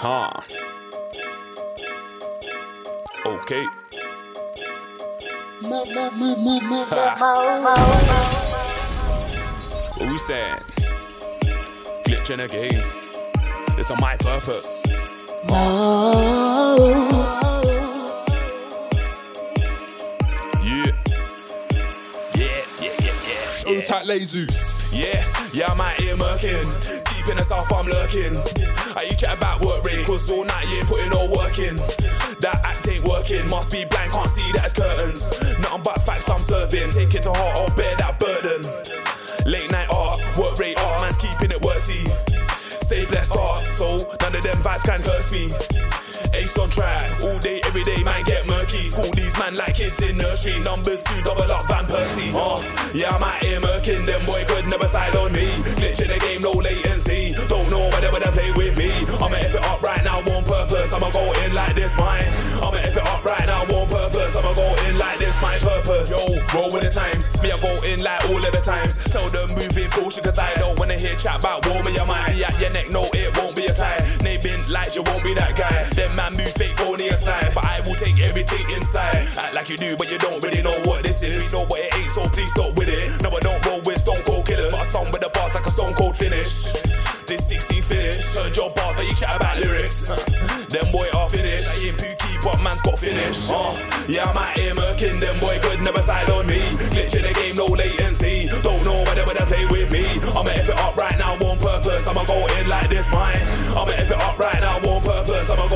Huh. Okay. What we saying? Glitch in the game. It's on my purpose. Yeah. Yeah, yeah, yeah, yeah. Old tight lazy. Yeah, yeah, I'm out here murking. Deep in the south, I'm lurking. I you chat about work rate, cause all night you ain't putting no work in. That act ain't working, must be blind, can't see that curtains. Nothing but facts I'm serving. Take it to heart, I'll bear that burden. Late night art, work rate art, man's keeping it worthy. Stay blessed art, so none of them vibes can curse me. Ace on track, all day, every day, man get murky. Call these man like kids in nursery. Numbers two, double up Van Persie. Uh, yeah, I'm out here murking, them boy could never side on me. Glitch in the game, no latency. Don't know whether they play with me. I'ma F it up right now, purpose. I'ma go in like this, mine. I'ma F it up right now, on purpose. I'ma go in like this, my purpose. Yo, roll with the times. Me, I go in like all of the times. Tell them move it caution, cause I don't wanna hear chat about war. Me, I might be at your neck, no, it won't be a tie. They been like you won't be that guy. Them man move fake, phony aside. But I will take everything inside. Act like you do, but you don't really know what this is. We know what it ain't, so please stop with it. No, I don't roll with stone cold killers. But I song with the bars like a stone cold finish. This 16 finish. Heard your bars, how you chat about lyrics. Them boy are finished. I ain't pookie, but man's got finish. Uh, yeah, I'm out here murking. Them boy could never side on me. Glitch in the game, no latency. Don't know whether they play with me. I'ma F it up right now, on purpose. I'ma go in like this, mine. I'ma F it up right now, on purpose. I'ma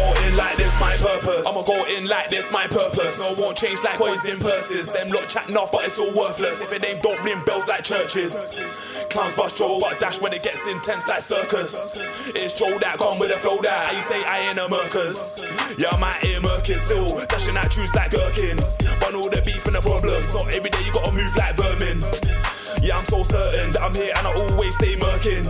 like this, my purpose. No, won't change like poison purses. Them lot chatting off, but it's all worthless. If it ain't don't ring bells like churches. Clowns bust Joe, but dash when it gets intense like circus. It's Joe that gone with the flow that. You say I ain't a murkers? Yeah, I'm out here murking still. Dashing out truths like gherkins. But all the beef and the problems. Not every day you gotta move like vermin. Yeah, I'm so certain that I'm here and I always stay murking.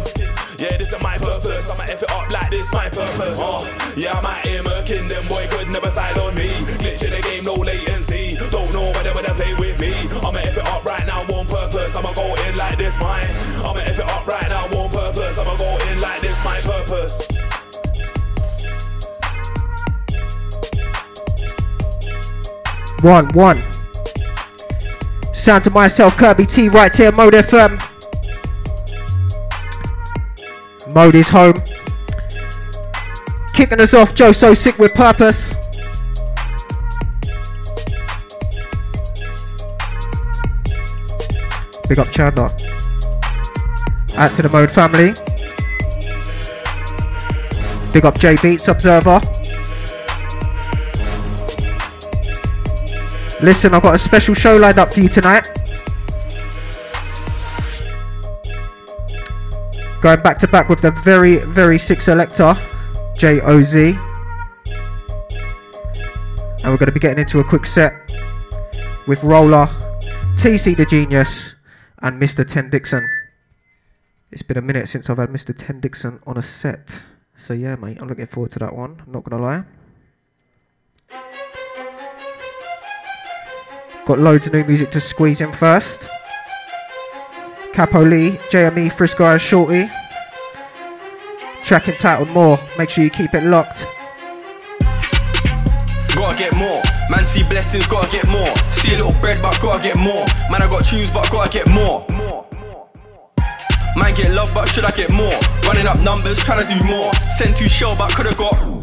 Yeah, this is my purpose. I'ma F it up like this, my purpose. Uh, yeah, I'm out here murking. Them boy could never side on me. Glitch in the game, no latency. Don't know whether they play with me. I'ma F it up right now, on purpose. I'ma go in like this, mine. I'ma F it up right now, on purpose. I'ma go in like this, my purpose. One, one. Sound to myself, Kirby T, right here, Mode FM. Mode is home. Kicking us off, Joe So Sick with Purpose. Big up Chandler. Out to the Mode family. Big up J Beats Observer. Listen, I've got a special show lined up for you tonight. Going back to back with the very, very sick selector, J O Z. And we're going to be getting into a quick set with Roller, TC the Genius, and Mr. Ten Dixon. It's been a minute since I've had Mr. Ten Dixon on a set. So, yeah, mate, I'm looking forward to that one. I'm not going to lie. Got loads of new music to squeeze in first. Capo Lee, JME, Frisco and Shorty. Track entitled More. Make sure you keep it locked. Gotta get more. Man, see blessings, gotta get more. See a little bread, but gotta get more. Man, I got tunes, but gotta get more. Man, get love, but should I get more? Running up numbers, trying to do more. Send to shell, but could've got.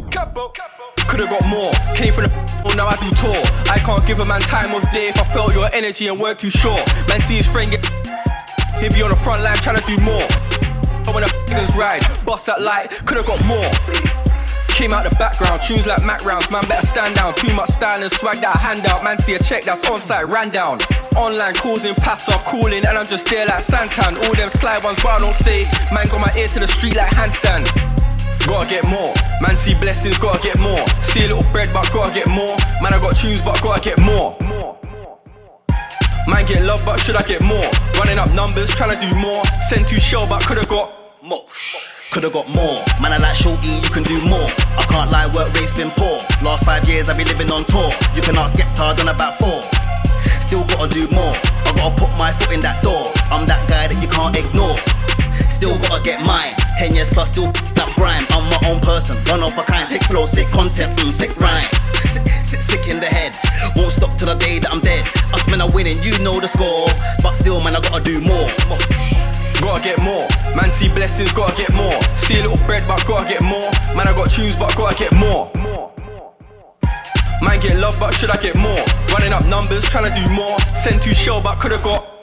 Could've got more. Came from the well, oh, now I do tour. I can't give a man time of day if I felt your energy and weren't too sure. Man, see his friend get. He'll be on the front line trying to do more. But when the niggas ride, bust that light, could've got more. Came out the background, tunes like Mac rounds, man better stand down. Too much style and swag that handout, man see a check that's on site, ran down. Online calls in, pass off, calling, and I'm just there like Santan. All them sly ones, but I don't say. Man got my ear to the street like handstand. Gotta get more. Man, see blessings, gotta get more. See a little bread, but gotta get more. Man, I got tunes, but gotta get more. Man, get love, but should I get more? Running up numbers, trying to do more. Send to shell, but could've got more. Could've got more. Man, I like shorty, you can do more. I can't lie, work rate's been poor. Last five years I've been living on tour. You can ask Skepta, done about four. Still gotta do more. I gotta put my foot in that door. I'm that guy that you can't ignore. Still gotta get mine. Ten years plus, still that grime. I'm my own person, one of a kind. Sick flow, sick content, mm, sick rhymes. Sick, sick, sick in the head. Won't stop till the day that I'm dead. Us men are winning, you know the score. But still, man, I gotta do more. Gotta get more. Man, see blessings, gotta get more. See a little bread, but gotta get more. Man, I got tunes, but gotta get more. Man, get love, but should I get more? Running up numbers, trying to do more. Send to shell, but could've got.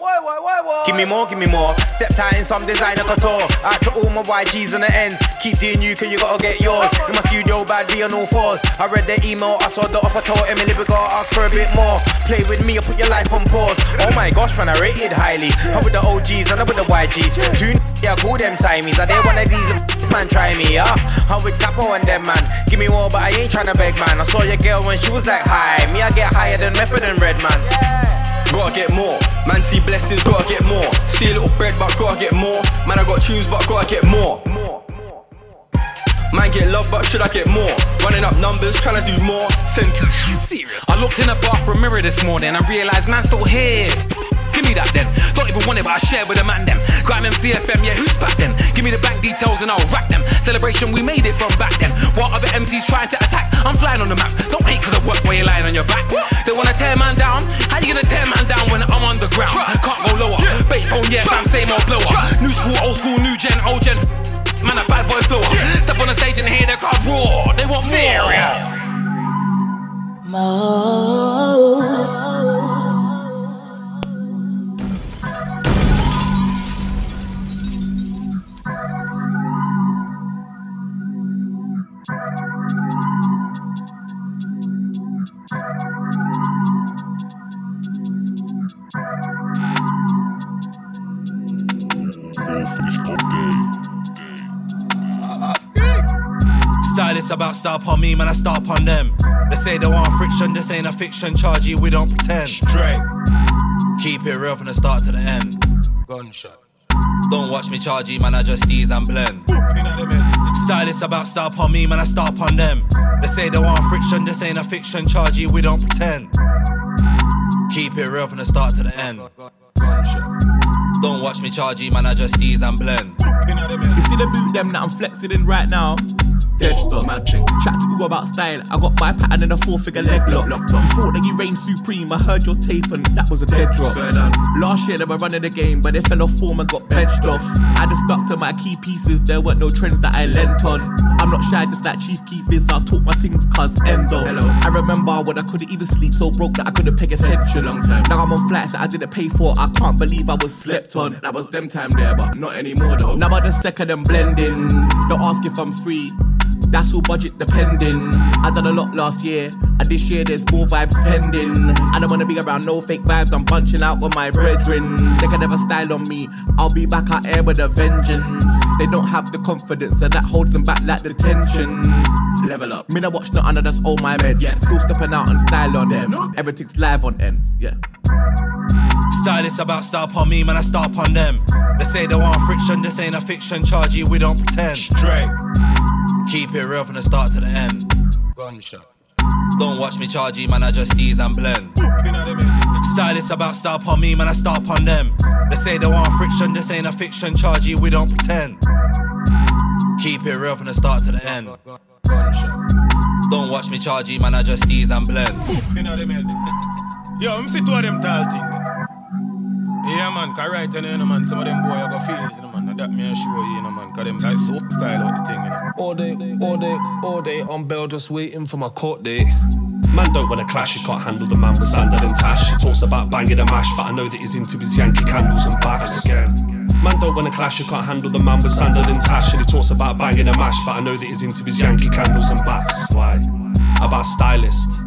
Give me more, give me more. Step tight in some designer couture. Out to all my YGs and the ends. Keep doing you, cause you gotta get yours. In my studio, bad be on all fours. I read the email, I saw the offer, told Emily we gotta ask for a bit more. Play with me or put your life on pause. Oh my gosh, man, I rated highly. I'm with the OGs and I'm with the YGs. Two yeah, call them Siamese. Are they one of these this man try me, yeah? I'm with Capo and them, man. Give me more, but I ain't tryna beg, man. I saw your girl when she was like, hi. Me, I get higher than Method and Red, man. Gotta get more. Man, see blessings, gotta get more. See a little bread, but gotta get more. Man, I got tunes, but gotta get more. Man, get love, but should I get more? Running up numbers, trying to do more. Send serious. I looked in a bathroom mirror this morning and realised man still here. Give me that then. Don't even want it, but I share with a man them. Grime MCFM, yeah, who's back then? Give me the bank details and I'll rack them. Celebration, we made it from back then. While other MCs trying to attack, I'm flying on the map. Don't hate cause I work while you're lying on your back. They wanna tear man down? How you gonna tear man down when I'm on the ground? Can't go lower. Yeah. Bait phone, yeah, fam, same old blower. New school, old school, new gen, old gen. Man, a bad boy flower. Step on the stage and hear the crowd roar. They want serious. More. Stylist about start on me, man, I start on them. They say they want friction, this ain't a fiction. Charge you, we don't pretend. Straight. Keep it real from the start to the end. Gunshot. Don't watch me charge you, man, I just ease and blend. Stylist about start on me, man, I start on them. They say they want friction, this ain't a fiction. Charge you, we don't pretend. Keep it real from the start to the end. Don't watch me charge you, man, I just ease and blend. You see the boot them that I'm flexing in right now? Dead stop. Chat to you about style. I got my pattern in a four figure leg lock. Locked on. Thought that you reigned supreme. I heard your tape and that was a dead drop. Last year they were running the game, but they fell off form and got benched off. I just stuck to my key pieces. There weren't no trends that I lent on. I'm not shy, just like Chief Keef is. I talk my things, cuz end off. Hello. I remember when I couldn't even sleep, so broke that I couldn't pay attention. Long time. Now I'm on flights that I didn't pay for. I can't believe I was slept on. That was them time there, but not anymore though. Now I just second and blending. Don't ask if I'm free. That's all budget depending. I done a lot last year, and this year there's more vibes pending. I don't wanna be around no fake vibes, I'm bunching out with my brethren. They can never style on me, I'll be back out air with a vengeance. They don't have the confidence, and that holds them back like the tension. Level up. Me, I watch no under, that's all my meds. Yeah. Still stepping out and style on them. Everything's live on ends, yeah. Stylist about start on me, man, I start on them. They say they want friction, this ain't a fiction. Charge you, we don't pretend. Straight. Keep it real from the start to the end. Gunshot. Don't watch me charge you, man, I just ease and blend. Stylist about start on me, man, I start on them. They say they want friction, this ain't a fiction. Charge you, we don't pretend. Keep it real from the start to the end. Don't watch me charge you, man, I just ease and blend. Yo, I'm see two of them tall thing. Yeah, man, then, you know, man, some of them boy I go feel you know, man. That me I show you, you know, man, cause them guys so style out the thing, you know. All day, all day, all day on bail, just waiting for my court date. Man don't wanna clash, he can't handle the man with sandal and tash. He talks about banging a mash, but I know that he's into his Yankee candles and baths. Again. Man don't wanna clash, he can't handle the man with sandal and tash. And he talks about banging a mash, but I know that he's into his Yankee candles and baths. Why? About stylist.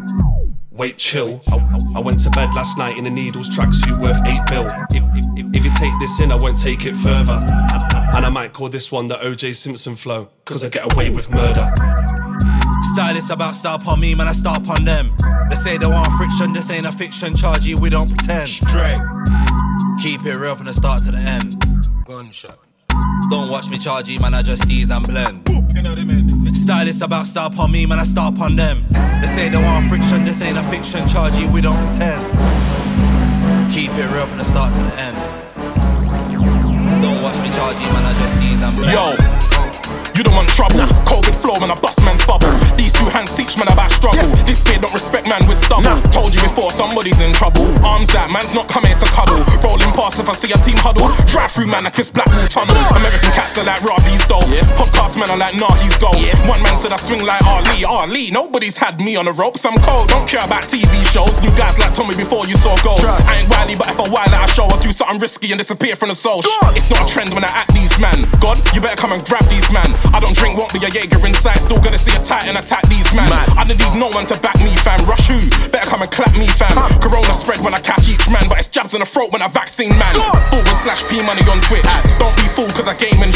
Wait, chill. I, I- I went to bed last night in a needles tracksuit worth eight bill. If, if, if you take this in, I won't take it further. And I might call this one the OJ Simpson flow, cause I get away with murder. Stylist about start on me, man, I start on them. They say they want friction, this ain't a fiction. Charge you, we don't pretend. Straight. Keep it real from the start to the end. Gunshot. Don't watch me charge you, man, I just ease and blend. Stylist about start on me, man, I start on them. They say they want friction, this ain't a fiction. Charge you, we don't pretend. Keep it real from the start to the end. Don't watch me charge you, man, I just these and blend. Yo. You don't want trouble. COVID flow when I bust man's bubble. These two hands teach man about struggle. This kid don't respect man with stubble. Told you before, somebody's in trouble. Arms out, man's not coming to cuddle. Rolling past if I see a team huddle. Drive through man, I kiss Blackwall Tunnel. American cats are like Robbie's dough. Podcast man are like nah, he's gold. One man said I swing like Ali. Ali, nobody's had me on the ropes. I'm cold. Don't care about TV shows. New guys like Tommy before you saw goals. I ain't wily, but if I while I show, I'll do something risky and disappear from the soul. It's not a trend when I act these man. God, you better come and grab these man. I don't drink, won't be a Jaeger inside. Still gonna see a tight and attack these man. I don't need no one to back me, fam. Rush who? Better come and clap me, fam. Corona spread when I catch each man, but it's jabs in the throat when I vaccine man. Forward slash P money on Twitch. Don't be fooled cause I game and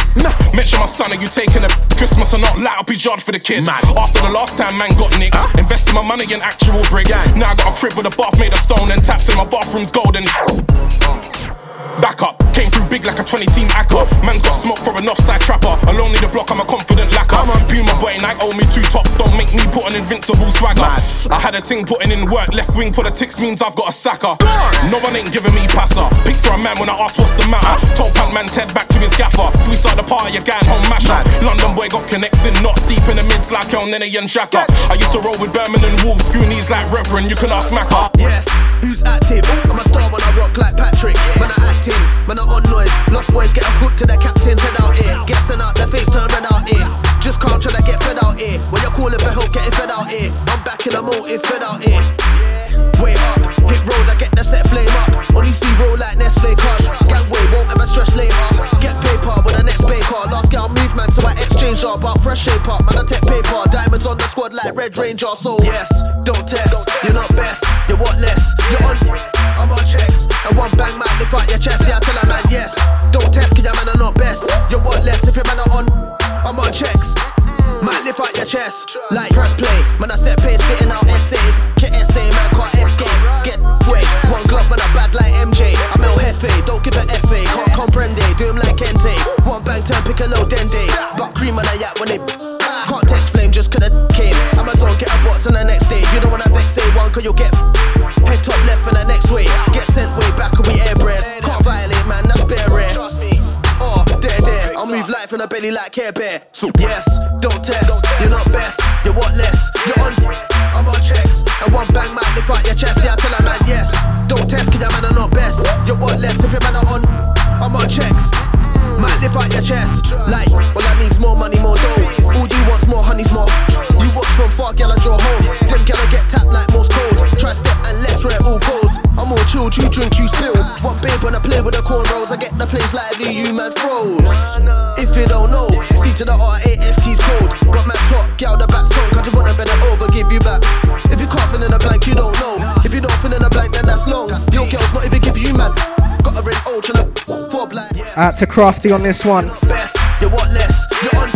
mention my son. Are you taking a Christmas or not? Light up his yard for the kid. After the last time man got nicked, investing my money in actual bricks. Now I got a crib with a bath made of stone and taps in my bathroom's golden. Back up, came through big like a 20 team acca. Man's got smoke for an offside trapper. Alone in the block, I'm a confident lacquer. Puma boy, Nike owe me two tops. Don't make me put an invincible swagger. I had a ting putting in work. Left wing politics means I've got a sacker. No one ain't giving me passer. Pick for a man when I ask what's the matter. Told Pant man's head back to his gaffer. We start the party, again, home masher. London boy got connects in knots deep in the mids like El Nene and Shaka. I used to roll with Birmingham Wolves, Goonies like Reverend. You can ask Macca. Yes, who's active? I'm a star when I rock like Patrick. Man, I acting, man, I on noise. Lost boys get a hook to the captain's head out here. Get sent out, their face turn red out here. Just can't try to get fed out here. When you're calling for help, getting fed out here. I'm back in the motive, fed out here. Wait up, hit road, I get the set flame up. Only see roll like Nestle cars. Gangway, won't ever stress later. Get paper with the next baker. Last girl movement, so I exchange up. But fresh shape up, man, I take paper. Diamonds on the squad like Red Ranger. So, yes, don't test. You're not best, you're what less. You're on. I'm on checks. And one bang out your chest. Yeah, I tell a man yes. Don't test, cause your man are not best. You want less if your man are on. I'm on checks. Mm-hmm. Lift out your chest. Like press play. Man, I set pace, spitting out essays. Get essay, man, can't escape. Get way. One glove, man, I bad like MJ. I'm El Jefe, don't give a FA. Can't comprende, do him like Kente. One bang, turn Piccolo Dende. But cream on a yak when they. Can't text flame just cause I came. Amazon, get a box on the next day. You don't wanna vex, say one, cause you'll get. From the belly like Care Bear. So, yes, don't test. You're not best. You're what less. You're on. I'm on checks. And one bang might lift out your chest. Yeah, I tell a man, yes. Don't test, cause your man are not best. You're what less. If your man are on, I'm on checks. Might lift out your chest. Like, well, that means more money, more dough. All you want's more honey's more. You watch from far, gal, I draw home. Them gal, I get tapped like most cold. Try step and less where it all goes. I'm all chilled, you drink, you spill. One babe when I play with a get the place lively, you man froze. If you don't know, C to the R-A-F-T's code. Got man's hot, gal, the back's cold. Cause you wanna bend it over, give you back. If you can't fill in a blank, you don't know. If you don't fill in a blank, then that's long. Your girl's not even give you man. Got a red old tryna four black. Out to Crafty on this one. You're what less. You're on.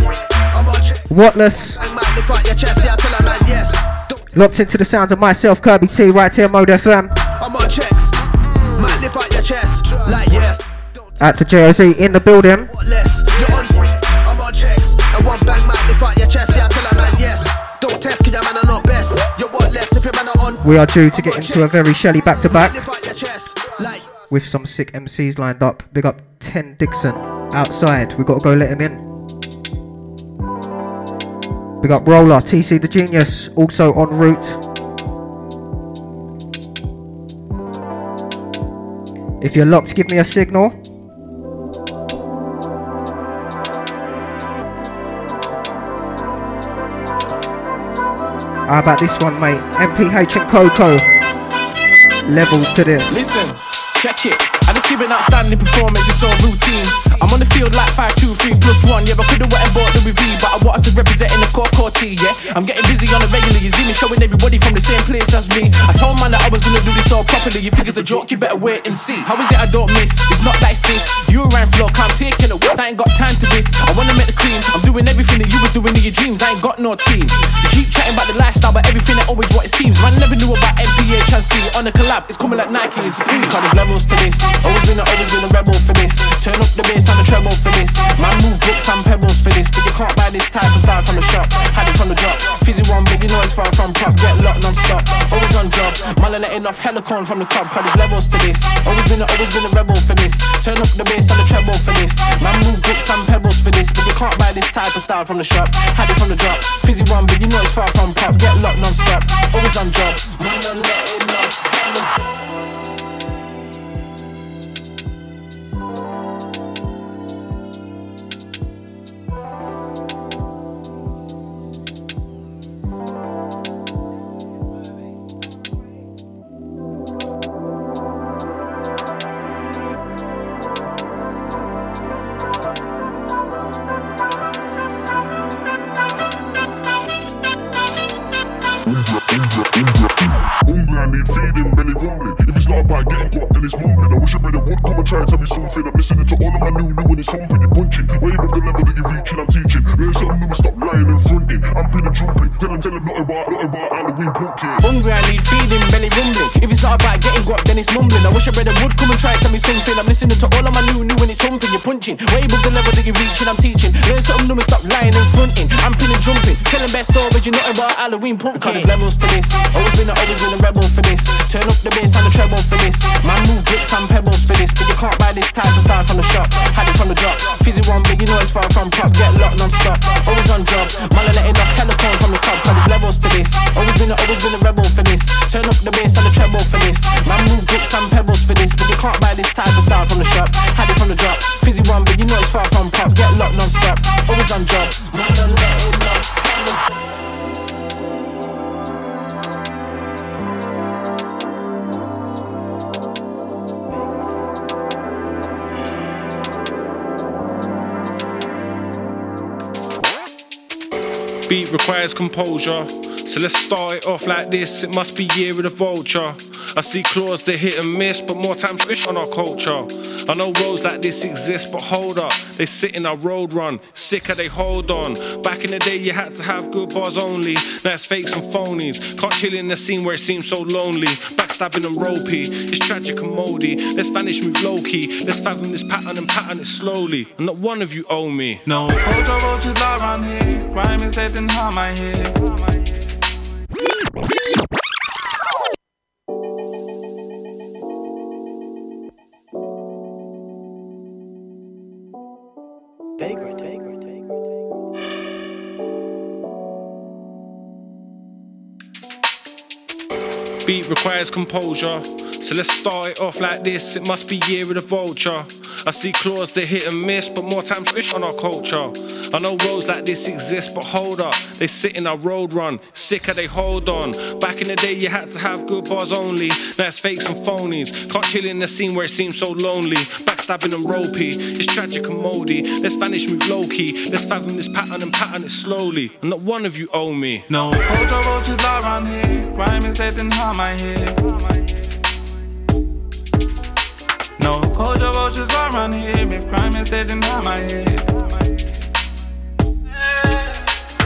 I'm on check. Whatless. Bang, might lift out your chest, yeah, I tell a man, yes. Locked into the sounds of myself, Kirby T, right here, Mode FM. Out to JOZ in the building. What less? You're on. I'm on checks. And one bang might lift out your chest, yeah, I tell a man, yes. Don't test, cause your man are not best. You're what less if your man are on. We are due to get into a very Shelly back to back Lift out your chest, like. with some sick MCs lined up. Big up 10 Dixon outside. we got to go let him in. Big up Roller, TC the Genius, also en route. If you're locked, give me a signal. How about this one, mate? MPH and Coco. Levels to this. Listen, check it. I just give an outstanding performance, it's all routine. I'm on the field like 5, 2, 3 plus 1. Yeah, but could've went and bought Louis V, but I wanted to represent in the core core yeah. I'm getting busy on the regular, you see me showing everybody from the same place as me. I told man that I was gonna do this all properly. You think it's a joke, you better wait and see. How is it I don't miss? It's not like this. You around floor, can't take it. I ain't got time to wanna make the cream. I'm doing everything that you were doing in your dreams. I ain't got no team. You keep chatting about the lifestyle, but everything ain't always what it seems. Man, never knew about MPH and C. On a collab, it's coming like Nike and Supreme. Cause there's levels to this. Always been a, always been a rebel for this. Turn up the bass and the treble for this. Man, move bricks and pebbles for this. But you can't buy this type of style from the shop. Had it from the drop. Fizzy one, but you know it's far from prop. Get locked non stop. Always on job. Man, letting off hella corn from the club, cause there's levels to this. Always been, a, always been a rebel for this. Turn up the bass and the treble for this. Man, move bricks and pebbles for this. But you can't buy this type of style from the shop. Had it from the drop. Fizzy one, but you know it's far from pop. Get locked non stop. Always on job. Man, are I'm listening to all of my new, new, and it's humping, you punching. Way above the level that you're reaching, I'm teaching. Learn something new and stop lying and fronting. I'm pinning, jumping. Tell them, tell them, not about, not about Halloween pumpkin. Hungry, I need feeding, belly rumbling. If it's not about getting guap, then it's mumbling. I wish a brother would come and try and tell me something. I'm listening to all of my new, new, and it's humping, you're punching. Way above the level that you're reaching, I'm teaching. Learn something new and stop lying and fronting. I'm pinning, jumping. Telling best stories, you're not about Halloween pumpkin. Cause there's levels to this. Always been, a, always been a rebel for this. Turn up the bass and the treble for this. Man, move bricks and pebbles for this. But you can't buy this type of style from the shop. Had it from the drop. Fizzy one, but you know it's far from pop. Get locked non stop. Always on job. Man, I letting off telephone from the top. Cause there's levels to this. Always been, a, always been a rebel for this. Turn up the bass and the treble for this. Man, move bricks and pebbles for this. But you can't buy this type of style from the shop. Had it from the drop. Fizzy one, but you know it's far from pop. Get locked non stop. Always on job. Beat requires composure. So let's start it off like this. It must be year of the vulture. I see claws that hit and miss, but more times fish on our culture. I know roads like this exist, but hold up. They sit in our road run. Sicker, they hold on. Back in the day, you had to have good bars only. Now it's fakes and phonies. Can't chill in the scene where it seems so lonely. Backstabbing and ropey. It's tragic and moldy. Let's vanish, move low key. Let's fathom this pattern and pattern it slowly. And not one of you owe me. No, lie around here. Is dead and harm I hear. Bigger. Beat requires composure. So let's start it off like this. It must be year of the vulture. I see claws that hit and miss, but more times fish on our culture. I know roads like this exist, but hold up. They sit in our road run. Sick Sicker, they hold on. Back in the day, you had to have good bars only. Now it's fakes and phonies. Can't chill in the scene where it seems so lonely. Backstabbing and ropey. It's tragic and moldy. Let's vanish, move low key. Let's fathom this pattern and pattern it slowly. And not one of you owe me. No, Kojo roaches lie around here. Crime dead and harm I. No, roaches lie around here. If crime is dead and harm I hear.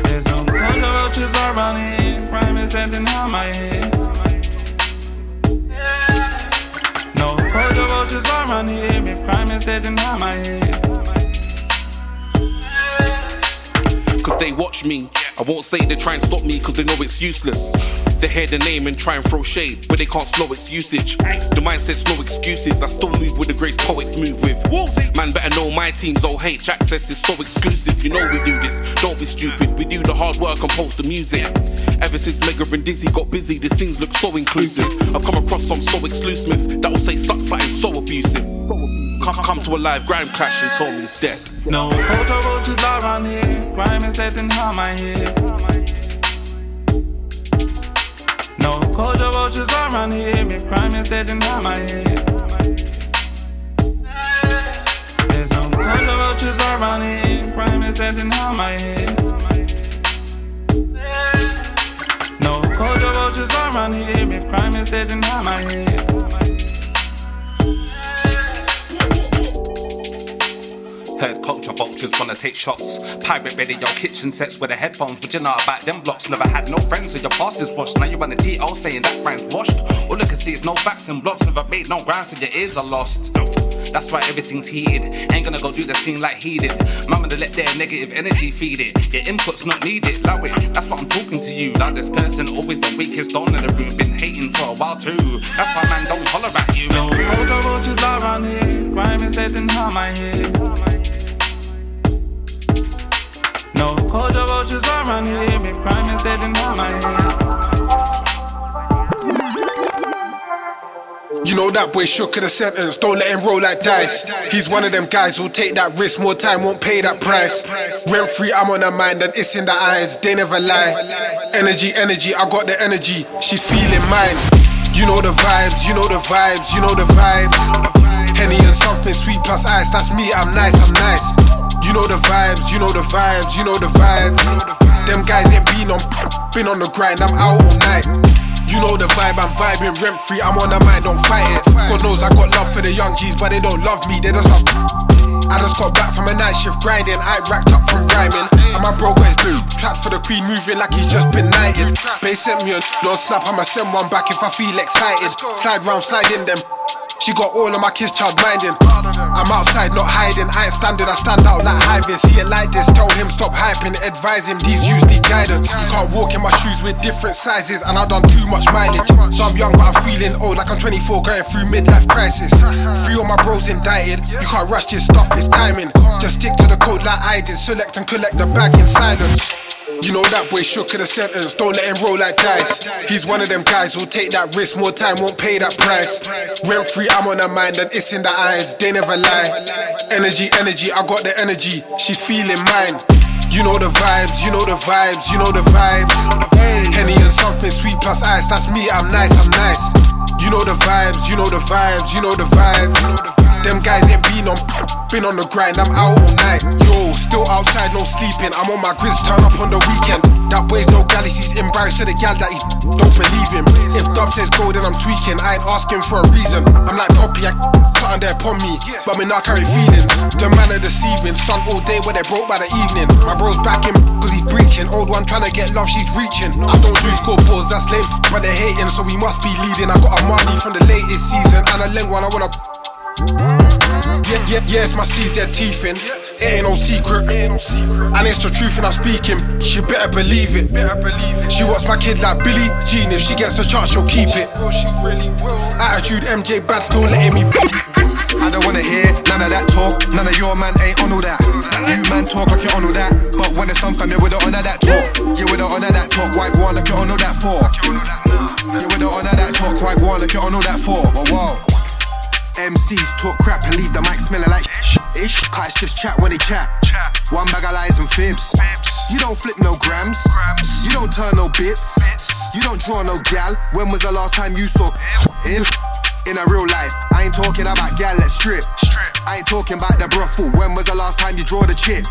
There's no roaches lie around here. Crime is dead and harm I hear. No, roaches lie around here. If crime is dead and harm I hear. Cause they watch me. I won't say they try and stop me cause they know it's useless. They hear the name and try and throw shade, but they can't slow its usage. The mindset's no excuses. I still move with the grace poets move with. Man, better know my team's oh access is so exclusive. You know we do this. Don't be stupid. We do the hard work and post the music. Ever since Mega and Dizzee got busy, these things look so inclusive. I've come across some so exclusives that will say suck fighting so abusive. Come, to a live grime clash and it's dead. No, here. Crime is harm. No, roaches lie around here. If crime is dead and harm I hear. There's no roaches lie around here. Crime is dead and harm I hear. No, roaches lie around here. If crime is dead and harm I Heard culture vultures wanna take shots. Pirate radio kitchen sets with the headphones, but you know about them blocks. Never had no friends, so your past is washed. Now you run a TO saying that rhyme's washed. All I can see is no facts and blocks. Never made no ground, so your ears are lost. That's why everything's heated. Ain't gonna go do the scene like he did. Mama to let their negative energy feed it. Your input's not needed. Love it. That's what I'm talking to you. Like this person, always the weakest on in the room. Been hating for a while too. That's why man don't holler at you. No, the around here. Crime is dead in my head. No, the roaches around here. In my head. You know that boy shook in the sentence, don't let him roll like dice. He's one of them guys who'll take that risk, more time won't pay that price. Rent free, I'm on her mind and it's in the eyes, they never lie. Energy, energy, I got the energy, she's feeling mine. You know the vibes, you know the vibes, you know the vibes. Henny and something sweet plus ice, that's me, I'm nice, I'm nice. You know the vibes, you know the vibes, you know the vibes. Them guys ain't been on, been on the grind, I'm out all night. You know the vibe, I'm vibing rent free, I'm on the mind, don't fight it. God knows I got love for the young G's, but they don't love me, they just love. I just got back from a night shift grinding, I racked up from rhyming. And my bro got his blue, trapped for the queen, moving like he's just been knighted. They sent me a no snap, I'ma send one back if I feel excited. Slide round, slide in them. She got all of my kids child minding. I'm outside, not hiding. I ain't standing, I stand out like hiving. See it like this, tell him stop hyping. Advise him, these use the guidance. You can't walk in my shoes with different sizes, and I done too much mileage. So I'm young, but I'm feeling old, like I'm 24, going through midlife crisis. Three of my bros indicted. You can't rush this stuff, it's timing. Just stick to the code like I did. Select and collect the bag in silence. You know that boy shook in the sentence, don't let him roll like dice. He's one of them guys who'll take that risk, more time won't pay that price. Rent free, I'm on her mind and it's in the eyes, they never lie. Energy, energy, I got the energy, she's feeling mine. You know the vibes, you know the vibes, you know the vibes. Henny and something sweet plus ice, that's me, I'm nice, I'm nice. You know the vibes, you know the vibes, you know the vibes. Them guys ain't been on, been on the grind, I'm out all night. Yo, still outside, no sleeping. I'm on my grizz, turn up on the weekend. That boy's no galaxies, embarrassed to the gal that he don't believe him. If Dub says go, then I'm tweaking. I ain't asking for a reason. I'm like Poppy, I something there upon me, but me not carry feelings. The man are deceiving, stunt all day when they broke by the evening. My bro's backing, cause he's breaching. Old one trying to get love, she's reaching. I don't do scoreboards, that's lame, but they're hating, so we must be leading. I got a money from the latest season, and a leng one, I wanna. Yeah, yeah, yeah, it's my steez, their teeth in. It ain't no secret. And it's the truth, and I'm speaking. She better believe it. Better believe it. She wants my kid like Billy Jean. If she gets a chance, she'll keep it. Attitude, MJ bad, still letting me. I don't wanna hear none of that talk. None of your man ain't on all that. You man talk like you're on all that. But when it's some family with the honor that talk. You with the honor that talk. Why go on like you're on all that for? You with the honor that talk. White one like you're on all that for? Whoa, whoa. MCs talk crap and leave the mic smelling like ish. Cats just chat when they chat. One bag of lies and fibs. You don't flip no grams. You don't turn no bits. You don't draw no gal. When was the last time you saw in? In a real life, I ain't talking about gal, let's strip. I ain't talking about the brothel. When was the last time you draw the chip?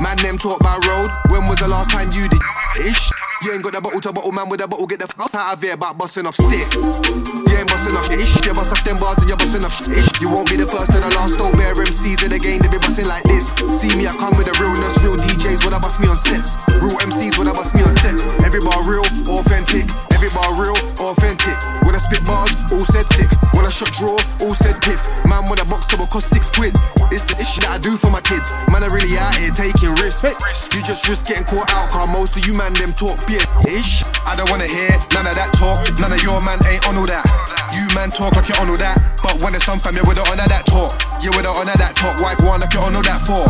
Man, them talk about road. When was the last time you did ish? You ain't got the bottle to bottle, man with a bottle, get the fuck out of here about busting off stick. You ain't busting off ish, you bust off them bars and you're busting off ish. You won't be the first and the last, don't bear MCs in the game, they be busting like this. See me, I come with the realness, real DJs when I bust me on sets. Real MCs when I bust me on sets. Every bar real, authentic. Every bar real, authentic. When I spit bars, all said sick. When I shot draw, all said piff. Man with a box will cost six quid. It's the issue that I do for my kids. Man, I really out here taking risks. You just risk getting caught out, car most of you man them talk Ish. I don't wanna hear none of that talk. None of your man ain't on all that. You man talk like you're on all that. But when it's some family we the honor that talk. You with the honor that talk. Why go on like you're on all that for?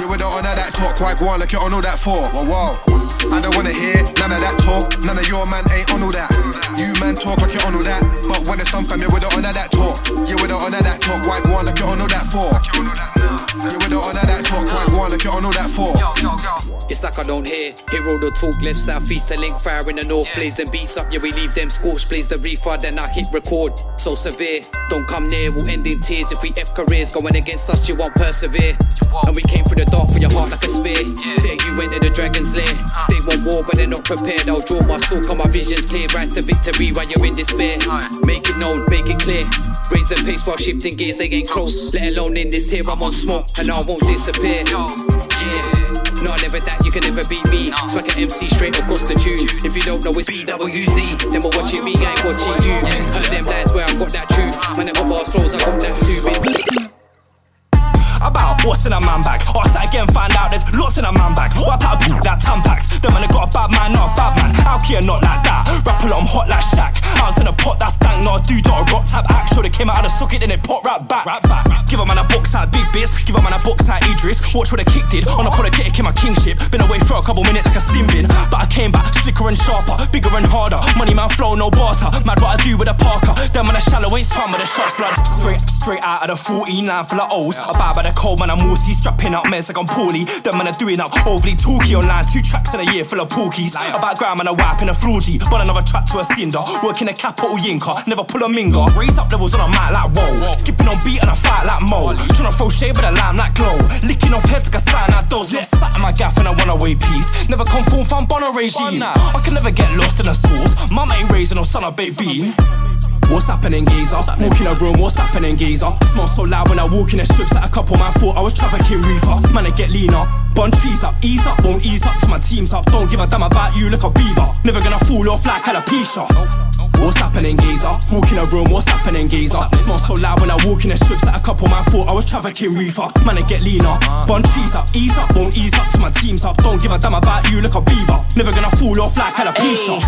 You with the honor that talk. Why go on like you're on all that for? Whoa, whoa. I don't wanna hear none of that talk. None of your man ain't on all that. You man talk like you're on all that. But when it's some family with the honor that talk. You with the honor that talk. Why go on like you're on all that for? You with the honor that talk. Why go on like you're on all that for? It's like I don't hear. Hear all the talk left, south, east, to link fire in the north. Plays and beats up, yeah, we leave them scorched. Plays the refund, then I hit record. So severe, don't come near, we'll end in tears. If we F careers going against us, you won't persevere. And we came through the dark for your heart like a spear. There you enter the dragon's lair. They want war, but they're not prepared. I'll draw my sword, come my visions clear. Rise to victory while you're in despair. Make it known, make it clear. Raise the pace while shifting gears, they ain't close. Let alone in this tier, I'm on smoke, and I won't disappear. Yeah. No, I never that, you can never beat me. Smack an MC straight across the tune. If you don't know it's BWZ, then we're watching me, I ain't watching you. Heard them lies where I got that truth. Man, never bar slows, I got that too. There's lots in a man bag. Wipe out there's lost in a that tampax. Them man, I got a bad man, not a bad man. How can you not like that? Rap a lot, I'm hot like Shaq. Ounce in a pot, that's dank, not a dude, not a rock tap act. Sure, they came out of the socket, then they pot right back. Rap back. Give a man a box out, big bits. Give a man a box out, Idris. Watch what the kick did. Unapologetic in my kingship. Been away for a couple minutes like a slim bin. But I came back, slicker and sharper, bigger and harder. Money man flow, no barter. Mad what I do with a parker. Them man a shallow, ain't swam with the shots blood. Straight, straight out of the 49 full of O's. Buy by the cold man, I'm Moosey. Strapping up meds like I'm poorly. Them man are doing up overly talky online. Two tracks in a year full of porkies. About gram and a wipe in a floor G. But another track to a cinder. Working a capital yinka. Never pull a minger. Raise up levels on a mat like whoa. Skipping on beat and I fight like mo. Tryna throw shade with a lamb like glow. Licking off heads like a sign out those. Not sat in my gaff and I want away peace. Never conform from Bono regime. I can never get lost in a source. Mum ain't raising no son of baby. What's happening, geezer? Walk in a room, what's happening, geezer? Smell so loud when I walk in the strips at a couple man thought I was trafficking reefer. Man, I get leaner. Bun trees up, ease up, won't ease up to my team's up. Don't give a damn about you, like a beaver. Never gonna fall off like alopecia. What's happening, geezer? Walk in a room, what's happening, geezer? Smell so loud when I walk in the strips at a couple man thought I was trafficking reefer. Man, I get leaner. Bun trees up, ease up, won't ease up to my team's up. Don't give a damn about you, look a beaver. Never gonna fall off like alopecia.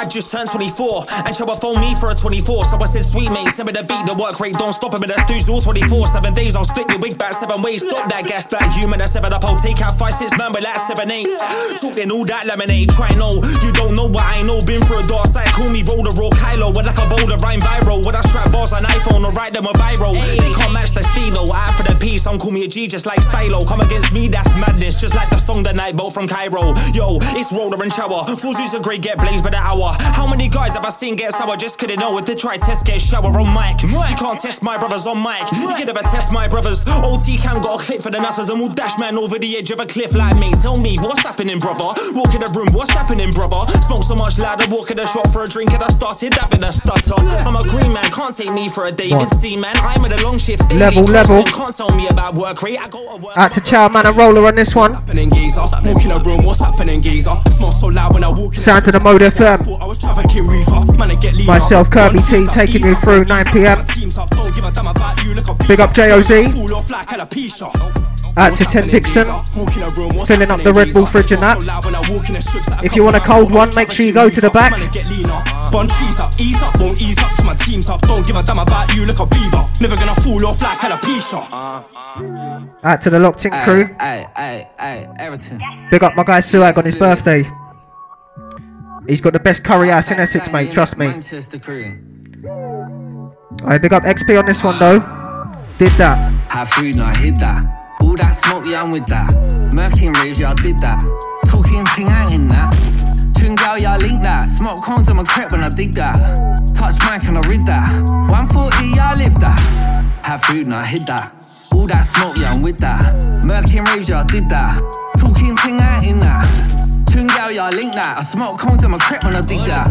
I just turned 24 and Chowa phoned me for a 24. So I said, sweet mate, send me the beat, the work rate, don't stop it. But that's dudes all 24. Seven days, I'll split your wig back seven ways. Stop that gas back, you man, that's seven up. I'll take out five, six, nine, that's seven, eight. Talking all that lemonade, try no. You don't know what I know. Been through a dark side, call me Boulder Roll Kylo. With like a boulder, rhyme viral. With I strap bars on iPhone or write them a biro. They can't match the stilo. Out for the piece, some call me a G just like Stylo. Come against me, that's madness. Just like the song the night boat from Cairo. Yo, it's Roller and Shower. Fools who's a great get blazed by the hour. How many guys have I seen get sour? Just couldn't know if they try test get shower on mic. You can't test my brothers on mic. You can never test my brothers. OT cam got a clip for the nutters and we'll dash man over the edge of a cliff like me. Tell me what's happening, brother. Walk in the room, what's happening, brother? Smoke so much louder, walk in the shop for a drink I started having a stutter. I'm a green man, can't take me for a David What? C man. I'm at a long shift. Level, level. Can't tell me about work rate. I go to work. Out to Chow Man and Roller on this one. happening, geezer? Walk in a room, what's happening, geezer? Smell so loud when I walk in Sound to the Mode FM. I was trafficking reefer. Man, I get leaner. Myself, Kirby T, taking you through 9 pm. Big up JOZ. Fall off like alopecia. Out to Ten Dixon. Filling up the Red Bull fridge and that. If you want a cold one, make sure you go to the back. Bun trees up, ease up, won't ease up to my team's up. Don't give a damn about you, like a beaver. Never gonna fall off like alopecia. Out to the Locked In crew. Hey, hey, hey, Everton. Big up my guy Suag on his birthday. He's got the best curry house in Essex, mate. Trust me. Manchester crew. Alright, big up XP on this one though. Did that. Have food, no, I hid that. That smoke, yeah, I'm with that. Murking raves, yeah, I did that. Talking thing, I ain't in that. Tune gal, yeah, I link that. Smoke cones on my crep when I dig that. Touch mic and I read that. 140, yeah, I live that. Have food, no, I hid that. All that smoke, yeah, I'm with that. Murking raves, yeah, I did that. Talking thing, I ain't in that. Tune yeah, I link that. I smoke cones on my crep when I dig that.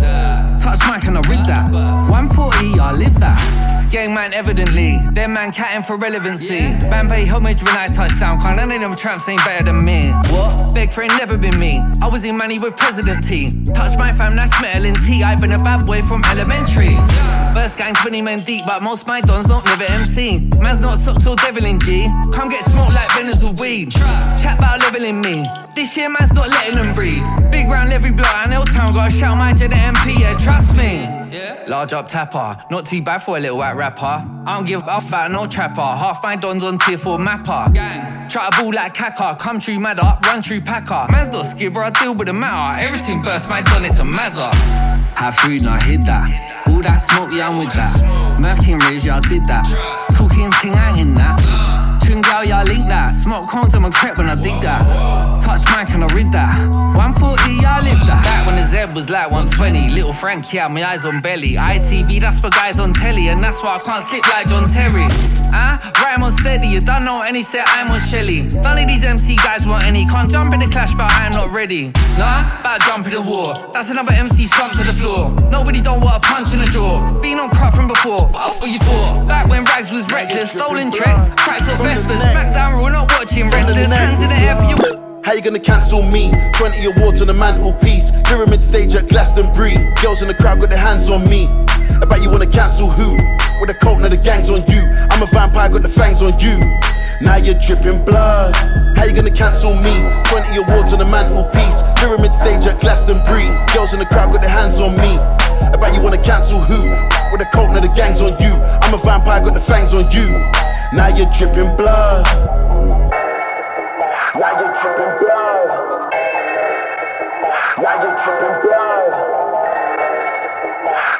Touch mic and I read that. 140, yeah, I live that. Gang man, evidently. Them man catting for relevancy. Man pay homage when I touch down. Can't none of them tramps ain't better than me. What? Big friend never been me. I was in money with President T. Touch my fam, that's metal in T. I've been a bad boy from elementary. Burst gang 20 men deep, but most my dons don't live at MC. Man's not socks or devil in G. Come get smoked like with weed. Chat about leveling me. This year man's not letting them breathe. Big round every block, and L town gotta shout my J the MP, yeah, trust me. Large up tapper, not too bad for a little white rapper. I don't give a fat no trapper. Half my dons on tier 4 mapper. Gang, try to ball like Kaka, come true mad up, run true packer. Man's not skibber, I deal with the matter. Everything burst my don, it's a mazza. Have food, no, I hid that. All that smoke, yeah, I'm with that. Murking raves, yeah, I did that. Talking thing, I ain't in that. Tune gal, yeah, I link that. Smoke cones on my crep when I dig that. Touch mic can I read that. 140, yeah, I live that. Back when the Z was like 120. Little Frankie had my eyes on belly. ITV, that's for guys on telly. And that's why I can't sleep like John Terry. Ah, rhyme on steady. You don't know any set, I'm on Shelly. None of these MC guys want any. Can't jump in the clash, but I'm not ready. Nah, about jump in the war. That's another MC slump to the floor. Nobody don't want a punch in the jaw. Been on crap from before. What else were you for? Back when Rags was reckless, stolen tracks, cracked off Vespers. Smackdown rule, not watching restless. Hands in the air for you. How you gonna cancel me? 20 awards on the mantelpiece. Pyramid stage at Glastonbury. Girls in the crowd got their hands on me. Bet you wanna cancel who? With a cult, now the gang's on you. I'm a vampire, got the fangs on you. Now you're dripping blood. How you gonna cancel me? 20 awards on the mantelpiece. Pyramid stage at Glastonbury. Girls in the crowd got their hands on me. Bet you wanna cancel who? With the coat and the gangs on you. I'm a vampire, got the fangs on you. Now you're dripping blood. Now you're Now you're dripping blood.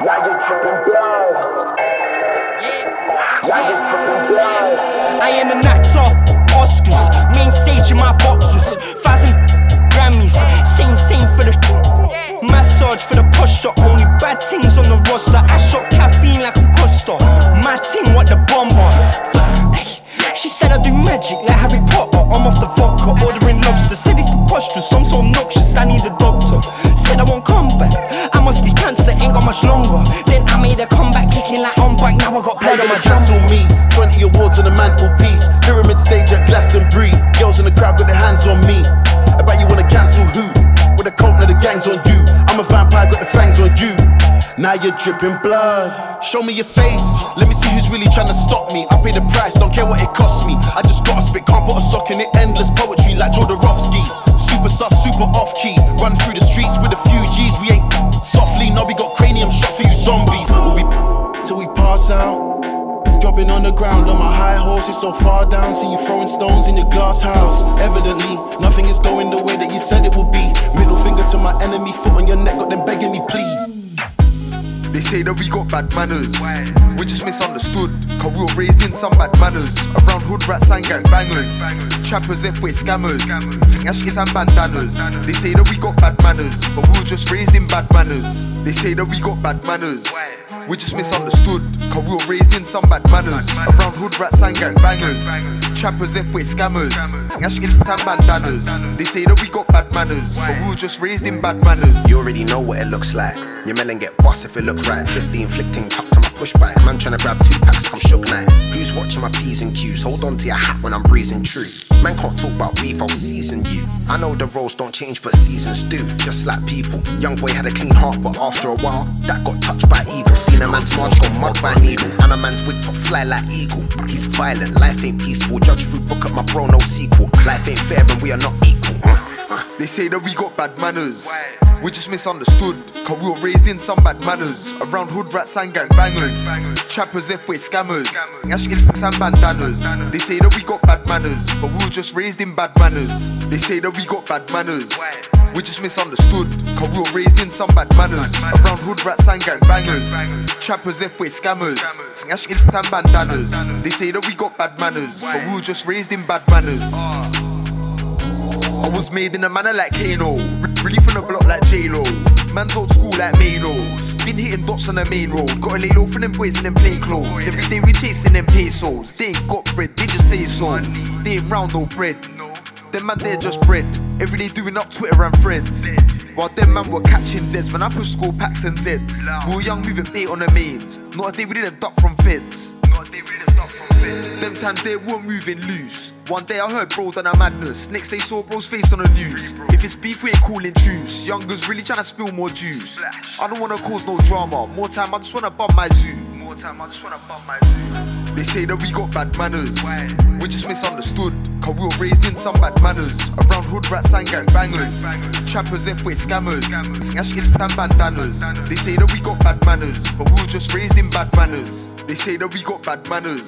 Now you're dripping blood. Now you're dripping blood. I am an actor, Oscars, main stage in my boxes, thousand Grammys, same same for the massage for the posture. Only bad things on the roster. I shot caffeine like a Costa. My team what the bomber. Hey, She said I do magic like Harry Potter. I'm off the vodka, ordering lobster. Said it's preposterous, I'm so obnoxious. I need a doctor. Said I won't come back. I must be cancer, ain't got much longer. Then I made a comeback, kicking like on bike. Now I got blood on my cancel me? 20 awards on the mantelpiece. Pyramid stage at Glastonbury. Girls in the crowd got their hands on me. I bet you wanna cancel who? The coat and the gangs on you. I'm a vampire, got the fangs on you. Now you're dripping blood. Show me your face. Let me see who's really trying to stop me. I pay the price, don't care what it costs me. I just gotta spit, can't put a sock in it. Endless poetry like Jodorowsky. Super sus, super off key. Run through the streets with a few G's. We ain't softly, no, we got cranium shots for you zombies. We'll be till we pass out. Dropping on the ground on my high horse, it's so far down. See you throwing stones in your glass house. Evidently, nothing is going the way that you said it would be. Middle finger to my enemy, foot on your neck, got them begging me, please. They say that we got bad manners. We just misunderstood. Cause we were raised in some bad manners. Around hood rats and gang bangers. Trappers, F-way scammers. Ashkis and bandanas. They say that we got bad manners. But we were just raised in bad manners. They say that we got bad manners. We just misunderstood. Cause we were raised in some bad manners. Around hood rats and gang bangers. Trappers, F-way scammers. Bandanas. They say that we got bad manners. But we were just raised in bad manners. You already know what it looks like. Your melon get boss if it look right. 15 flicking tucked to my push bike. Man tryna grab two packs, I'm shook now. Who's watching my P's and Q's? Hold on to your hat when I'm breezing true. Man can't talk about beef, I'll season you. I know the roles don't change, but seasons do. Just like people. Young boy had a clean heart, but after a while, that got touched by evil. Seen a man's march go mud by needle. And a man's wig top fly like eagle. He's violent, life ain't peaceful. Judge through book at my bro, no sequel. Life ain't fair and we are not equal. They say that we got bad manners. We just misunderstood. Cause we were raised in some bad manners. Around hood rats and gang bangers. Trappers, F-way scammers. Ashkin and bandanas. They say that we got bad manners. But we were just raised in bad manners. They say that we got bad manners. We just misunderstood. Cause we were raised in some bad manners. Around hood rats and gang bangers. Trappers, F-way scammers. Ashkin and bandanas. They say that we got bad manners. But we were just raised in bad manners. I was made in a manner like Kano. Re- Really from the block like J-Lo. Man's old school like Mano. Been hitting dots on the main road. Gotta lay low for them boys in them plain clothes. Every day we chasing them pesos. They ain't got bread, they just say so. They ain't round no bread. Them man, they're just bread. Every day doing up Twitter and friends. While them man were catching Zeds when I push school packs and Zeds. We were young moving bait on the mains. Not a day we didn't duck from feds. Them times they were moving loose. One day I heard bro done a madness. Next day saw bro's face on the news. If it's beef, we ain't calling truce. Youngers really trying to spill more juice. I don't wanna cause no drama. More time, I just wanna bump my zoo. More time, I just wanna bump my zoo. They say that we got bad manners. We just misunderstood. Cause we were raised in some bad manners. Around hood rats and gang bangers. Trappers, F-way scammers. Ashkin and bandanas. They say that we got bad manners. But we were just raised in bad manners. They say that we got bad manners.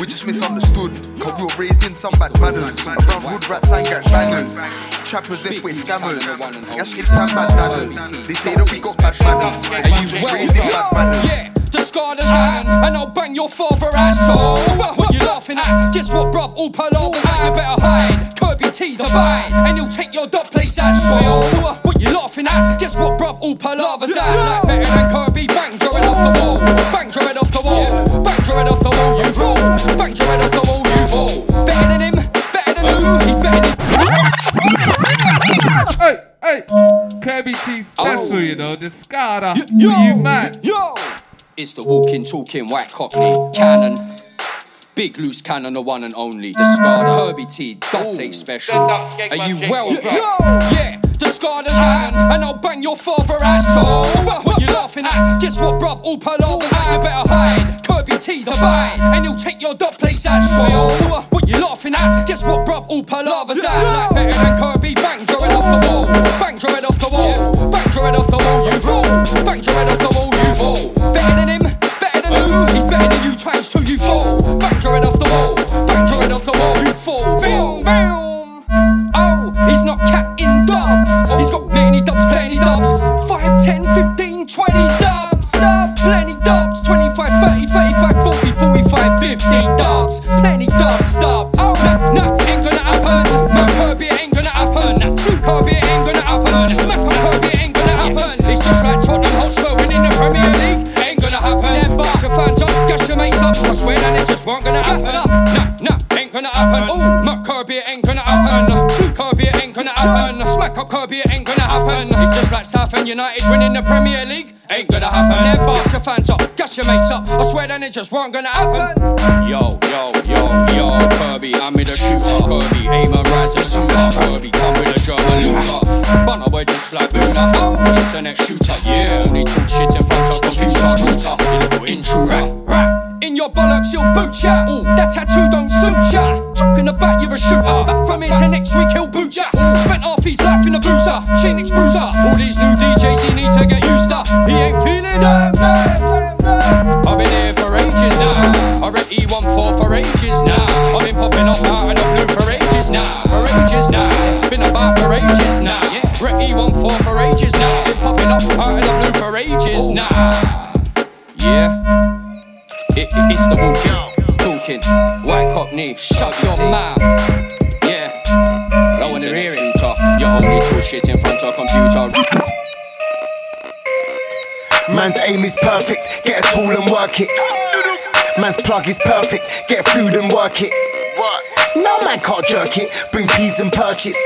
We just misunderstood. Cause we were raised in some bad manners. Around hood rats and gang bangers. Trappers, F-way scammers. Ashkin and bandanas. They say that we got bad manners. But we were just raised in bad manners. The Scarlet's hand, and I'll bang your father asshole. What you laughing at? Guess what, bruv? All palavers out, you better hide. Kirby T's a bite, and you'll take your dog place asshole. What you laughing at? Guess what, bruv? All palavers out. Like better than Kirby, bang your head off the wall. Bang your head off the wall. Bang your head off the wall, you fool. Bang your head off the wall, you fool. Better than him, better than who? He's better than. hey, hey, Kirby T special, oh. you know, the Scarter. Yo, you mad? Yo, it's the walking, talking white cockney cannon. Big loose cannon, the one and only. The Scarter Herbie T, dub plate special. Are you well, bro? Yeah, the Scarter's hand, and I'll bang your father asshole. What you laughing at? Guess what, bruv? All palavers out, you better hide. Kirby T's a and he'll take your dub place asshole. Oh. What you laughing at. Guess what, bruv? All palavers at. Like better than Kirby. Bang, draw it off the wall. Bang, draw it off the wall. Bang, draw it off the wall. You fool. Bang, draw it off the wall. You fool. Better than him. Better than who? He's better than you. Twice till you fall. Bang, draw it off the wall. Bang, draw it off the wall. You fall. Boom, boom. Oh, he's not catting dubs. He's got many dubs, plenty dubs. 5, 10, 15, 20 dubs. Dubs. 25, 30, 35, 40, 45, 50 dubs. Plenty dubs, dub. Oh, nah, nah, ain't gonna happen. My Kirby ain't gonna happen. Nah, True Kirby ain't gonna happen. Smack on Kirby ain't gonna happen. It's just like Tottenham Hotspur winning the Premier League. Ain't gonna happen. Never. Your fans up, gas your mates up. I swear that it just won't gonna happen. Nah, nah, ain't gonna happen. Oh, my Kirby ain't gonna happen. True Kirby ain't gonna happen. Smack up Kirby ain't gonna happen. It's just like Southend United winning the Premier League. Ain't gonna happen. Never. Get your fans up, gas your mates up. I swear that it just won't gonna happen. Yo, yo, yo, yo, Kirby, I'm in a shooter. Kirby, aim and rise a shooter. Kirby, come with a German looter. But we're just like. Oh, internet shooter, yeah. Only talk shit in front of computer router. You little. Right. In your bollocks, you'll boot ya. Ooh, that tattoo don't suit ya. Talking about you're a shooter. Back from here to next week, he'll boot ya. Spent half his life in a boozer. Phoenix bruiser. All these new DJs he needs to get used to. He ain't feeling them. Eh, eh, eh. I've been here work it. Man's plug is perfect, get food and work it. No man can't jerk it, bring peas and purchase.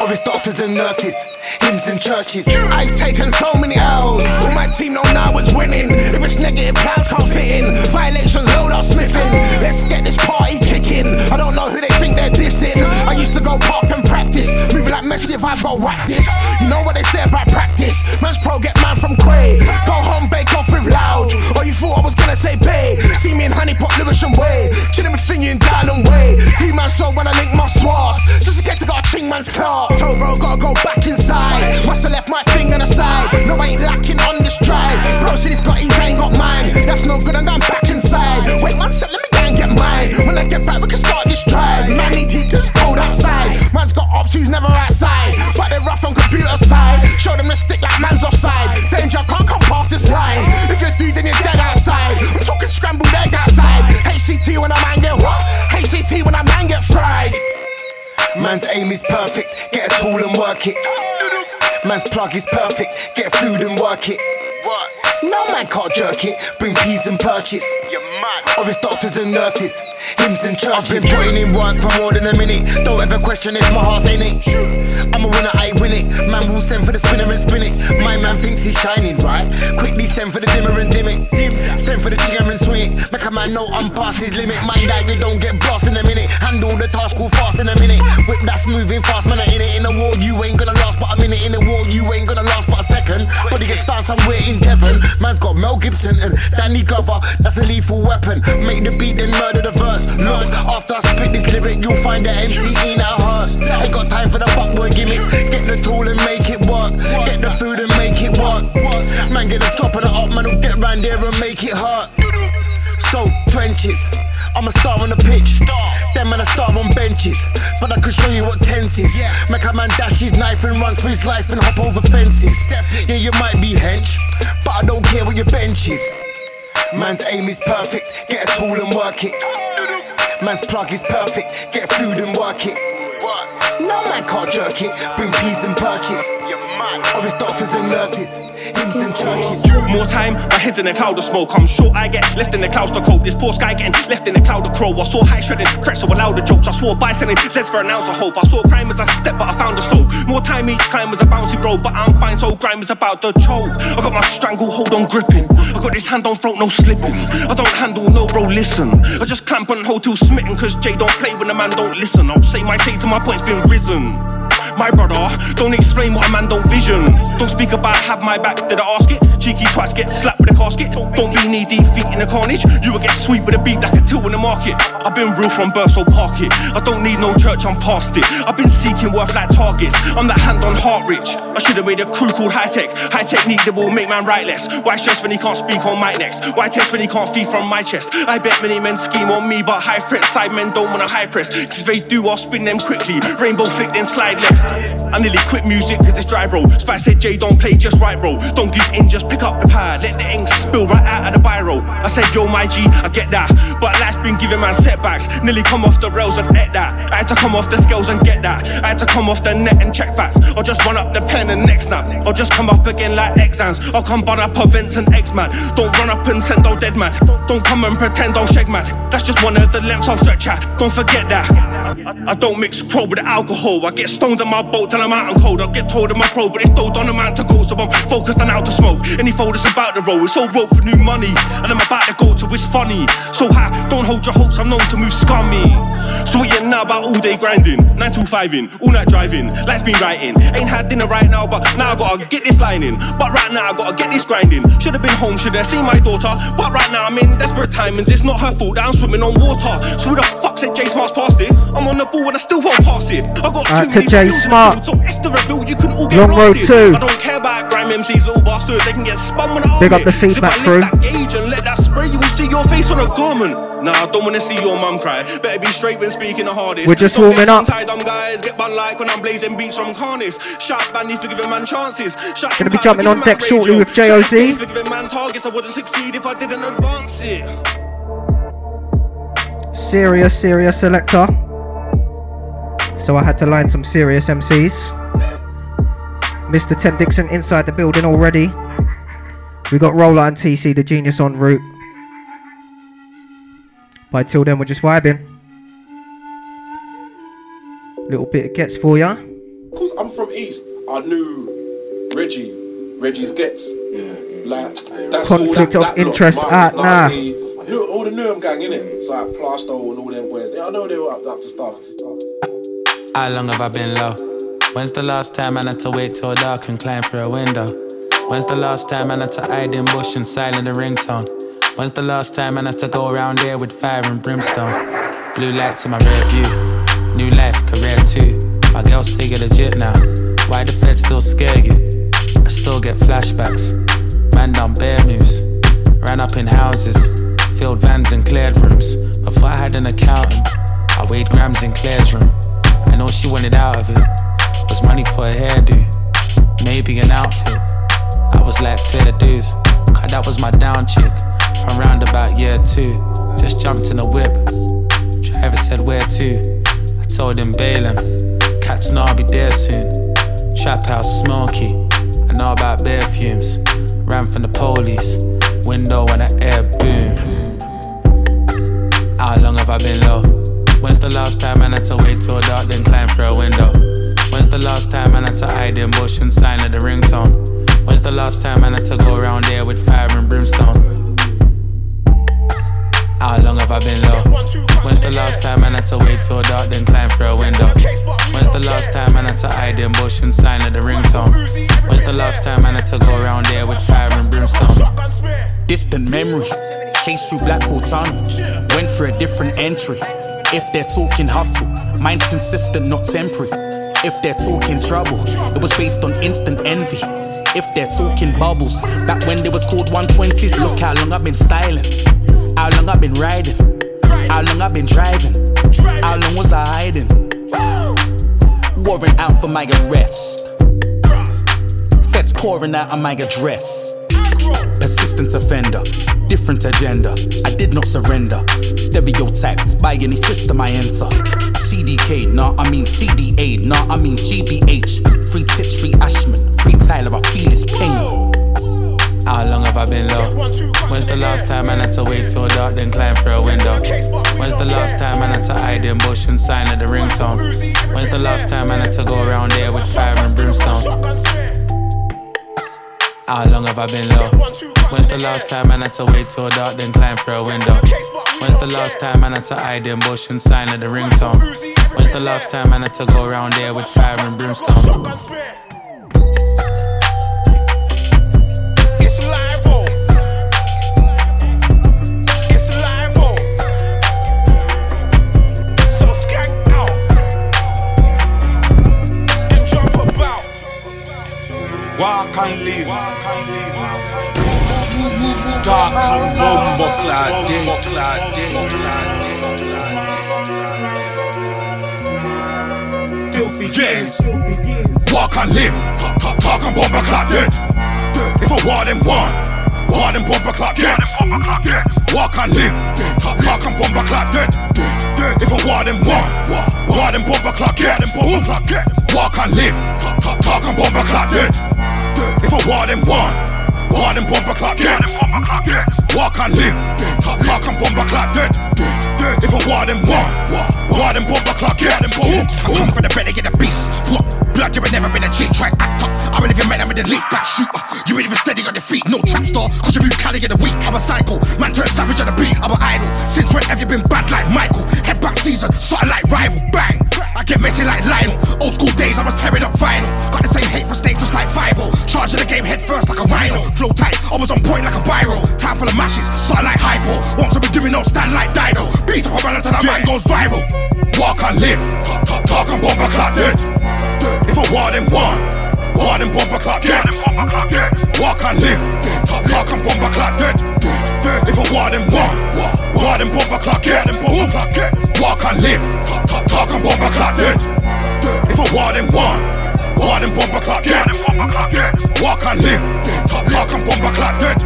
Or his doctors and nurses, hymns and churches. I've taken so many L's, but my team know now was winning. If it's negative, plans can't fit in. Violations, load up sniffing. Let's get this party kicking. I don't know who they think they're dissing. I used to go park and practice, moving like Messi if I go whack this. You know what they say about practice? Man's pro get man from Quay. Go home, bake off with loud. Or you thought I was gonna say Bay. See me in honey pot, Lewisham way. Chilling with Thingy and Down way. He man so when I link my swars. Just to get to got a ching man's car. Told bro, gotta go back inside. Must have left my thing on the side. No, I ain't lacking on this drive. Bro said he's got his, ain't got mine. That's no good, I'm going back inside. Wait, man said, let me go and get mine. When I get back, we can start this drive. Man need heaters cold outside. Man's got ops who's never outside. But they're rough on computer side. Show them the stick like man's offside. Danger can't come past this line. If you're dude, then you're dead outside. I'm talking scrambled egg outside. HCT when a man get what? HCT when a man get fried. Man's aim is perfect, get a tool and work it. Man's plug is perfect, get food and work it. No man can't jerk it, bring peas and purchase. Or his doctors and nurses, hymns and churches. I've been putting in work for more than a minute. Don't ever question if my heart's in it. I'm a winner, I win it. Man will send for the spinner and spin it. My man thinks he's shining bright. Quickly send for the dimmer and dim it. Dim. Send for the chinger and swing it. Make a man know I'm past his limit. Mind that you don't get blast in a minute. Handle the task all fast in a minute. Whip that's moving fast, man. I in it. In the war, you ain't gonna last but a minute. In the war, you ain't gonna last but a second. But he gets found somewhere in Devon. Man's got Mel Gibson and Danny Glover. That's a lethal weapon. Make the beat, then murder the verse. Look, after I spit this lyric, you'll find the MC in a hearse. Ain't got time for the fuckboy gimmicks. Get the tool and make it work. Get the food and make it work. Man, get the top and the up, man, will get round there and make it hurt. So, trenches. I'm a star on the pitch. Them man a star on benches. But I could show you what tense is. Make a man dash his knife and run for his life and hop over fences. Yeah, you might be hench, but I don't care what your bench is. Man's aim is perfect, get a tool and work it. Man's plug is perfect, get food and work it. No man can't jerk it, bring peas and purchase. Or his doctors and nurses, hymns and churches. More time, my head's in a cloud of smoke. I'm sure I get left in the clouds to cope. This poor sky getting left in the cloud of crow. I saw high shredding, cracks so louder jokes. I swore by selling zeds for an ounce of hope. I saw crime as I stepped, but I found a slope. More time each climb was a bouncy road, but I'm fine, so grime is about to choke. I got my stranglehold on gripping. I got this hand on throat, no slipping. I don't handle no bro, listen. I just clamp and hold till smitten, cause Jay don't play when the man don't listen. I'll say my say to my point's been risen. My brother, don't explain what a man don't vision. Don't speak about have my back, did I ask it? Cheeky twats get slapped with a casket. Don't be knee deep feet in the carnage. You will get sweet with a beat like a tilt in the market. I've been real from birth, so park it. I don't need no church, I'm past it. I've been seeking worth like targets. I'm that hand on heart rich. I should have made a crew called high tech. High technique that will make man write less. Why stress when he can't speak on mic next? Why test when he can't feed from my chest? I bet many men scheme on me, but high threat side men don't wanna high press. Cause if they do, I'll spin them quickly. Rainbow flick, then slide left. Yeah. I nearly quit music cause it's dry, bro. Spice said, Jay, don't play just right, bro. Don't give in, just pick up the pad. Let the ink spill right out of the biro. I said, yo, my G, I get that. But life's been giving man setbacks. Nearly come off the rails and get that. I had to come off the scales and get that. I had to come off the net and check facts. Or just run up the pen and next snap. Or just come up again like exams. Or come bun up events and X man. Don't run up and send no dead man. Don't come and pretend I'll shake man. That's just one of the lengths I'll stretch at. Don't forget that. I, I don't mix crow with alcohol. I get stoned in my boat till I'm out and cold. I get told in my pro, but it's still on the man to go. So I'm focused on how to smoke. Any folders about the roll. It's all rope for new money. And I'm about to go to it's funny. So high, don't hold your hopes. I'm known to move scummy. So what you're know about all day grinding? 9 to 5 in, all night driving. Lights been writing. Ain't had dinner right now, but now I gotta get this lining. But right now I gotta get this grinding. Should've been home, should've seen my daughter. But right now I'm in desperate timings. It's not her fault that I'm swimming on water. So who the fuck said Jay Smart's past it? I'm on the ball and I still won't pass it. I got too to many J skills Smart. So if the reveal, you can all get Long road two. I don't care about grime MCs, little bastards. They can get spun when I Big up the feedback if crew. that gauge and let that spray, you will see your face on a garment. Nah, I don't wanna see your mum cry. Better be straight when speaking the hardest. We're just Don't warming up. dumb guys get bun like when I'm blazing beats from Carnis. Shout Bandy for giving man chances. Shout Gonna be jumping on deck shortly with JOZ. For giving man targets. I wouldn't succeed if I didn't advance it. Serious, serious selector. So I had to line some serious MCs. Mr. Ten Dixon inside the building already. We got Roller and TC the Genius en route. But till then, we're just vibing. Little bit of gets for ya. Because I'm from East, I knew Reggie, Reggie's Gets. Yeah. Like, that's all Conflict that, of that lot. interest Marcus at ah, nah. Nasty, you all the Newham gang, innit? It's like Plasto and all them boys. I know they were up, up to stuff. How long have I been low? When's the last time I had to wait till dark and climb through a window? When's the last time I had to hide in bush and silent the ringtone? When's the last time I had to go around there with fire and brimstone? Blue light to my rear view. New life, career too. My girl say you're legit now. Why the feds still scare you? I still get flashbacks. Man done bare moves. Ran up in houses. Filled vans and cleared rooms. Before I had an accountant, I weighed grams in Claire's room. I know she wanted out of it. Was money for a hairdo. Maybe an outfit. I was like fair dues. Cause that was my down chick. From round about year two. Just jumped in a whip. Driver said where to. I told him Balaam. Catch know I'll be there soon. Trap house smoky. I know about bear fumes. Ran from the police. Window and an air boom. How long have I been low? When's the last time I had to wait till dark then climb through a window? When's the last time I had to hide bush and sign of the ringtone? When's the last time I had to go around there with fire and brimstone? How long have I been low? When's the last time I had to wait till dark then climb through a window? When's the last time I had to hide bush and sign of the ringtone? When's the last time I had to go around there with fire and brimstone? Distant memory, chased through Blackwall Tunnel, went for a different entry. If they're talking hustle, mine's consistent, not temporary. If they're talking trouble, it was based on instant envy. If they're talking bubbles, back when they was called 120s, look how long I've been styling, how long I've been riding, how long I've been driving, how long was I hiding? Warrant out for my arrest, feds pouring out on my address. Persistent offender, different agenda. I did not surrender. Stereotyped by any system I enter. TDK, nah, I mean TDA, nah, I mean GBH. Free Titch, free Ashman, free Tyler, I feel his pain. How long have I been low? When's the last time I had to wait till dark then climb through a window? When's the last time I had to hide in bush and sign of the ringtone? When's the last time I had to go around there with fire and brimstone? How long have I been low? When's the last time I had to wait till dark then climb through a window? When's the last time I had to hide in bush and sign of the ringtone? When's the last time I had to go around there with fire and brimstone? Dark and bomber clad day, clad day, Filthy yes. Walk and live. Talk, talk, and bomber clad dead. If a war them one, war them bomber clad dead. Walk and live. Talk, and bomber clad dead. Dead. If a war them one, war them bomber clad dead. Walk and live. Talk, talk, talk and bomber clad dead. Dead. If a war them one. War them bumper clock dead. Walk and live. Talk, talk and bumper clock dead. If I war them war, war them bumper clock dead. Come for the better, get the beast. Blood, you ain't never been a cheat. Try act up. I mean, if you met I'm the league, back shooter. You ain't even steady on your feet. No trap star. Cause you move Cali in the week. I'm a cycle. Man turn savage on the beat. I'm an idol. Since when have you been bad like Michael? Head back season. Something like rival. Bang. I get messy like Lionel. Old school days, I was tearing up vinyl. Got the same hate for snakes just like Five Charging the game head first like a rhino. Flow tight, I was on point like a biro. Time full of mashes, something like hypo. Once I've been doing no stand like Dido. Beat up a balance and that man goes viral. Walk and live, talk, talk, talk and bomber clock dead. Dead. If I war them one, war them bomber clock dead. dead. Walk and live, talk, talk and bomber clock dead. dead. If I war them one, war them bomber clock dead. Walk and live, talk, talk, talk and bomber clock dead. dead. If I war them one. War them bumper clock dead. Walk and live. Talk, and bumper clock dead.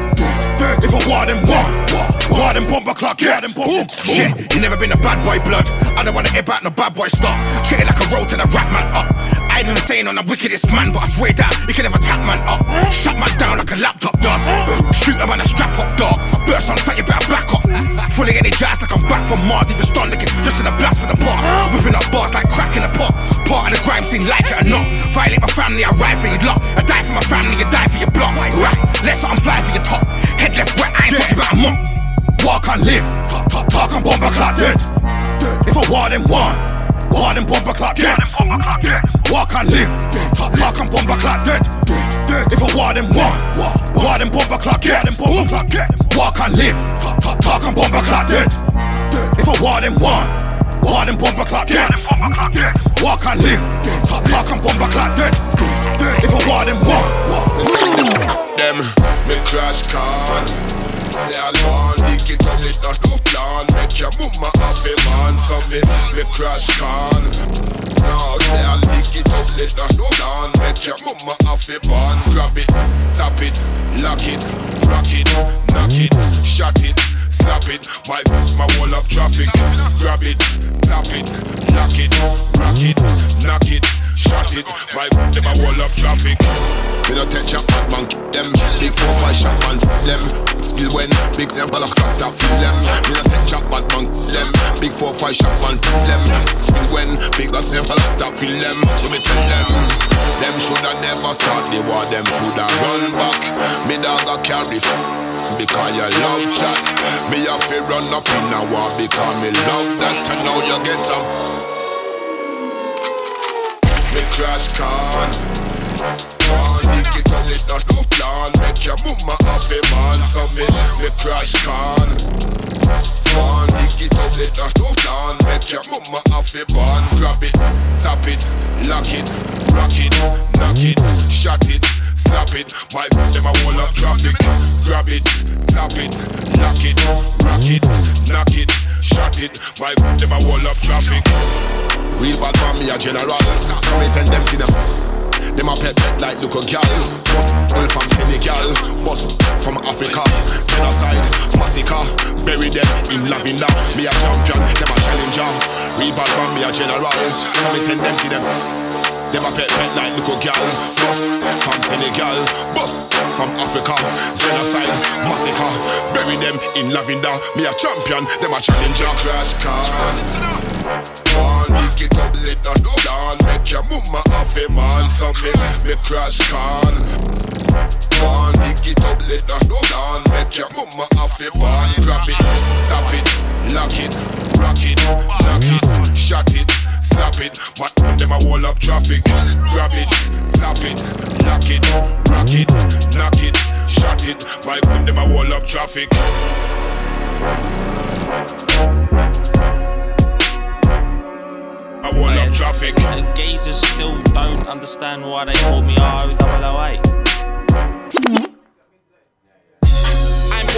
If I war them one, bumper clock dead. Boom. Shit, you never been a bad boy blood. I don't wanna hear about no bad boy stuff. Treat it like a road and the rap man up. I ain't even saying I'm the wickedest man, but I swear that you can never tap man up. Shut man down like a laptop does. Shoot a man a strap up dog. Burst on sight, you better back up. Fully energized like I'm back from Mars. Even stun licking, just in a blast for the past. Whipping up bars like crack in a pot. Part of the grime scene, like it or not. Violate my family, I ride for your lot. I die for my family, you die for your block. Right, let's something fly for your top. Head left, wet, I ain't talking about a month. Walk and live, talk, talk, talk and bomber clock dead. If I war them one, war them bomber clock dead. Walk and live, talk, talk and bomber clock dead. If I war them one, war them bomber clock dead. Walk and live, talk, talk, talk and bomber clock dead. If I war them one. War them bumper clock dead. Walk and live. Talk, talk and bumper clock dead. If I war them one. Them me crash car. They all born digital it not no plan. Make your mama have a man. So me me crash can. No, they all digital it not no plan. Make your mama have a man. Grab it, tap it, lock it, rock it, knock it, shut it. Snap it, my my wall up traffic. Grab it, tap it, knock it, rock it, knock it, shut it. My them my wall up traffic. Me no take chop man, them big four five shot man, them spill when big of clock stop feel them. Me no take chop man, them big four five shot man, them spill when big sample of stop feel them. So me tell them, them shoulda never start the war, them shoulda run back. Me dog a carry because you love chat. Me have to run up in a war because me love that. And now you get some. Me crash car. You get a little no plan. Make your mama have a man. So me, me crash can. You get a little no plan. Make your mama have a man. Grab it, tap it, lock it, rock it, knock it, shut it. Snap it, my them a wall up traffic. Grab it, tap it, lock it, rock it, knock it, shut it. My them a wall up traffic. Real bad man, me a general. So me send them to them. Them a pet pet like look a gal. Bust from Senegal, bust from Africa. Genocide, massacre, bury them in lavender. Me a champion, them a challenger. Bad man, me a general. So me send them to them. Them a pet pet like little gal Bust from Senegal Bust from Africa Genocide, massacre Bury them in lavender Me a champion, them a challenger Crash car One, get up lit not no down Make your mama have a man So me, me crash can One, we get up lit not no down Make your mama have a man Grab it, tap it, lock it, rock it, knock it, shut it Snap it, but them a wall up traffic. Grab it, tap it, lock it, rock it, knock it, shut it. By them a wall up traffic. A wall up traffic. The gazers still don't understand why they call me R-O-8.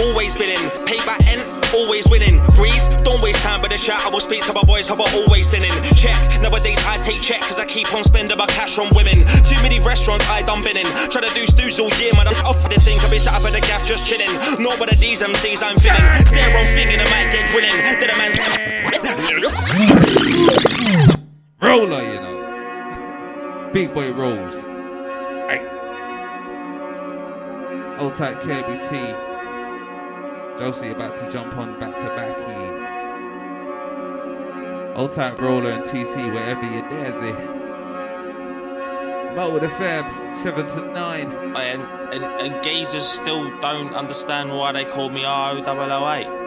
always winning. Payback end, always winning. Grease, don't waste time with the chat. I will speak to my boys, how about always sinning. Check, nowadays I take check, cause I keep on spending my cash on women. Too many restaurants I done been in. Try to do stews all year, man. I'm off for the thing. I'll be sat up at the gaff just chilling. Not with the D's MCs I'm feeling. Zero thing and I might get grinning. Then a man's. Roller, you know. Big boy rolls. Old tight KBT. Josie about to jump on back to back here. Old tight roller and TC wherever you're there. Mo with the Fab, 7 to 9. And, and, and geezers still don't understand why they call me RO008.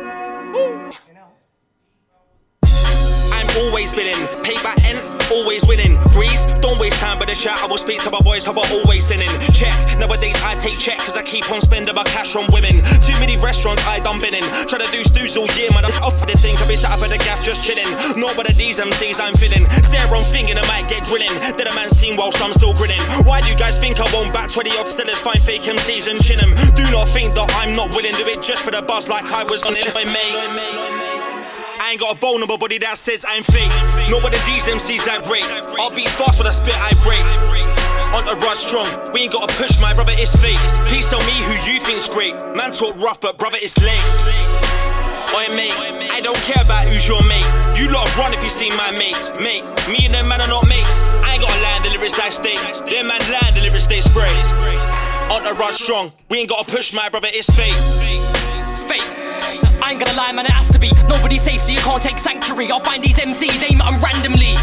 Always winning. Payback end, always winning. Grease, don't waste time with the chat. I will speak to my boys, how about always sinning. Check, nowadays I take check, cause I keep on spending my cash on women. Too many restaurants I done been in. Try to do stews all year, man. I'm off the thing. I'll be sat up at the gaff just chilling. Not with the D's MCs I'm feeling. Say wrong thing and I might get grilling. Then a man's team whilst I'm still grinning. Why do you guys think I won't back 20 odd still find fake MCs and chin 'em? Do not think that I'm not willing to do it just for the buzz like I was on it. I may. I ain't got a bone on my body that says I'm fake. Not with the D's MCs I break. I'll beats fast with a spit I break. On the run strong, we ain't gotta push my brother, it's fake. Please tell me who you think's great. Man talk rough, but brother, it's late. Oi mate, I don't care about who's your mate. You lot run if you see my mates. Mate, me and them man are not mates. I ain't gotta lie the lyrics I state. Them man lie and the lyrics they spray. On the run strong, we ain't gotta push my brother, it's fake. Fake. I ain't gonna lie, man, it has to be. Nobody's safe, so you can't take sanctuary. I'll find these MCs, aim at them randomly.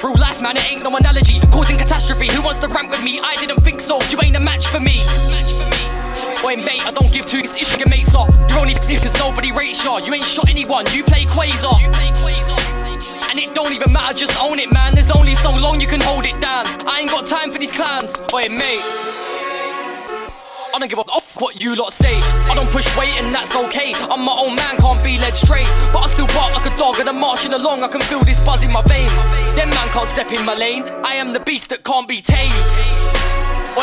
Real life, man, it ain't no analogy. Causing catastrophe. Who wants to rank with me? I didn't think so. You ain't a match for me. Boy, mate, I don't give two issue your mates are. You're only sick cause nobody rates ya. You ain't shot anyone, you play Quasar. And it don't even matter, just own it, man. There's only so long you can hold it down. I ain't got time for these clowns. Boy, mate. I don't give a off what you lot say. I don't push weight and that's okay. I'm my own man, can't be led straight. But I still bark like a dog and I'm marching along. I can feel this buzz in my veins. Them man can't step in my lane. I am the beast that can't be tamed.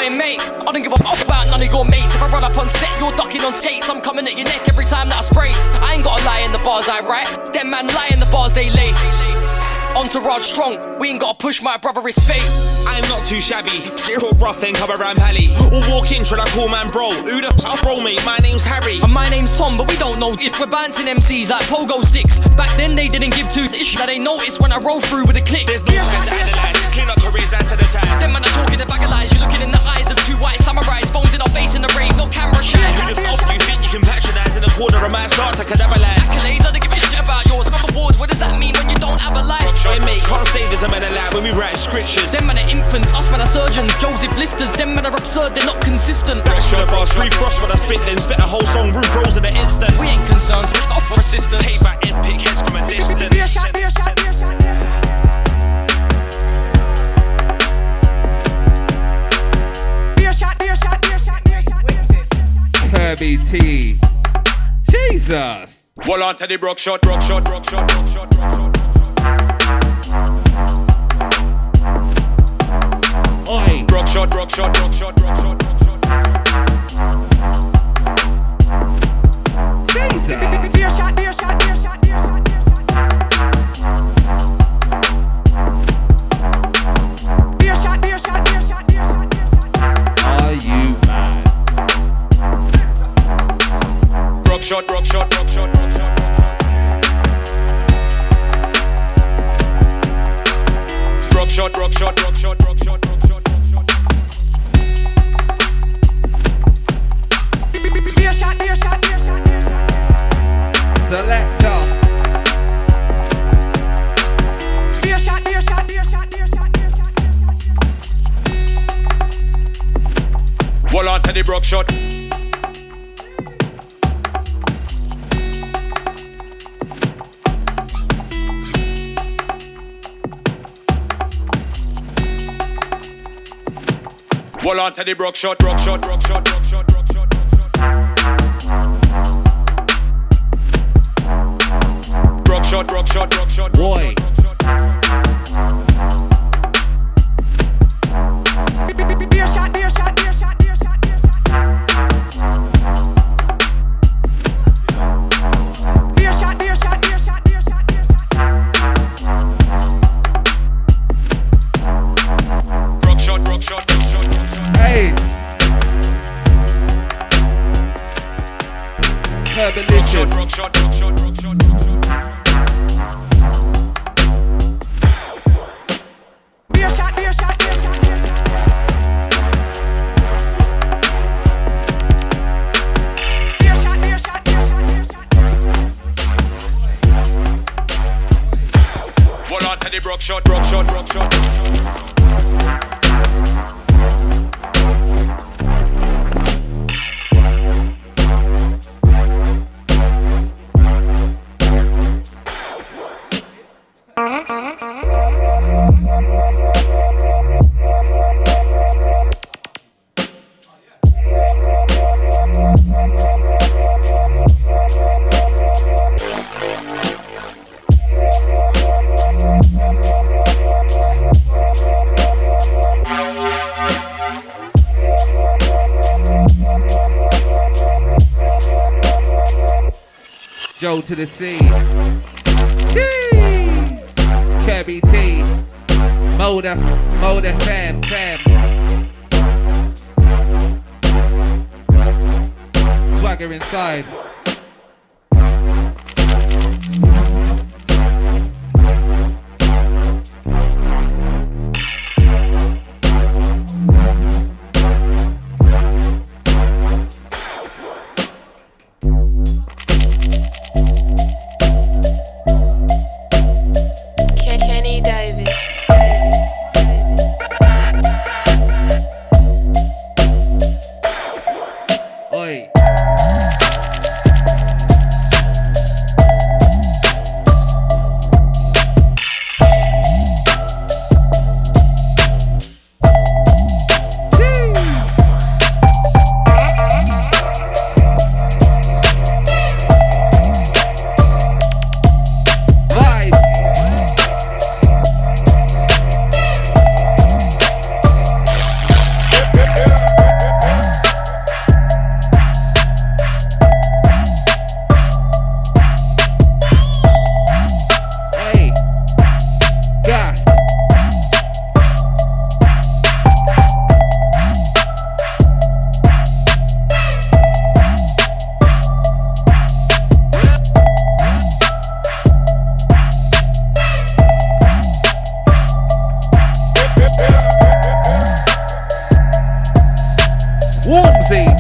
Oi mate, I don't give a fuck about none of your mates. If I run up on set, you're ducking on skates. I'm coming at your neck every time that I spray. I ain't gotta lie in the bars I write. Them man lie in the bars they lace. Entourage strong, we ain't gotta push my brother, it's fate. I'm not too shabby. Zero rough, then come around Pally. Or walk in, try to call man bro. Who the f bro, mate? My name's Harry. And my name's Tom, but we don't know if we're bouncing MCs like pogo sticks. Back then they didn't give two to issue that they noticed when I roll through with a click. There's no time to analyze. Clean up careers as to the ties. Them man are talking a bag of lies. You're looking in the eyes of two white samurais. Phones in our face in the rain, no camera shy. Who the f you think you can patronize in a corner? of my start to cadaverlize. Accolades, I don't give a shit about yours. Got awards, what does that mean when you don't have a life? Oi mate, can't say there's a man alive when we write scriptures. Them man are infants, us man are surgeons. Joseph Listers, them men are absurd, they're not consistent. Back bars, free frost when I spit, then spit a whole song, roof rolls in an instant. We ain't concerned, so offer assistance. Payback end pick heads from a distance. Be a shot, be a shot, be a shot, be a shot. Be a shot, be a shot, shot. Kirby T. Jesus. Well on to the broke shot, broke shot, broke shot, broke shot, broke shot. Oi. Broke shot, broke shot, broke shot, broke shot, broke shot. Jesus. Be a shot, be a shot, be a shot, be a shot, be a shot. Broke shot, broke shot, broke shot, broke shot, broke shot. Broke shot, broke shot, broke shot, broke shot, broke shot, broke shot. Be a shot, be a shot, be a shot, be a shot. Selector. Be a shot, be a shot, be a shot, be a shot, be a shot. Well on to the broke shot. Well on to the broke shot, broke shot, broke shot, broke shot, broke shot, broke shot. Broke shot, broke shot, broke shot, broke de Warmsy.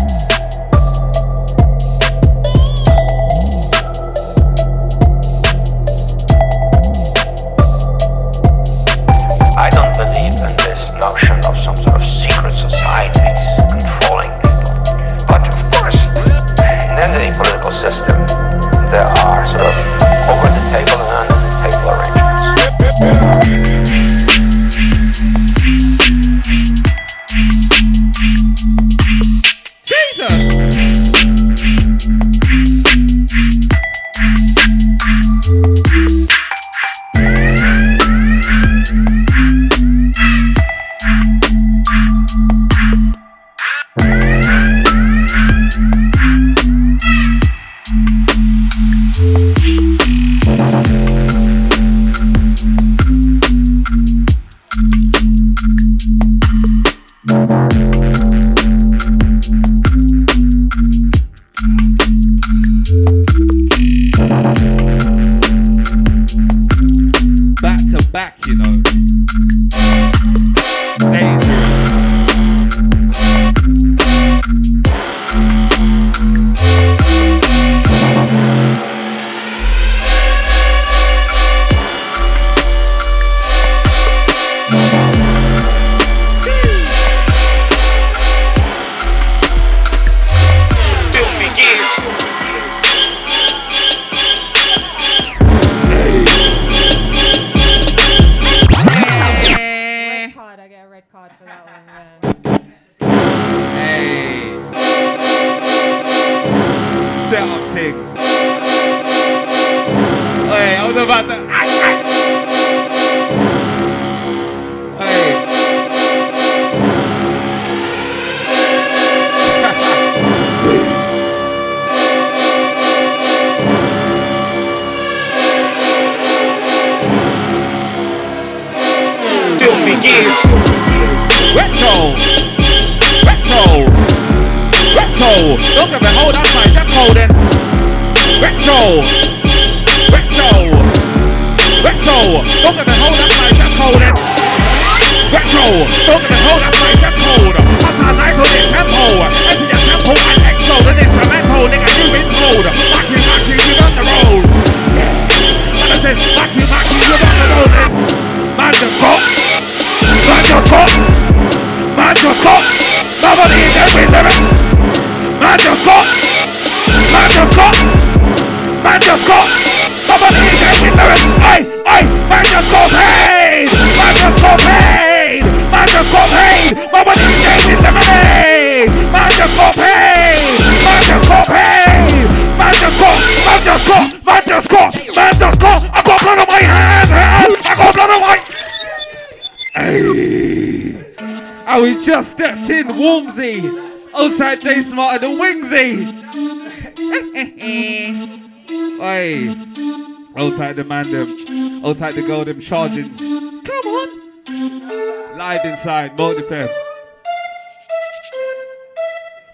The man them. Outside the girl them charging. Come on. Live inside, Multi FM.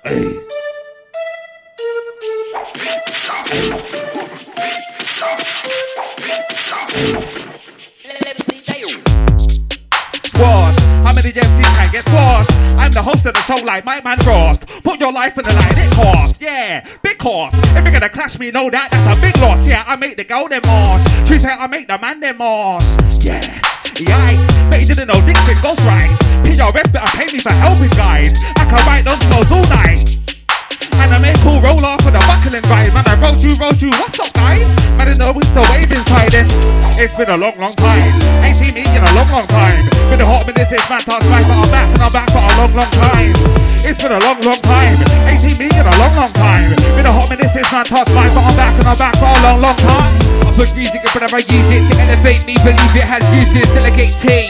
Hey. How many MCs can get squashed? I'm the host of the show like Mike Man Frost. Put your life in the line, it costs. Yeah, cost. If you're gonna clash me, know that that's a big loss. Yeah, I make the girl them marsh. She say I make the man them marsh. Yeah. Yikes, but you didn't know Dixon ghost rights. PRS better pay me for helping guys. I can write those flows all night. And I make cool roll off with a buckling ride. Man, I roll you, roll you. What's up, guys? Man, I know it's the wave inside it. It's been a long, long time. Ain't seen me in a long, long time. Been a hot minute since man touched back, but I'm back and I'm back for a long, long time. It's been a long, long time. Ain't seen me in a long, long time. Been a hot minute since man touched back, but I'm back and I'm back for a long, long time. I put music in front of I use it to elevate me, believe it has uses, delegate T.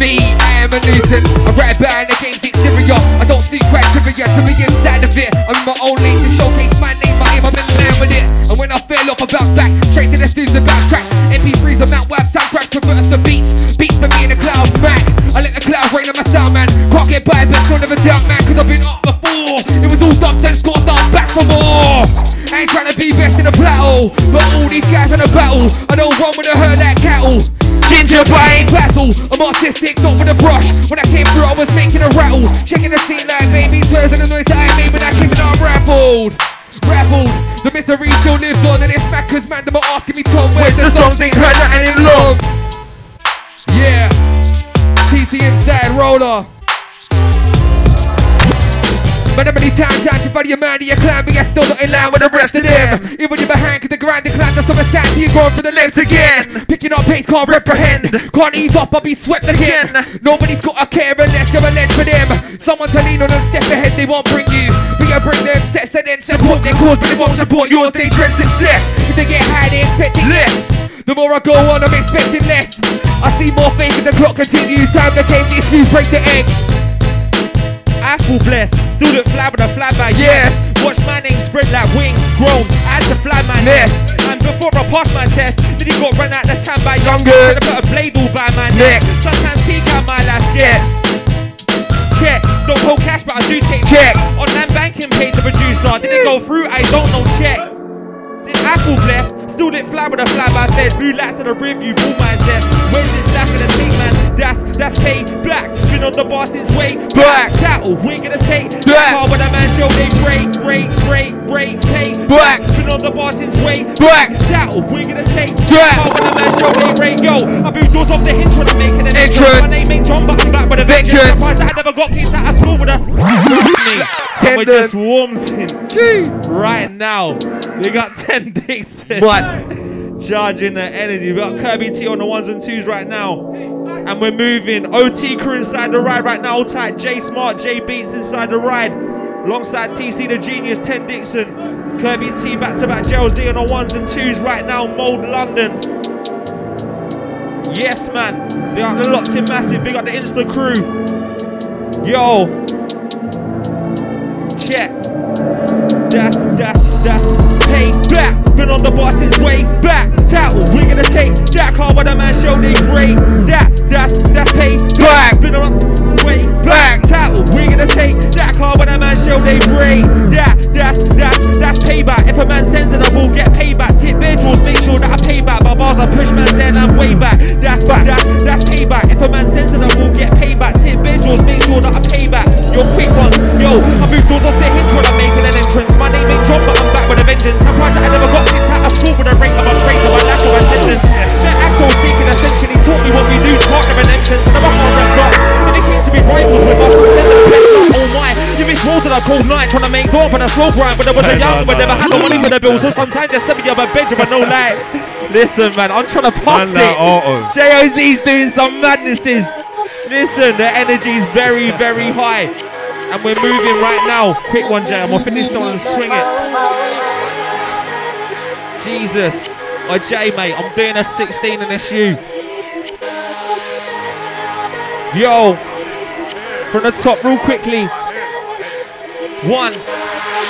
Me, I am a nuisance. I write about an against exterior. I don't see criteria to be inside of it. I'm in my own lane to showcase my name, my aim, I'm in line with it. And when I fail off, I bounce back. Straight to the studios and bounce tracks. MP3s on that web, sound crash, convert us to beats. Beats for me in the cloud, man. I let the cloud rain on my sound, man. Can't get by, but still never doubt, man. Cause I've been up before. It was all dumped and scored, I'm back for more. I ain't trying to be best in the battle, but all these guys in the battle. I don't run with a herd like cattle. Ginger but I ain't battle. I'm artistic, not with a brush. When I came through, I was making a rattle. Checking the scene like baby swears and the noise that I made when I came in, I'm rappled. Rappled. The mystery still lives on, and it's mad cause man, them are asking me, Tom, where's the songs ain't heard nothing in long. Yeah. TC inside roller. But how many times I find your man and your clan, but you're still not in line with the rest of them. Even if you behind, cause the grind decline, that's on the side, you're going for the lips again. Picking up pace, can't reprehend. Can't ease up, I'll be swept again. Nobody's got a care unless you're a lens for them. Someone to lean on and step ahead, they won't bring you. But you bring them sets and then support their cause, but they won't support yours, they dread success. If they get high, they expecting less. The more I go on, I'm expecting less. I see more faith in the clock continues. Time to game these news, break the egg. Apple blessed, Student fly with a fly by Yes. Watch my name spread like wings, grown I as a fly my Nest. And before I pass my test, then he got run out the time by young Younger. Have put a blade all by my Neck. neck. Sometimes peek out my life gets. Check, don't hold cash, but I do take Check. Online banking paid the producer. Did it go through? I don't know. Check. Since Apple blessed, still lit fly with a fly by fed. Blue lights in the review, full my zest. Where's this stack of the tape, man? That's that's pay black. Been on the bar since way Black. Tattle, oh, we gonna take Black. Car with a man show they break, break, break, break, pay Black. Been on the bar since way Black. Tattle, oh, we gonna take Black. Car with a man show they break. Yo, I blew doors off the hinge when I'm making an Entrance. My name ain't John, but I'm back with a vengeance. Surprised I never got kicked out of school with a. Someone Tendons. just warms in right now. We got 10 dates. What? Charging the energy. We got Kirby T on the ones and twos right now. And we're moving. OT crew inside the ride right now. All tight. J Smart, J Beats inside the ride. Alongside TC the Genius, 10 Dixon. Kirby T back to back. Gel Z on the ones and twos right now. Mold London. Yes, man. They are locked in massive. Big up the Insta crew. Yo. Check. That's, that's, that's. Hey, back. Been on the bar since way back. Tattle. We gonna take that car with a man show they break. That, that's, that's pay Black. Been on way back. Tattle. We gonna take that car with a man show they break. That, that's, that's, that's pay payback. If a man sends it, I will get payback. Tip visuals, make sure that I pay back. My bars I push man then I'm way back. That's back, that's that's payback. If a man sends it, I will get payback. Tip visuals, make sure that I pay back. Yo, quick ones, yo, I move doors off the hinge when I'm making an entrance. My name ain't John, but I'm back with a vengeance. I'm proud that I never got kicked out of school with a rate of a grade of a lack of attendance. That actor seeking essentially taught me what we do, part of an entrance, and I'm up on rest up. And it came to be rivals with us, I'm sending a best. Oh my, you miss walls that I called night, trying to make door for the slow grind, but there was a young, no, but no, never no. had the money for the bill. So sometimes send me up a bench, but no lights. Listen, man, I'm trying to pass Man, it. auto. JOZ's doing some madnesses. Listen, the energy is very, very high. And we're moving right now. Quick one. I'm gonna finish down and swing it. Jesus. Oh, Jay, mate, I'm doing a 16 in this U. Yo. From the top, real quickly. One.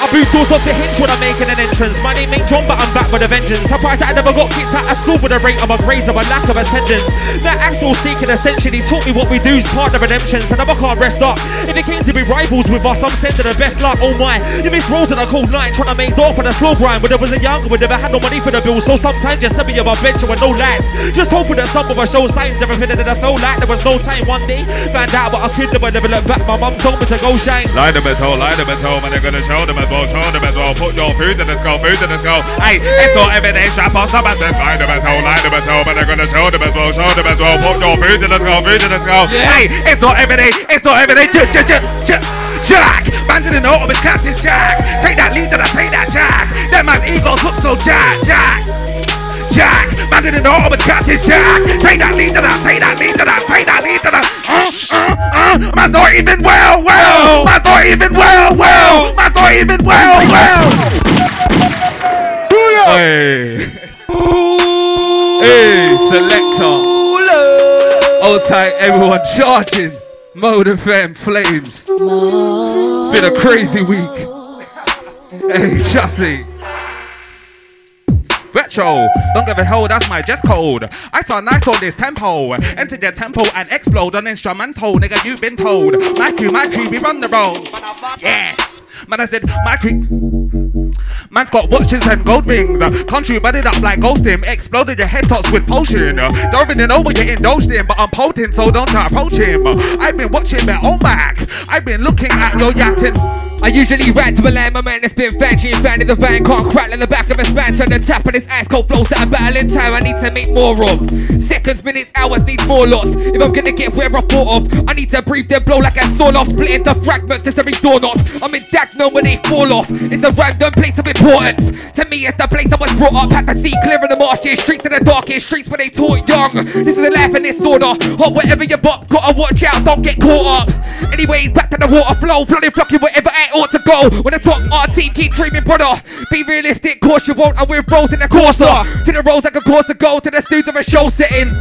I boot doors off the hinge when I'm making an entrance. My name ain't John, but I'm back with a vengeance. Surprised that I never got kicked out of school with a rate of a grades of a lack of attendance. That actual seeking essentially taught me what we do is part of redemption. So now I can't rest up. If it came to be rivals with us, I'm sending the best luck. Oh my, you miss rolls in a cold night trying to make door for the slow grind. When I was a young, we never had no money for the bills. So sometimes just send me up a bench with no lights. Just hoping that some of us show signs, everything that I felt like there was no time. One day, found out what I could do, but never look back. My mum told me to go shine. Lie them at all, lie them at all, man, they're gonna show them as well, show them as well. Put your food in the skull, food in the skull. Hey, it's not everyday strap on some says lie them at all, lie them at all, man, they're gonna show them as well, show them as well. Put your food in the skull, food in the skull. Hey, it's not everyday, it's not everyday. J- j- j- j- Jack, man didn't know it's cat is Jack. Take that lead and I take that Jack. That man's egos look so Jack, Jack. Jack, man didn't know it's cat is Jack. Take that lead and I take that lead and I take that lead and I. Uh, uh, uh, man's not even well, well. Man's not even well, well. Man's not even well, well. Hey. Hey, selector. Hold tight, everyone charging. Mode FM flames. It's been a crazy week. Hey, Chassis. Retro, don't give a hell, that's my dress code. I saw nice on this tempo. Enter the tempo and explode on instrumental, nigga, you've been told. My crew, my crew, we run the road. Yeah. Man, I said, my crew. Man's got watches and gold rings. Country budded up like ghosting. Exploded your head tops with potion. Don't really know what you're indulged in, but I'm potent, so don't try approach him. I've been watching my own back. I've been looking at your yachting. I usually rant to a lamb, my man that's been fancy fan in the van can't crack in the back of a span. Turn the tap on his ice cold flows that I'm battling time. I need to make more of. Seconds, minutes, hours need more lots. If I'm gonna get where I thought of, I need to breathe then blow like a sawn off. Split into fragments, there's every door knot. I'm in no when they fall off. It's a random place of importance. To me, it's the place I was brought up. Had to see clear in the marshy streets and the darkest streets where they taught young. This is a life in disorder. Or whatever you bop, gotta watch out, don't get caught up. Anyways, back to the water flow, flooding, flocking whatever I ought to go. When the top RT keep dreaming, brother. Be realistic, course you won't. And we're rolls in the courser. To the roads like a course to go to the studio of a show setting.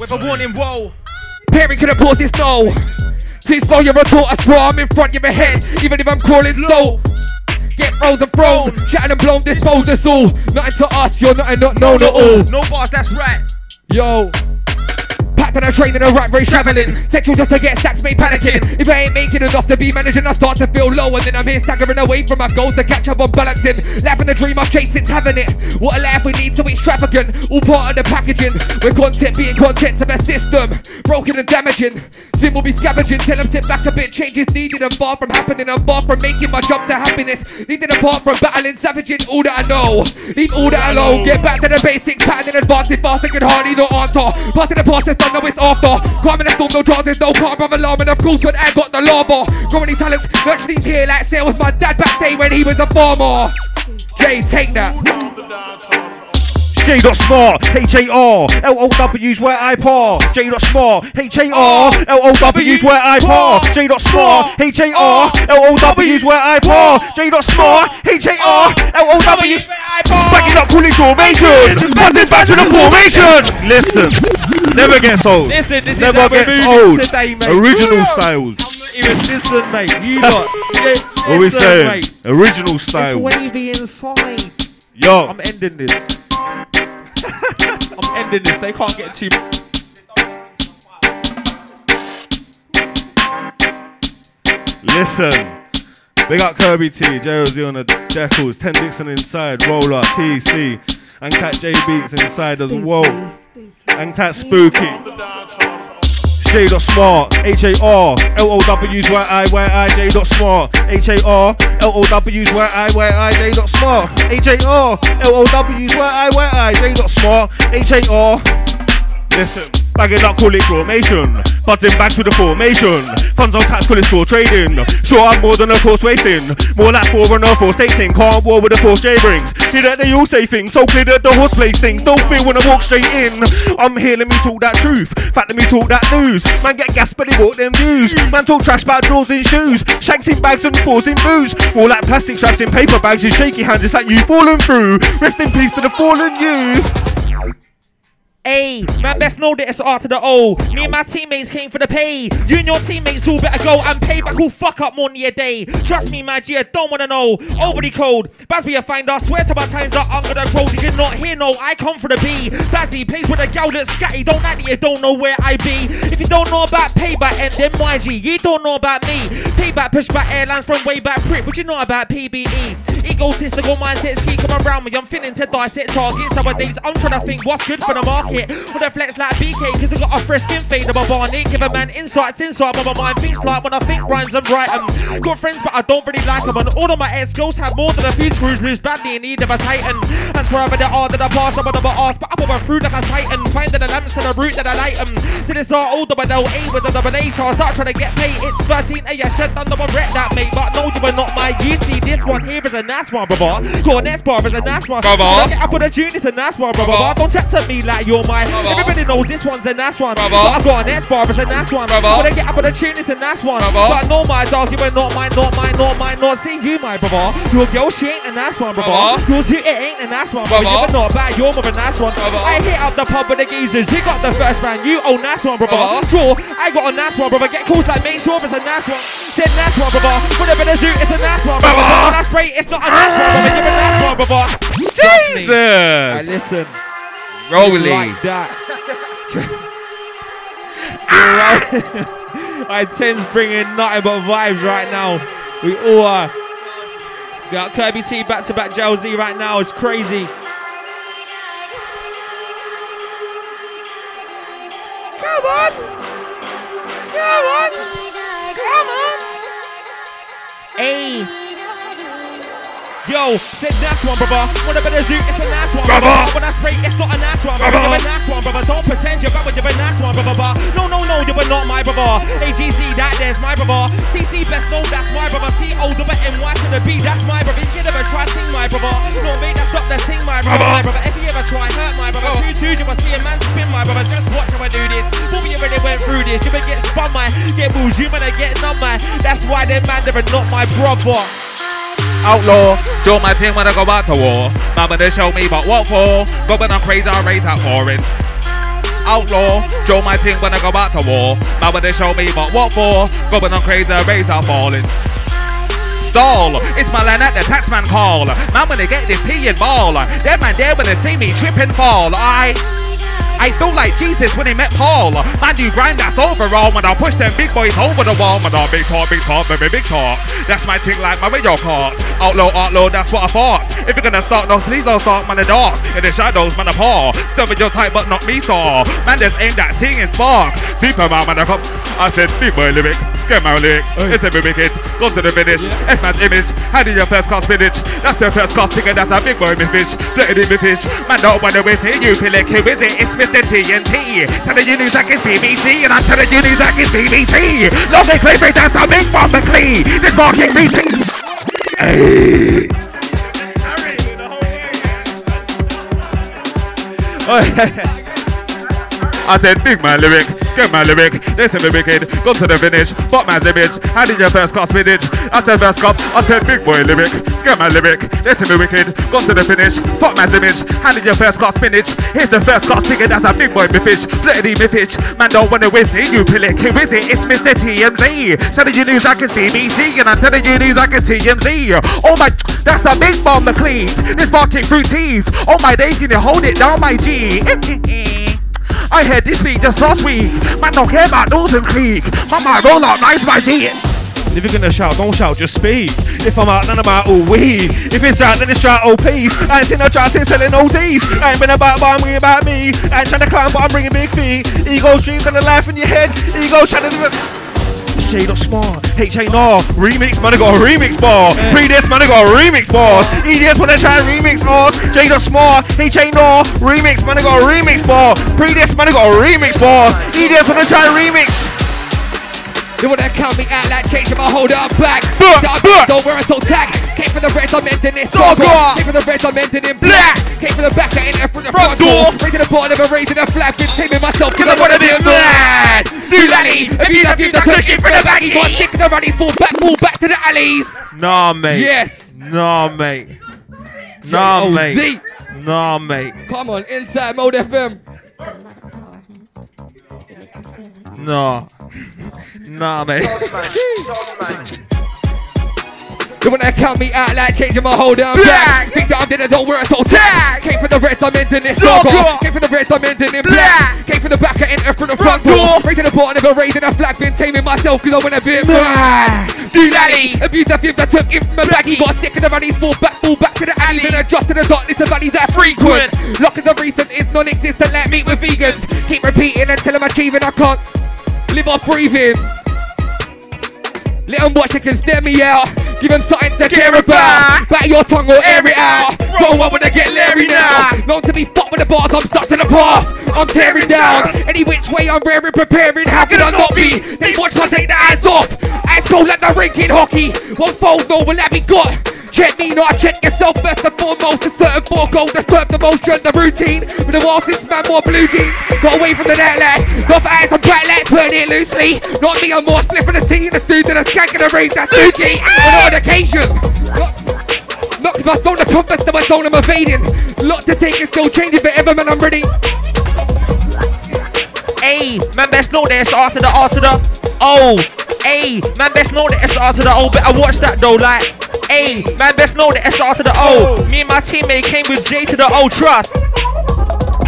With a warning, whoa. Perry have paused this no. Too slow, you're a tortoise, bro. I'm in front of your head, even if I'm crawling slow. Get frozen thrown, shattered and blown, dispose us all. Nothing to us, you're nothing not known at all. No bars, that's right. Yo. Packed on a train in a rat race travelling. Sexual just to get stacks made panicking. If I ain't making enough to be managing, I start to feel low. And then I'm here staggering away from my goals to catch up on balancing. Laughing the dream I've chased since having it. What a life we need so extravagant. All part of the packaging. With content being content to the system. Broken and damaging. Sin will be scavenging. Tell them sit back a bit. Changes needed. I'm far from happening. I'm far from making my jump to happiness. Needed apart from battling, savaging all that I know. Leave all that alone. Get back to the basics. Pattern in advance. If fast, I can hardly not answer. Passing the past, it's done, now it's after. Calm in the storm, no chances, no calm, brother alarm. And of course, when I got the lava. Growing these talents, these here like was my dad back day when he was a farmer. Jay, take that. J dot smart, H A R, L O W's where I par. J dot smart, H A R, L O W's where I par. J dot smart, H A R, L O W's where I par. J dot smart, H A R, L O W's where I par. Back it up, pulling formation. Buzzing back to the formation. Listen, never gets old. Listen, this is never how we're gets old. today, mate. Original Woo! styles. Even listen, mate. You lot. Yeah, What we saying? mate. Original It's styles. wavy inside. Yo. I'm ending this. I'm ending this. They can't get too. Listen, We got Kirby T, Jersey on the decals, Ten Dixon inside, Roller, TC, and Cat J Beats inside as well. And Cat Spooky. J dot smart, H A R L O W's Y I Y I J dot smart, H A R L O W's Y I Y I J dot smart, H A R L O W's Y I Y I J dot smart, H A R. Listen. Bagging up, call it formation. Buzzing back to the formation. Funds on tax, call it trading. Sure, I'm more than a course wasting. More like four and a four stating. Can't war with the force J brings. Hear that they all say things, so clear that the horse plays things. Don't feel when I walk straight in. I'm here, let me talk that truth. Fact, let me talk that news. Man get gas, but they walk them views. Man talk trash about drawers in shoes. Shanks in bags and falls in booze. More like plastic straps in paper bags. In shaky hands, it's like you fallen through. Rest in peace to the fallen youth. A, man, best know that it's R to the O. Me and my teammates came for the pay. You and your teammates all better go and pay back all fuck up money a day. Trust me, my G, I don't wanna know. Overly cold. Bazzy, a finder. Swear to my times are under the crow. Did you not hear? No, I come for the B. Bazzy plays with a gal that's scatty. Don't act that you don't know where I be. If you don't know about payback and then YG, you don't know about me. Payback, pushback airlines from way back. Prick, what you know about PBE? Egotistical mindsets keep coming around me. I'm feeling to dissect targets. Nowadays, I'm trying to think what's good for the market. With a flex like BK, cause I got a fresh skin fade of a barney. Give a man insights inside, but my mind thinks like when I think rhymes and write 'em. Got friends, but I don't really like 'em. And all of my ex girls have more than a few screws loose, badly in need of a titan. That's wherever they are that I pass, I'm on the ass, but I'm over through like a titan. Finding the lamps to the root that I light 'em. To this are older, but they'll A with a double. I start trying to get paid. It's 13 A, I shed under my wreck that mate, but no, you are not my You see, this one here is a nice one, brother. Go on, next bar is a nice one. Brother. I on a tune, it's a nice one, brother. Brother. Don't chat to me like you're my. Everybody knows this one's a nice one. But I've got an S bar, it's a nice one. Brother. When I get up on a tune, it's a nice one. Brother. But no, my dog, you are not mine, not mine, not mine, not see you, my brother. To a girl, she ain't a nice one, brother. Brother. Cause you, it ain't a nice one, brother. Brother. You're not bad, you're more of a nice one. Brother. I hit up the pub with the geezers. He got the first round, you own nice one, brother. Brother. Sure, I got a nice one, brother. Get calls like make sure it's a nice one. Said nice one, brother. Whatever they do, it's a nice one, brother. Brother. I spray, it's not a nice one, brother. You're a nice one, brother. Jesus. I listen. Rolly. Like that. You're right. I ten's bringing nothing but vibes right now. We all are. We got Kirby T back to back Jel Z right now. It's crazy. Come on. Come on. Come on. Hey. Yo, said nice one, brother. What about the zoo? It's a nice one, brother. When I spray, it's not a nice one, brother. You're a nice one, brother. Don't pretend you're bad you're a nice one, brother. But no, no, no, you were not my brother. AGC, that there's my brother. CC best known, that's my brother. T O double M Y to the B, that's my brother. You never try sing my brother. No, mate, that's not the sing my brother. My brother, if you ever try hurt my brother, two two, you must see a man spin my brother. Just watch how I do this. Before you already went through this, you better get spun, man. Get moves, you better get numb, man. That's why them man, they're not my brother. Outlaw, do my thing when I go out to war. Mama, they show me but what for? But when I'm crazy, I raise out for it. Outlaw, do my thing when I go out to war. Mama, they show me but what for? When I'm crazy, raise out falling. Stall, it's my line at the taxman call. When they get this pee and ball, them man there when they see me trip and fall. I. I feel like Jesus when he met Paul. Man, you grind that's overall when I push them big boys over the wall. Man, I big talk, big talk, baby, big talk. That's my thing like my radio cart. Outlaw, outlaw, that's what I thought. If you're gonna start those, please don't start, man, the dark. In the shadows, man, the paw. Still with your type, but not me, saw. Man, just aim that thing and spark. Superman, man, I come. I said, big boy lyric, scare my lyric. It's every wicked. Go to the finish. F-man's image. How do your first class spinach? That's your first class ticket, that's a big boy, me fish. In me fish. Man, don't wanna whip it, you feel like who is it? It's Mr. TNT. Telling you news like it's BBC, and I'm telling you news like it's BBC. Logic Clifford, that's the big bomb McLean. This market meeting. Hey. I said, big man lyric, scare my lyric, they say me wicked, go to the finish, but man's image, how did your first class spinach? I said first class, I said big boy lyric, scare my lyric, they say me wicked, go to the finish, fuck man's image, how did your first class spinach? Here's the first class ticket, that's a big boy me fish, flirty me fish, man don't wanna with me, you pillick, who is it? It's Mr. TMZ, telling you news I can BBC, and I'm telling you news I can TMZ, oh my, that's a big bomb McLean, this barking through teeth, oh my days, can you hold it down my G? I heard this beat just last week. Man don't care about Dawson Creek. Man might roll out nice my G. If you're gonna shout, don't shout, just speak. If I'm out, then I'm out all weed. If it's out, then it's out all peace. I ain't seen no tracks in selling ODs. I ain't been about, but I'm bringing about me. I ain't trying to climb, but I'm bringing big feet. Ego streams and the life in your head. Ego trying to do it. Shade smart, H A R, remix, man, I got a remix bar. Pre this, man, I got a remix bars. EDS wanna try and remix bars. J dot smart, H A R, remix, man, I got a remix bar. Pre this, man, I got a remix bars. EDS wanna try and remix. They wanna count me out like changing my hold up back. Don't wear a soul tag. Came for the red, I'm ending it. Dogger. Came for the red, I'm ending in black. Came for the back, I enter from the front, door. Raising the bar, never raising a flag. Been taming myself, cause I wanna be mad. Do lally, if you have you, just took it for the baggy. Got sick of the running, fall back, fall back to the alleys. Nah, mate. Yes. Nah, mate. Nah, mate. Nah, mate. Come on, inside mode FM. Oh nah. Nah, mate. They wanna count me out like changing my whole damn back. Think that I'm dead, I don't wear a soul tag. Came from the red diamond in this Dogger. dogger. Came from the red diamond in black. Came from the back, I enter from the front door. Raising the bar, never raising a flag. Been taming myself cause I went a bit mad. Do lally. Abuse the fifth that took in from the baggy. Got sick of the running, fall back, fall back to the alley. Then adjust to the darkness, the valleys that frequent. Locking the recent is non-existent, like meat with vegans. Keep repeating until I'm achieving, I can't live off breathing. Let them watch, can stare me out. Give them something to care about. Back your tongue or air it out. Bro, I wanna get Larry now. Known to be fucked with the bars, I'm stuck to the past. I'm tearing down. Any which way I'm raring, preparing. How could I not be? They watch, can't take the eyes off. Cold like the rink in hockey. One fold, no will that be got. Check me, not check yourself first and foremost. A certain four goals disturb the motion, the routine. With the while since man more blue jeans. Got away from the nightlife. Not for eyes, I'm bright lights, turn it loosely. Not me, I'm more spliffing the scene, the dude and the skank in the rave. That's Lucy. On odd Not cause I stole the compass, so I stole them evading. Lot to take and still changing, but ever man, I'm ready. Hey, man, best know that it's to the R to the O. Hey, man, best know that it's R to the O. Better watch that though, like. Hey, man, best know that it's R to the O. Me and my teammate came with J to the O. Trust.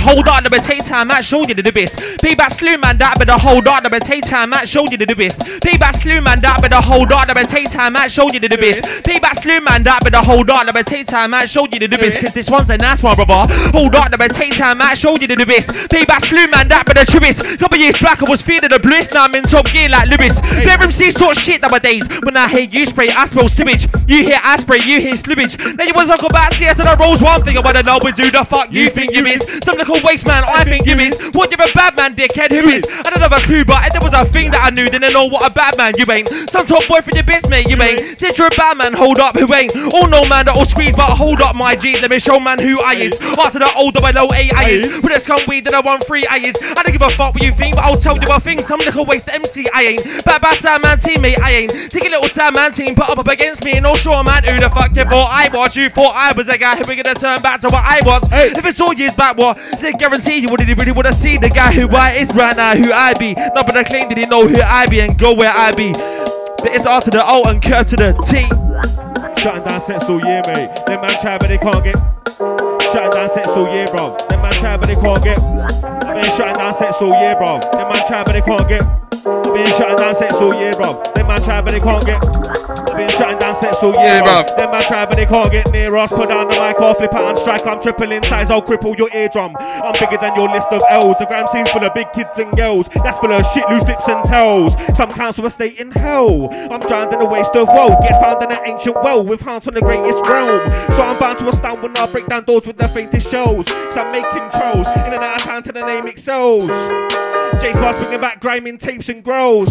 Hold on, number take time, Matt showed you the best. Payback slew man, that better hold on, number take time, Matt showed you the best. Payback slew man, that better hold on, number take time, Matt showed you the best. Payback slew man, that better hold on, number take time, Matt showed you the best. Cause this one's a nice one, brother. Hold on, number take time, Matt showed you the best. Payback slew man, that but better truest. Couple years back, I was feeling the bliss, now I'm in top gear like Lewis. Bear MC sort of shit nowadays. When I hear you spray, I smell sewage. You hear I spray, you hear slippage. Now you want to talk about CS and I rolls one thing. I wanna know is who the fuck you think you is. Some waste man, I think you is. What you're a bad man, dickhead, who is? I don't have a clue, but if there was a thing that I knew, then I know what a bad man you ain't. Some top boy for your best mate, you ain't. Since you're a bad man, hold up, who ain't? All no man that'll squeeze, but hold up, my G. Let me show man who I is. After the older below A I is. With a scum weed, then I want three I is. I don't give a fuck what you think, but I'll tell you a thing. Some little waste MC, I ain't. Bad bad sad man teammate, I ain't. Take a little sad man team, put up up against me, and all sure man, who the fuck you thought I was? You thought I was a guy who we gonna turn back to what I was. If it's all years back, what? Is it guaranteed you wouldn't really wanna see the guy who I is right now, who I be? Not but I claim that he know who I be and go where I be. But it's after the O and curve to the T. Shutting down sets all year, mate. Them man try, but they can't get. Shutting down sets all year, bro. Them man try, but they can't get. I've been shutting down sets all year, bro. Them man try, but they can't get. I've been shutting down sets all year, bro. Them man try, but they can't get. I've been shutting down sets all year, Yeah, bro. Them man try, but they can't get near us. Put down the mic, off, flip out and strike. I'm triple in size, I'll cripple your eardrum. I'm bigger than your list of L's. The gram scene's full of big kids and girls. That's full of shit, loose lips and tells. Some council estate in hell. I'm drowned in a waste of woe. Get found in an ancient well with hands from the greatest realm. So I'm bound to astound when I break down doors with the faintest shells. Some making trolls. In and out of town to the name excels. Bars bringing back grinding tapes and grows.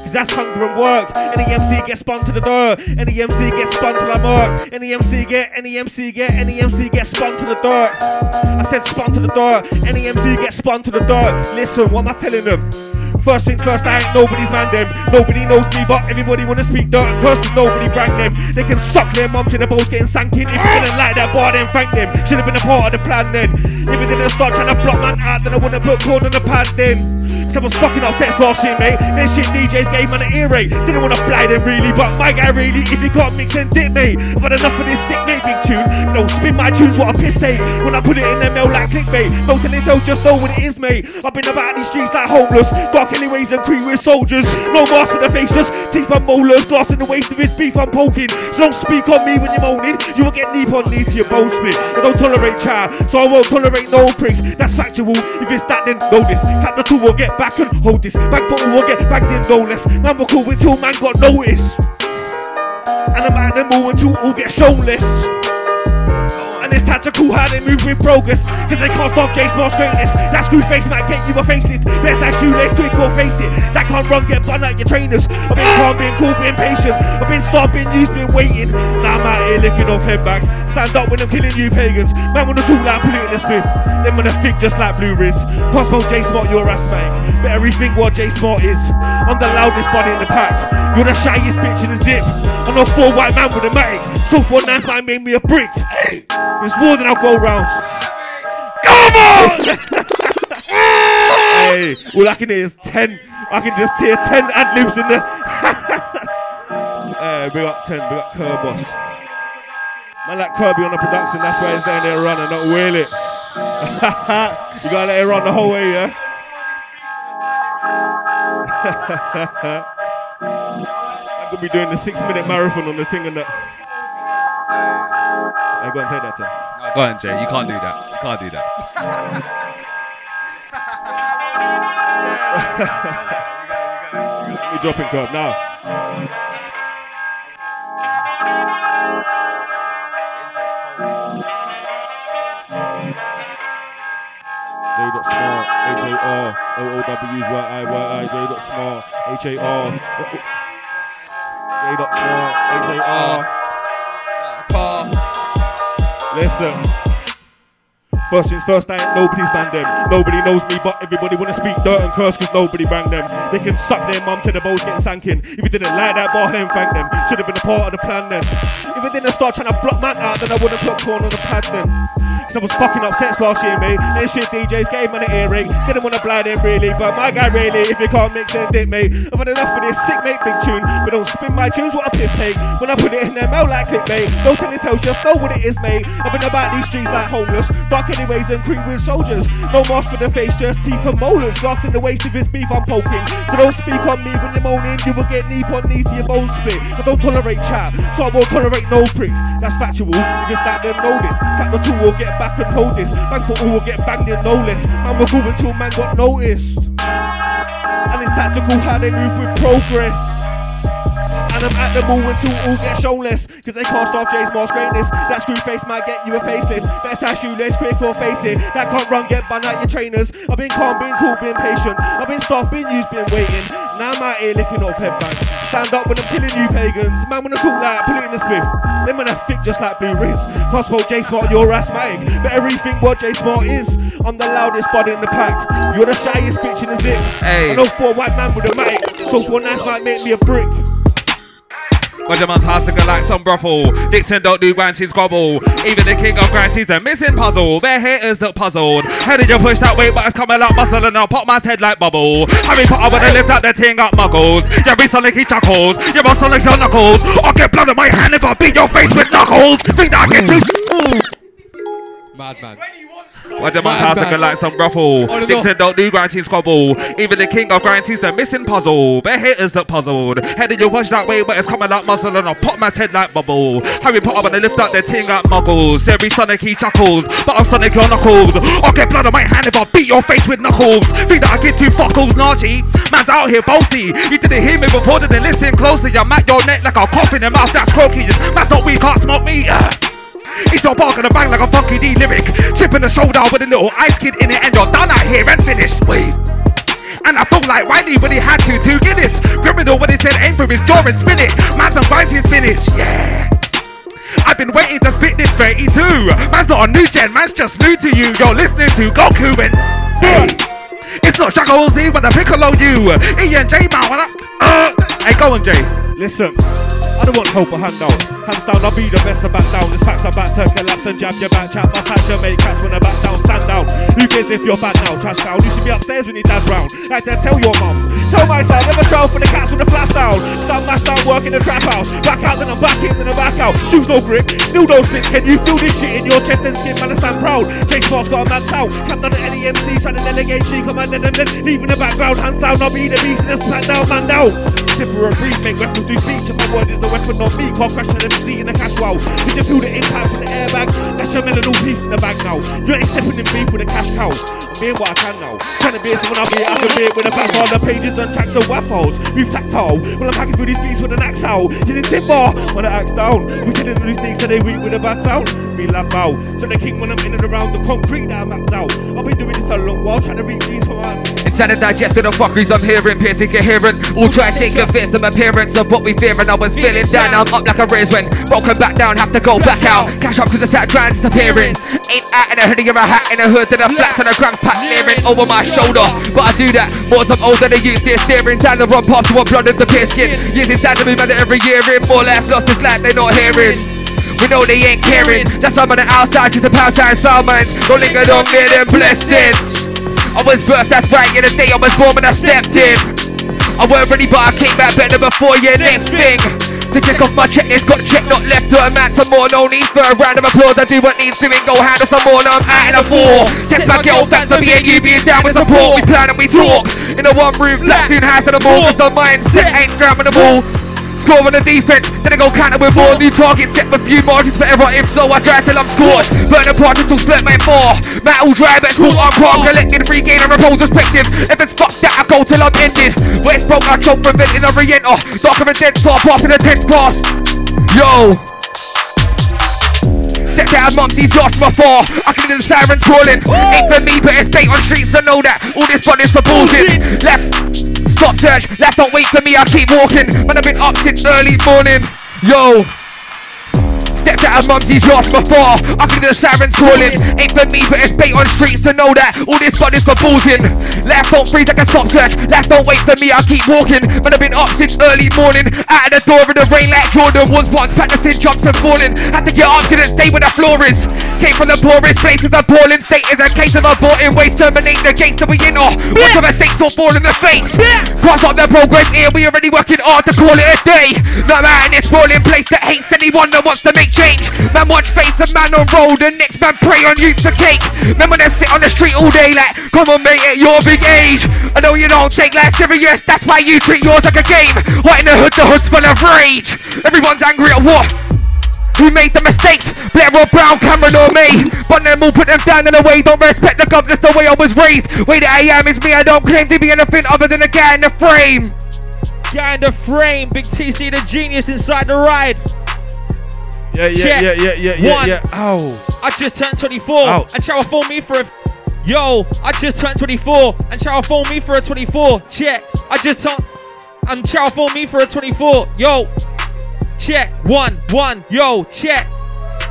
Cause that's hunger and work. Any MC gets spun to the dirt. Any MC gets spun to the murk. Any MC get, any MC get, any MC get spun to the dirt. I said spun to the dirt. Any MC gets spun to the dirt. Listen, what am I telling them? First things first, I ain't nobody's man them. Nobody knows me, but everybody wanna speak dirt and curse cause nobody brang them. They can suck their mum to the balls getting sank in. If you didn't like that bar, then thank them. Should've been a part of the plan then. If you didn't start trying to block man out, then I wouldn't put corn on the pad then. Was fucking up text last shit, mate. Then shit DJs gave man an earache. Didn't wanna fly them really, but my guy really, if you can't mix and dip, mate. I've had enough of this sick mate big tune. Know, spin my tunes, what a piss take. When I put it in their mail like clickbait. No telling those just know what it is, mate. I've been about these streets like homeless. Dark Dark anyways and creep with soldiers. No mask for the face, just teeth and molars. Glass in the waist of his beef I'm poking. So don't speak on me when you're moaning. You will get knee on knee to your bone split. I don't tolerate child, so I won't tolerate no pricks. That's factual. If it's that, then know this. Tap the two will get back and hold this. Back for all will get banged in no less. Man cool until man got noticed. And I'm move until all get shown less. It's tactical how they move with progress. Cause they can't stop J Smart's greatness. That screw face might get you a facelift. Best that shoelace quick or face it. That can't run, get bun out your trainers. I've been calm, been cool, been patient. I've been stopped, been used, been waiting. Now I'm out here licking off headbacks. Stand up when I'm killing you pagans. Man wanna talk like polluting the smith. Then wanna thick just like Blue Riz. Cosmo J Smart, your ass man. Better rethink what J Smart is. I'm the loudest one in the pack. You're the shyest bitch in the zip. I'm a four white man with a matic. So for nice man made me a brick. Hey, it's more than I'll go rounds. Come on! hey, all I can hear is 10. I can just hear 10 ad libs in there. hey, we got 10, we got Kerboss. Man, like Kirby on the production, that's why he's down there running, not wheel it. you gotta let it run the whole way, yeah? I could be doing the six minute marathon on the thing and that. Hey, go and take that, sir. No, go on, Jay. You can't do that. You can't do that. Let me drop it, Curb, now. J dot smart, H A R, O O W's Y I Y I, J dot smart, H A R, J dot smart, H A R. Listen. First things first, I ain't nobody's banned them. Nobody knows me, but everybody wanna speak dirt and curse cause nobody banged them. They can suck their mum till the bows getting sanking. If you didn't like that bar, then thank them. Should've been a part of the plan then. If I didn't start trying to block man out, then I wouldn't put corn on the pad then. Cause I was fucking up sets last year, mate. Then shit DJs gave man an earring. Didn't wanna blind him really, but my guy really, if you can't mix then dick, mate. I've had enough of this sick, mate, big tune. But don't spin my tunes, what a piss take. When I put it in their mouth like clickbait. No telling tales, just know what it is, mate. I've been about these streets like homeless. Dark anyways and creep with soldiers. No mask for the face, just teeth and molars. Glass in the waist if it's beef I'm poking. So don't speak on me when you're moaning. You will get knee on knee to your bone split. I don't tolerate chat, so I won't tolerate no pricks. That's factual. If it's that, then know this. Tap the two will get back and hold this. Bang for all will get banged in no less. Man will go until man got noticed. And it's tactical how they move with progress. And I'm at the move until all get shown less. Cause they can't stop J Smart's greatness. That screw face might get you a facelift. Best Better tie shoelace quick or face it. That can't run, get bun out your trainers. I've been calm, been cool, been patient. I've been soft, been used, been waiting. Now I'm out here licking off headbands. Stand up when I'm killing you pagans. Man, when I talk like polluting the spliff. Then when I thick just like Blue Riz. Can't smoke J Smart, you're asthmatic. But everything what J Smart is. I'm the loudest bud in the pack. You're the shyest bitch in the zip. Hey. I know for a white man with a mic. So for a nice might make me a brick. Your man's house looking like some brothel. Dixon don't do he's gobble. Even the king of he's the missing puzzle. Bare haters look puzzled. How did you push that weight, but it's coming like muscle and I'll pop my head like bubble. Harry Potter when I lift up the thing up muggles. You be Sonic, he chuckles. You must Sonic your knuckles. I'll get blood on my hand if I beat your face with knuckles. Think that I get too. Madman. Watch your man's house looking like some ruffle. Dixon don't do grinds, he's squabble. Even the king of grinds, he's the missing puzzle. Bare haters look puzzled. How did you push that way, but it's coming like muscle and I'll pop my head like bubble. Harry Potter when I lift up the thing up muggles. Every Sonic he chuckles, but I'll Sonic your knuckles. I'll get blood on my hand if I beat your face with knuckles. Think that I get two fuckles, Narchi. Man's out here bossy. You didn't hear me before, didn't listen closely. I'm at your neck like a cough in the mouth, that's croaky. Man's not weak, can't smoke me. Uh. It's your bark gonna bang like a funky D lyric. Chip in the shoulder with a little ice kid in it, and you're done out here and finished. Wait. And I felt like Wiley when he had to, two Guinness. Criminal when he said aim for his jaw and spin it. Man's and grinds his spinach, yeah. I've been waiting to spit this 32. Man's not a new gen, man's just new to you. You're listening to Goku and hey. It's not Shaco Z when I piccolo you. E and J man, when I, uh, hey, go on. Listen, I don't want help or handouts. Hands down, I'll be the best to back down. This facts back to collapse and jab your back chat. Must have to make cats when I back down. Stand down. Who cares if you're back now? Trash down. You should be upstairs when your dad's round. Like to tell your mum. Tell my son, never trail for the cats with the flash down. Start mashed down, work in the trap house. Back out, then I'm back in, then I'm back out. Shoes no grip, still don't spit. Can you feel this shit in your chest and skin? Man, I stand proud. J Sparks got a man out. Camp down the NEMC, trying to delegate. She come and then, then, in the background. Hands down, I'll be the beast in the smack down, man down. Tip for a brief, make weapons do speech. And my word is the weapon on me. Can't crash an MC in the cash wow. Did you feel the impact from the airbag? That's your melon piece in the bag now. You ain't stepping in beef with a cash cow. I'm being what I can now. Trying to be someone I'll be, I can be it with a back on the pages and tracks of waffles. We've tactile. When I'm packing through these beats with an axe out. Hitting timber when I axe down. We sitting in these things so they weak with a bad sound. Me lap out. So the king when I'm in and around the concrete that I mapped out. I've been doing this a long while trying to reach these for my Inside and digesting the fuckeries I'm hearing, piercing coherent. All try to take convince of appearance of what we fearing. I was feeling down, I'm up like a raise when broken back down, have to go back out. Cash up cause the sat trans disappearing. Ain't out in a hoodie or a hat in a hood, then a flat on a gram pack leering over my shoulder. But I do that more time older than used to staring down the wrong path to what blood in the pit skin. Years inside of me, man, every year in more life lost is like they're not hearing. We know they ain't caring. That's some on the outside, just a pound sign, foul minds. Don't linger on me, them blessings. I was birthed, that's right, yeah, the day I was born when I stepped in. I weren't ready, but I came back better before your next thing. To check off my checklist, got check, not left to a man some more. No need for a round of applause. I do what needs doing, go handle some more. Now I'm out in a four. Test my girl, thanks for being you, being down with support. We plan and we talk in a one room flat, soon house and a ball. Cause the mindset ain't drowning the ball. Score on the defense, then I go counter with more new targets, set with few margins for forever. If so, I drive till I'm scorched. Burn project till split my four. Metal drive at school, I'm park, collected free and repose perspective. If it's fucked that, I go till I'm ended. West broke, I choke, preventing a re-enter. Darker than dead, start off in a tense pass. Yo. Stepped out of Mumsy's from afar. I can hear the sirens calling Ain't for me but it's bait on streets to know that All this fun is for bullshit Left, stop search Left don't wait for me. I keep walking. Man I've been up since early morning. Yo. Stepped out of Mumsy's yacht before. I can hear the sirens calling. Ain't for me but it's bait on streets to know that All this fun is for bullshit Left don't freeze I can stop search. Left don't wait for me. I keep walking. Man I've been up since early morning. Out of the door in the rain like Jordan was once. Practicing jumps and falling. Had to get up couldn't stay where the floor is Came from the poorest places appalling State is a case of aborting waste. Terminate the gates that we in or Watch the mistakes all fall in the face. Cross up the progress here. We already working hard to call it a day. No man in this falling place that hates anyone that wants to make change. Man watch face a man on road The next man pray on youth for cake. Man when they sit on the street all day like Come on mate at your big age. I know you don't take life serious. That's why you treat yours like a game. What in the hood the hood's full of rage. Everyone's angry at what? Who made the mistakes? Blair or Brown, Cameron or me? But them all put them down in a way. Don't respect the government, the way I was raised. Way that I am is me. I don't claim to be anything other than a guy in the frame. Guy in the frame, Big TC the genius inside the ride. Yeah, yeah, Check. yeah, yeah, yeah, yeah, One. yeah. Ow. I just turned 24 Ow. and Cheryl phoned me for a. Yo, I just turned 24 and Cheryl phoned me for a 24. Check. I just turned. And Cheryl phoned me for a 24. Yo. Check. One, one. Yo, check.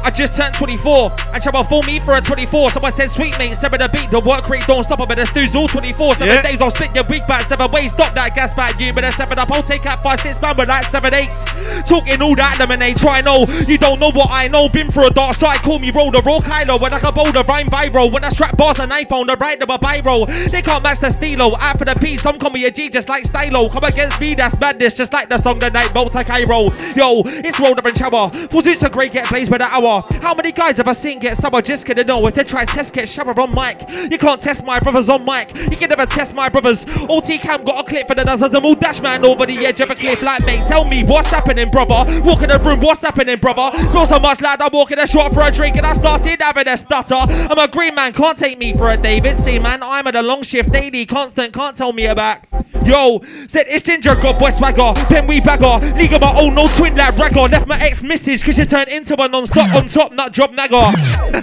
I just turned 24 and Cheryl phoned me for a 24. Someone said, sweet mate, seven the beat. The work rate don't stop. I better snooze all 24. Seven Yeah. days, I'll split your week back seven ways. Stop that gas back. You better seven up. I'll take out five, six man with like seven eights. Talking all that lemonade. Try know. You don't know what I know. Been through a dark side. Call me roll the raw Kylo. When I can bowl the rhyme viral. When I strap bars and iPhone, the right of a biro. They can't match the stilo. Out for the P. Some call me a G just like Stylo. Come against me, that's madness. Just like the song The Night Volta Cairo. Yo, it's rolled up and Shower. Full suits are great, get blazed by the hour. How many guys have I seen get summer just kidding? No, if they try test, get shower on mic. You can't test my brothers on mic. You can never test my brothers. OT Cam got a clip for the dancers. I'm all dash man over the edge of a cliff. Like, mate, tell me what's happening, brother. Walk in the room, what's happening, brother? Smell so much lad, I'm walking a shot for a drink and I started having a stutter. I'm a green man, can't take me for a David. See, man, I'm at a long shift daily, constant, can't tell me about. Yo, said it's ginger, got boy swagger, then we bagger. League of my own, no twin like ragger. Left my ex missus, cause she turned into a non-stop on top, nut job nagger.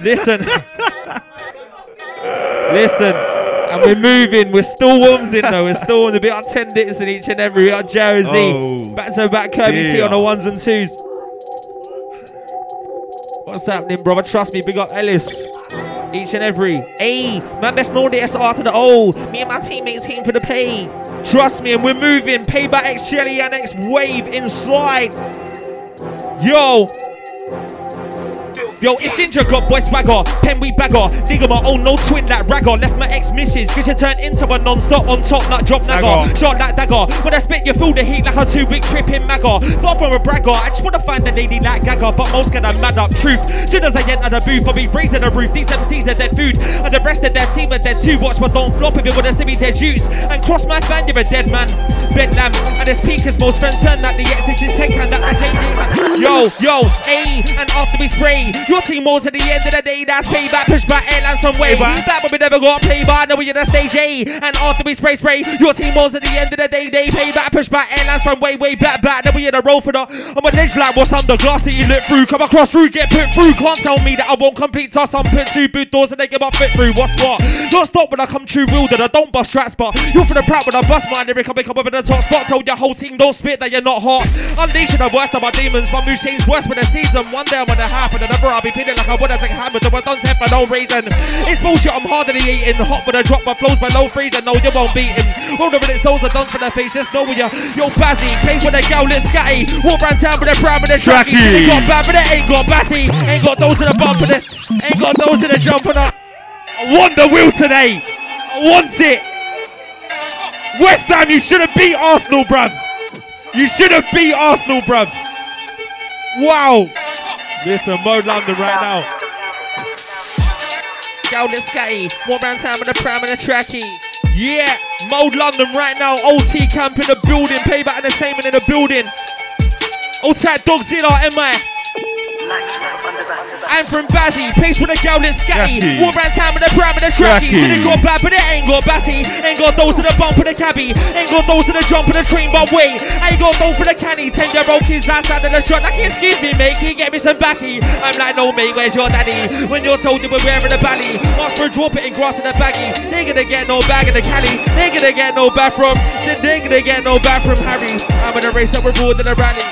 Listen. Listen. And we're moving, we're still worms in though, we're still on a bit of 10 dits in each and every, we got Jersey. Oh, back to back Kirby T on the ones and twos. What's happening, brother? Trust me, big up Ellis. Each and every. Hey, my best the SR to the O. Me and my teammates team for the pay. Trust me, and we're moving. Pay Payback X Shelly and X Wave inside. Yo. Yo, it's Ginger got boy swagger, pen we bagger. Nigga, my own no twin like ragger. Left my ex missus, get to turn into a non-stop on top, not drop nagger. Shot like dagger. When I spit, you feel the heat like a two big trip in magger. Far from a bragger, I just wanna find a lady like Gagger, but most get a mad up truth. Soon as I enter the booth, I'll be raising the roof. These MCs are dead food, and the rest of their team are dead too. Watch but don't flop if you wanna see me dead juice. And cross my fan, you're a dead man. Bedlam, and it's peakers, most friends turn that the exit is head can that I Yo, yo, A, and after we spray, your team moves at the end of the day, that's payback, push back, airlines from way. That but we never got play by, now we in the stage A, and after we spray, spray, your team moves at the end of the day, they pay back, push back, airlines from way, way back, back, now we in a roll for the, I'm a ledge like what's under glass that you look through, come across through, get put through, can't tell me that I won't complete toss, I'm put two boot doors and they get my fit through, what's what? Don't stop when I come true that I don't bust tracks, but you're for the proud when I bust lyric, I make up over the top spot, tell your whole team don't spit that you're not hot, unleashing the worst of my demons, my mood change worse with the season, one day I'm gonna happen, another I'll be feeling like I wanna take a hammer, I don't say for no reason, it's bullshit, I'm harder than eating, hot with a drop, my flows below freezing, no you won't beat him, all the minutes, those are done for their face, just know where you're, you're bazzy, place with a gal, lit scatty, walk round town with a brown with a tracky. They got bad, but they ain't got batty, ain't got those in the bump for the, ain't got those in the jump for the, I want the wheel today, I want it, West Ham, you should have beat Arsenal, bruv. You should have beat Arsenal, bruv. Wow. Listen, Mo London right now. Gal the scatty, one round time with the prime and the tracky. Yeah, Mode London right now. OT camp in the building, payback entertainment in the building. Old tight dogs in our MI. I'm from Bazzy, place with a gal that's scatty. Scatty. Walk round town with a pram and a tracky. Tracky. Didn't got bad, but it ain't got batty. Ain't got those in the bump of the cabbie. Ain't got those in the jump of the train, but wait. Ain't got those for the canny. Ten year old kids outside of the shot. Like, excuse me, mate, can you get me some backy? I'm like, no, mate, where's your daddy? When you're told you we're wearing a bally. Ask for a drop it in grass in the baggy. They're gonna get no bag in the cali. They gonna get no bathroom. They gonna get no bathroom, Harry. I'm in a race that we're more than a rally.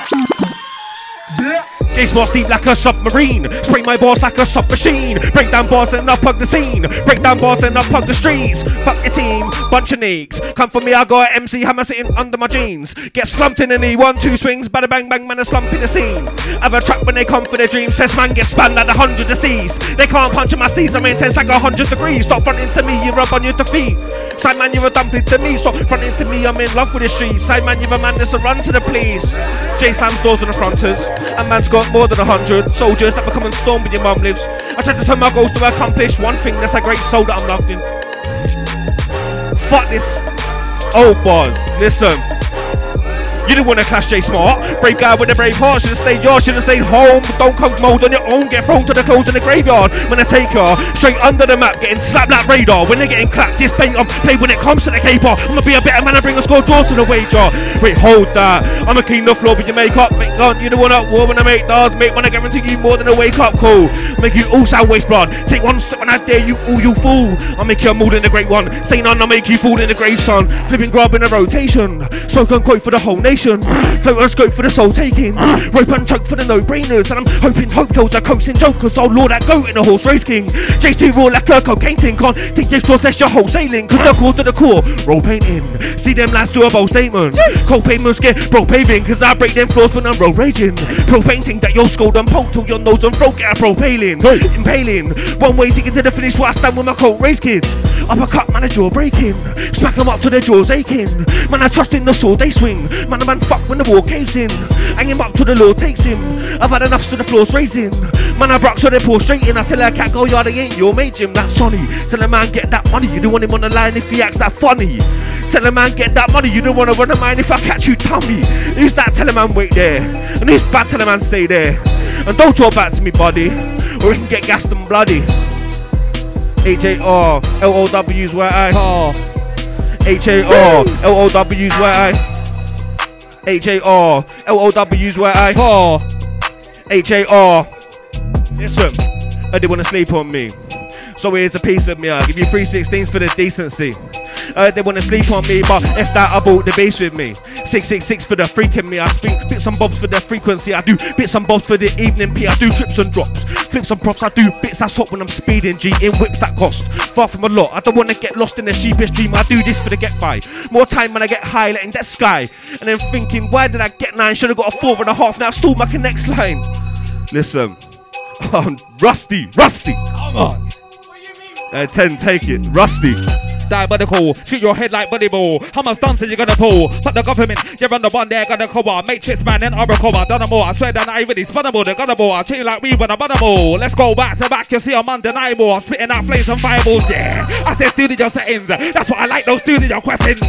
J Smart deep like a submarine. Spray my balls like a submachine. Break down bars and I plug the scene. Break down bars and I plug the streets. Fuck your team, bunch of nicks. Come for me, I got an MC hammer sitting under my jeans. Get slumped in any one, two swings. Bada bang bang, man, a slump in the scene. Have a trap when they come for their dreams. Test man get spun like a hundred deceased. They can't punch in my steez. I'm intense like a hundred degrees. Stop fronting to me, you're up on your defeat. Side man, you're a dumpling to me. Stop fronting to me, I'm in love with the streets. Side man, you're a man that's a run to the police. J slams doors on the fronters. A man's got more than a hundred soldiers that will come and storm where your mum lives. I try to turn my goals to accomplish one thing that's a great soul that I'm loved in. Fuck this. Oh, bars. Listen. You didn't want to clash J Smart. Brave guy with a brave heart. Should have stayed yours, should have stayed home. Don't come mold on your own. Get thrown to the clothes in the graveyard. When I take her straight under the map, getting slapped like radar. When they're getting clapped, this bait on play when it comes to the caper. I'ma be a better man and bring a score draws to the wager. Wait, hold that. I'ma clean the floor with your makeup. Thank God you the one up war when I make does. Make when I guarantee you more than a wake up call. Make you all sound waste blood. Take one step when I dare you, all you fool. I'll make you a more than the great one. Say none, I'll make you fall in the grave, son. Flipping grub in a rotation. So can quote for the whole nation. Float on scope for the soul taking. Rope and choke for the no brainers. And I'm hoping hope tells are coaxing jokers. Oh lord, that goat in a horse race king. J's too raw like a cocaine thing. Can't think draws that's your wholesaling. Cause the core to the core. Roll painting. See them lads do a bold statement. Cold payments get pro paving. Cause I break them floors when I'm road raging. Pro painting that you'll scold and poke till your nose and throat get a propaling. Impaling. One way to get to the finish while I stand with my coat race kids. Uppercut, man, a jaw breaking. Smack them up to their jaws aching. Man, I trust in the sword they swing. Man, a man fuck when the war caves in. Hang him up till the Lord takes him. I've had enough so the floor's raising. Man, I broke so they pour straight in. I tell her, cat go yard, they ain't your mate, Jim. That's Sonny. Tell a man, get that money. You don't want him on the line if he acts that funny. Tell a man, get that money. You don't want to run a mine if I catch you, tummy. Who's that? Tell a man, wait there. And who's bad? Tell a man, stay there. And don't talk back to me, buddy. Or we can get gassed and bloody. H A R L O W's where I. H A R L O W's where I. H A R L O W's where I. H A R. Listen, I did want to sleep on me. So here's a piece of me. I'll give you three sixteens for the decency. Uh, they wanna sleep on me, but if that I bought the bass with me. 666 for the freak in me. I speak bits and bobs for the frequency. I do bits and bobs for the evening P. I do trips and drops, flips and props. I do bits that's hot when I'm speeding. G in whips that cost far from a lot. I don't wanna get lost in the sheepish dream. I do this for the get by. More time when I get high, letting that sky. And then thinking, why did I get nine? Should've got a four and a half. Now I've stalled my next line. Listen. Oh, rusty, rusty. Come on. Uh, 10, take it. Rusty. Diabolical, shoot your head like buddy ball. How much stunts are you gonna pull? Fuck the government, you're on the one there, gonna cover. Matrix man and Oracle, I done them all. I swear that I really spannable, they're gonna ball. I treat you like we when I'm ball. Let's go back to back, you see I'm undeniable. I'm spitting out flames and fireballs, yeah. I said studio settings, that's what I like, those studio weapons.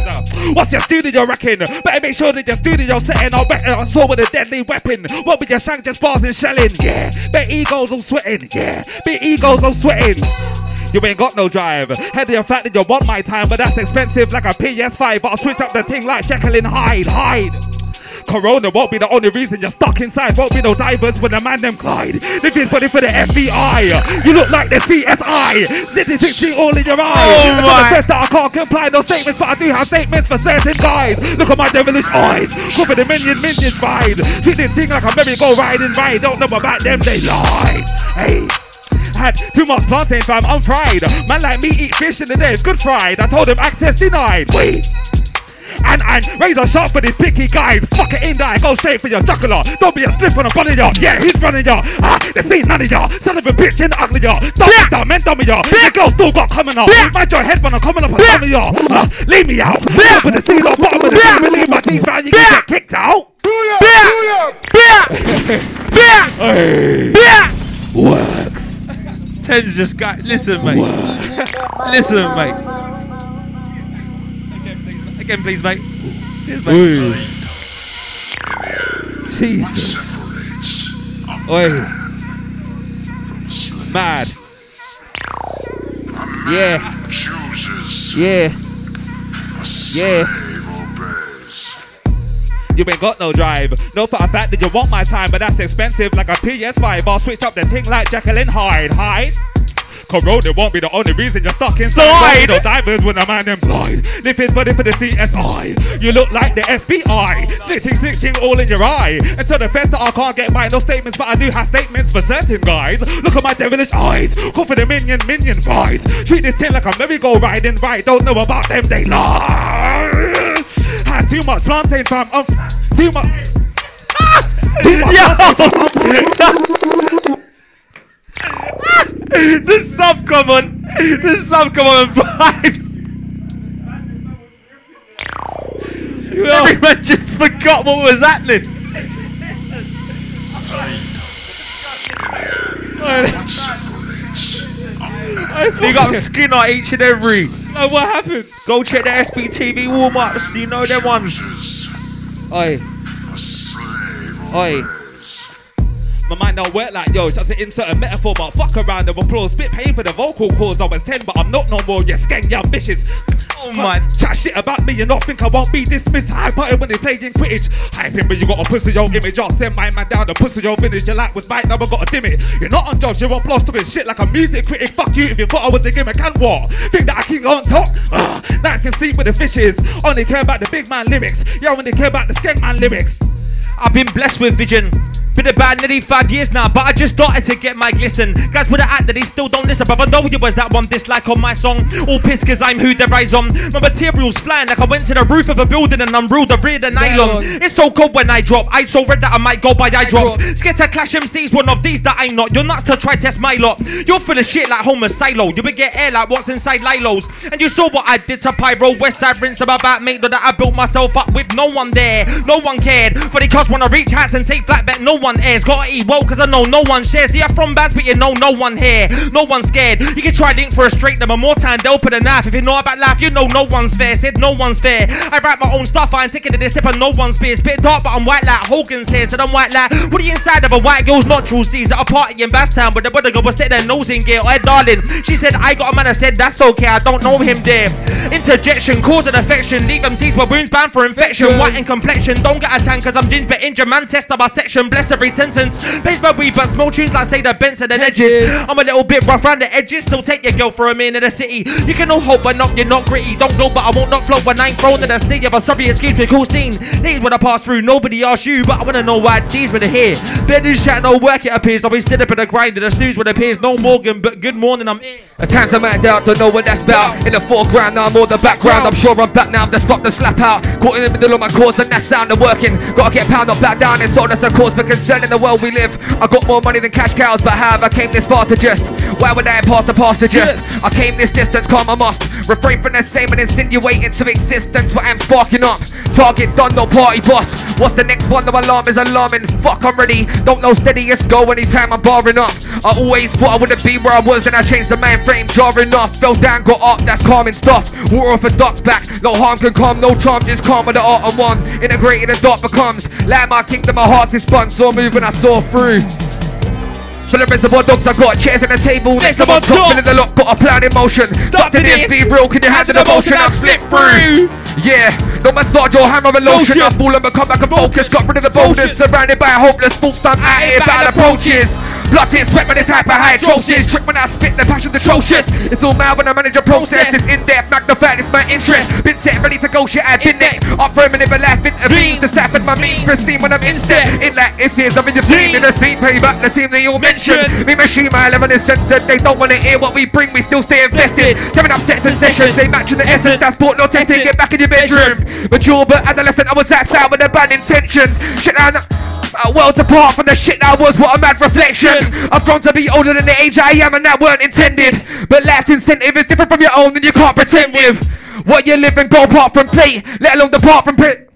What's your studio wrecking? Better make sure that your studio setting better I saw with a deadly weapon. What with your shank just bars and shelling, yeah. Bet egos all sweating, yeah. Bet egos all sweating. You ain't got no drive. Head of the fact that you want my time, but that's expensive like a PS5. But I'll switch up the thing like Jekyll and Hyde. Hide. Corona won't be the only reason you're stuck inside. Won't be no divers when the man them Clyde. This is funny for the FBI. You look like the CSI. City 16 all in your eyes. Oh my. best that I can't comply no statements, but I do have statements for certain guys. Look at my devilish eyes. Cover the minion minion vibes. Treat this thing like a merry-go riding ride. Don't know about them, they lie. Hey. Had too much plantain fam, I'm fried. Man like me eat fish in the day, it's good fried. I told him access denied. Wait. And and razor sharp for these picky guys. Fuck it in there, go straight for your jugular. Don't be a slip on a bunny ya. Yeah, he's running ya. Ah, they see none of y'all. Son of a bitch in the ugly ya. Dumb yeah. dumb and dumb ya. The girl still got coming up. Mind your head when I'm coming up on some of ya. Ah, leave me out. Yeah. Put the seal on bottom of the yeah. Leave my teeth out, you can get kicked out. Yeah. Yeah. Yeah. Hey. Works. Ten's just got. Listen, mate. Listen, mate. Again, please, mate. Cheers, mate. Jesus. Oi. Mad. Yeah. Yeah. Yeah. You ain't got no drive. No for a fact that you want my time, but that's expensive like a PS5. I'll switch up the thing like Jekyll and Hyde. Hide. Corona won't be the only reason you're stuck inside. No divers when a man blind. Live his body for the CSI. You look like the FBI. Snitching, snitching all in your eye. And so the fence that I can't get my no statements, but I do have statements for certain guys. Look at my devilish eyes. Call for the minion, minion guys. Treat this thing like a merry-go riding right. Don't know about them, they lie. Had too much plantain fam. Um, too much. Ah! Too much. the sub come on. The sub come on vibes. Everyone just forgot what was happening. You got skin on each and every. Oh, what happened? Go check the SBTV warm ups. You know them ones. Oi. Oi. My mind don't work like yo, just to insert a metaphor, but fuck around of applause. Bit pain for the vocal cords. I was 10, but I'm not no more. You're skeng, you ambitious. Man, chat shit about me and not think I won't be dismissed. I party when they playing Quidditch. Hyping, but you got a pussy your image. I'll send my man down the pussy your village. Your light was right, now I gotta dim it. You're not on jobs, you're on talking shit like a music critic. Fuck you if you thought I was a gimmick and what? Think that I can on top? Ah, now I can see where the fish is. Only care about the big man lyrics. You only care about the skeng man lyrics. I've been blessed with vision. Been about nearly five years now, but I just started to get my glisten. Guys with the act that they still don't listen, but I know you was that one dislike on my song. All pissed cause I'm who they rise on. My materials flying like I went to the roof of a building and unrolled the rear the nylon. It's so cold when I drop. I so red that I might go by eye drops. Scared to clash MCs, one of these that I'm not. You're nuts to try test my lot. You're full of shit like Homer Silo. You would get air like what's inside Lilo's. And you saw what I did to Pyro, West Side rinse about about mate that I built myself up with no one there. No one cared. For the cause wanna reach hats and take flat bet, no one airs. Gotta eat well cause I know no one shares. See, I'm from Baz, but you know no one here. No one scared. You can try link for a straight number more time, they'll put a knife. If you know about life, you know no one's fair. Said no one's fair. I write my own stuff, I ain't taking to this sip of no one's beer. Spit dark, but I'm white like Hogan's here. Said I'm white like, what are you inside of a white girl's not true seas at a party in Basstown, but the brother go was stick their nose in gear. Oh, hey, darling, she said, I got a man, I said, that's okay, I don't know him there. Interjection, cause an affection, leave them seeds where wounds bound for infection. White in complexion, don't get a tan cause I'm ginger, injured man, test of my section, bless every sentence. Pays my weed, but small tunes like say the Benson and the edges. I'm a little bit rough around the edges, still take your girl for a minute in the city. You can all hope, but not, you're not gritty. Don't know, but I won't not float when I'm thrown in the sea. If I'm sorry, excuse me, cool scene. These when I pass through, nobody asked you, but I wanna know why these when they're here. Bit news chat, no work it appears. I'll be sitting up in the grind, and the snooze when it appears. No Morgan, but good morning, I'm in. At times I might doubt, don't know what that's about. In the foreground, now I'm more the background. I'm sure I'm back now, just stop the slap out. Caught in the middle of my course, and that sound of working. Gotta get pound up, back down, and so that's a cause for concern. Concerning the world we live. I got more money than cash cows, but how have I came this far to just? Why would I pass the past to just? I came this distance, calm I must. Refrain from the same and insinuate into existence what I'm sparking up. Target done, no party boss. What's the next one? The alarm is alarming. Fuck, I'm ready. Don't know steadiest go anytime I'm barring up. I always thought I wouldn't be where I was, and I changed the mind frame, jarring off. Fell down, got up, that's calming stuff. Water off a duck's back. No harm can come, no charm, just calm with the art of one. Integrating the dot becomes like my kingdom, my heart is spun. Saw moving, I saw through. Full of reservoir dogs, I got chairs on the table. Next to my top, filling the lock, got a plan in motion. Stop to this, be real, can you handle the motion? I've slipped through. Yeah, no massage or hammer and lotion. I fall and become back and focus. Got rid of the boulders, surrounded by a hopeless full time out here battle approaches. Blooded sweat when it's hyperhidrosis. Trick when I spit the passion's atrocious. It's all mad when I manage a process. It's in depth, magnified, it's my interest. Been set, ready to go, shit, I've been next. Up for a minute, but life intervenes. The sap my means, pristine when I'm in step. In like it's here, I'm in the team, in the scene, pay back the team they all mentioned. Me machine, my 11 is censored. They don't wanna hear what we bring, we still stay invested. Tearing up sets and sessions, they match in the essence. That's sport, no testing. Get back in your bedroom. Mature but adolescent, I was outside with the bad intentions. Shit. Uh, worlds apart from the shit that was, what a mad reflection. I've grown to be older than the age I am, and that weren't intended. But life's incentive is different from your own, and you can't pretend with what you live and go apart from plate, let alone depart from pit.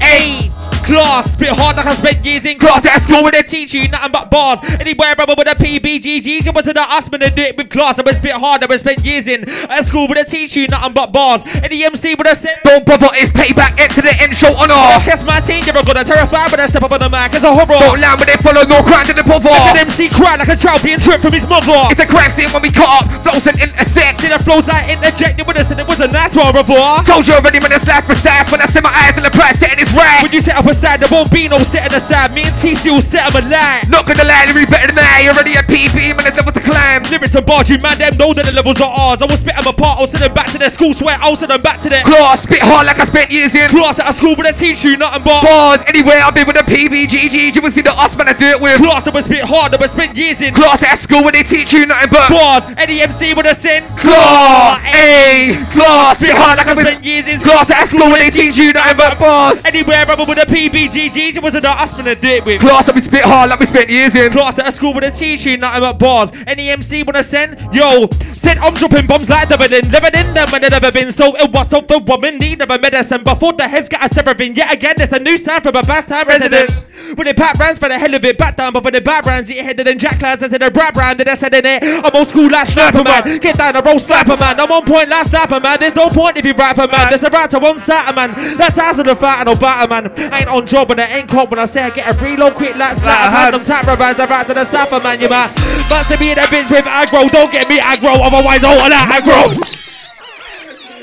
Hey, class, bit hard like I spent years in class at school where they teach you nothing but bars. Anywhere, brother, with a PBGG, you went to the Usman and do it with class. I was spit hard, I was spent years in at school where they teach you nothing but bars. Any MC would have said, Don't bother, it's payback, enter the end show on I off. chest my team, you're gonna terrify when I step up on the mic it's a horror. Don't land when they follow, no crime to the Like bother. an MC cry like a child being tripped from his mother. It's a crime scene when we cut up, flows and intersect. See the flows like interject, you would have said it was a nice one, before. Told you already when it's last precise, when I see my eyes in the price, setting is right. When you set up aside, there won't be no setting aside. Me and TC will set them alive. Not gonna lie, you better than I. Already a PP, man, it's level to climb. Lyrics and bars, you man, them know that the levels are ours. I will spit them apart, I'll send them back to their school, swear I'll send them back to their Class, spit hard like I spent years in. class at a school, but they teach you nothing but Bars, anywhere I've been with the PBGGs, you will see the us man I do it with. class. I will spit hard, I will spit years in Class at school where they teach you nothing but. bars. Any MC would have sent Class, A, class, spit hard like I spent years in Class at school where they teach you nothing but bars. Anywhere, brother, with a PBGG, it was a Usman to do it with. Class, I've been spit hard like we spent years in. Class at a school with a teacher, nothing but bars. Any MC wanna send? Yo, said I'm dropping bombs like never been, never in them and never been. So it was so the woman need of a medicine. Before the heads got a severin. Yet again, there's a new sound from a fast time resident. When they pat rounds for the hell of it, back down, but for the bad rounds, you headed in Jack Lads, I said a brad brand, and I said in it. I'm old school like Snapper Man. Get down the roll, Snapper Man. I'm on point like Snapper Man. There's no point if you rap for man. There's a right to one satter man. That's house of the fat and no batter man. Ain't on job and I ain't caught when I say I get a reload quick like slap. I had them tap bands, I right to the Snapper man, you man. But to be in a bitch with aggro, don't get me aggro, otherwise all of that aggro.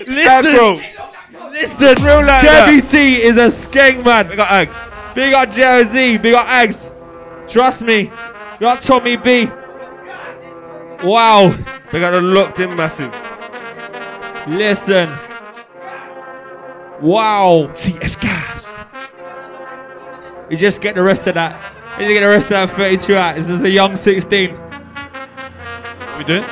Listen, listen, Real like. T is a skank man. We got eggs. Big up JOZ, we got Eggs. Trust me. Big up Tommy B. Wow. We got a locked in massive. Listen. Wow. CS gas. You just get the rest of that. You just get the rest of that 32 out. This is the young 16. What we doing?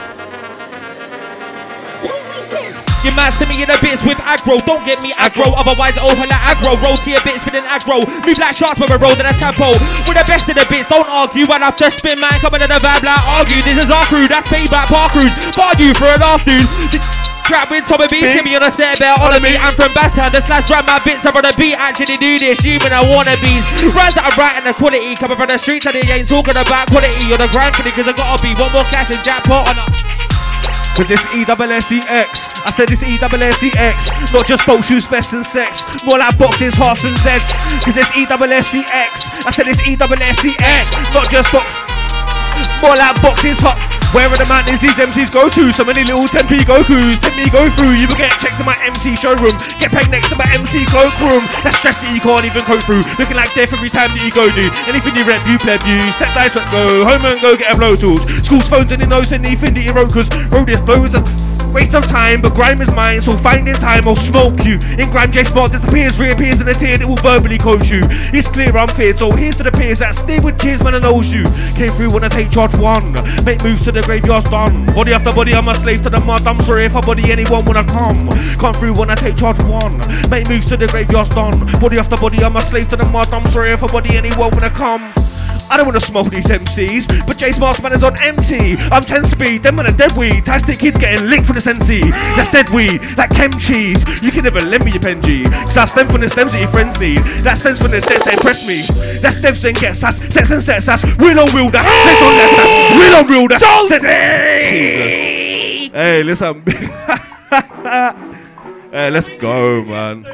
You might see me in a bits with aggro. Don't get me aggro, otherwise I'll open that aggro. Roll to your bits with an aggro. Move like sharks with a roll in a tempo. We're the best of the bits, don't argue. I'll have after spin man coming to the vibe like argue. This is our crew, that's payback park crews. Bar you for an dude. Trap with Tommy B, see me on a set belt on me. I'm from Basstown, the slash grab my bits. Up on the beat. Actually do this, you and I wanna be. Rhymes that I'm writing the quality, coming from the streets and they ain't talking about quality. Or the grind cause I gotta be one more cash and jackpot on a Cause it's E E-double-S-E-X I said it's E E-double-S-E-X Not just boat shoes, vests and sex. More like boxes, halves and Zeds Cause it's E E-double-S-E-X I said it's E E-double-S-E-X Not just box More like boxes, hot where are the mountains these MCs go to? So many little 10p Gokus, 10 me go through. You will get checked to my MC showroom. Get pegged next to my MC cloakroom. That's stress that you can't even go through. Looking like death every time that you go do. Anything you rep, you pleb, you. Step dice, let go. Home and go get a blow tools. School's phones and he knows anything that you wrote. Cause road is waste of time. But grime is mine, so finding time I'll smoke you. In grime, J Smart disappears, reappears in a tear that will verbally coach you. It's clear I'm feared, so here's to the peers that stay with cheers, man, I knows you. Came through when I take charge one. Make moves to the graveyard's done. Body after body, I'm a slave to the mud. I'm sorry if I body anyone when I come. Come through when I take charge one. Make moves to the graveyard's done. Body after body, I'm a slave to the mud. I'm sorry if I body anyone when I come. I don't wanna smoke these MCs, but J Smart's man is on empty. I'm 10 speed, them man are dead weed. Tastic kids getting linked from the sensi. That's dead weed, like chem cheese. You can never lend me your pen Cause I stem from the stems that your friends need. That stems from the stems that impress me. That stems and gets us, sets and sets us. Real on real, that's let's on left, that's real on real, that's Jesus. Hey, listen. hey, let's go, man.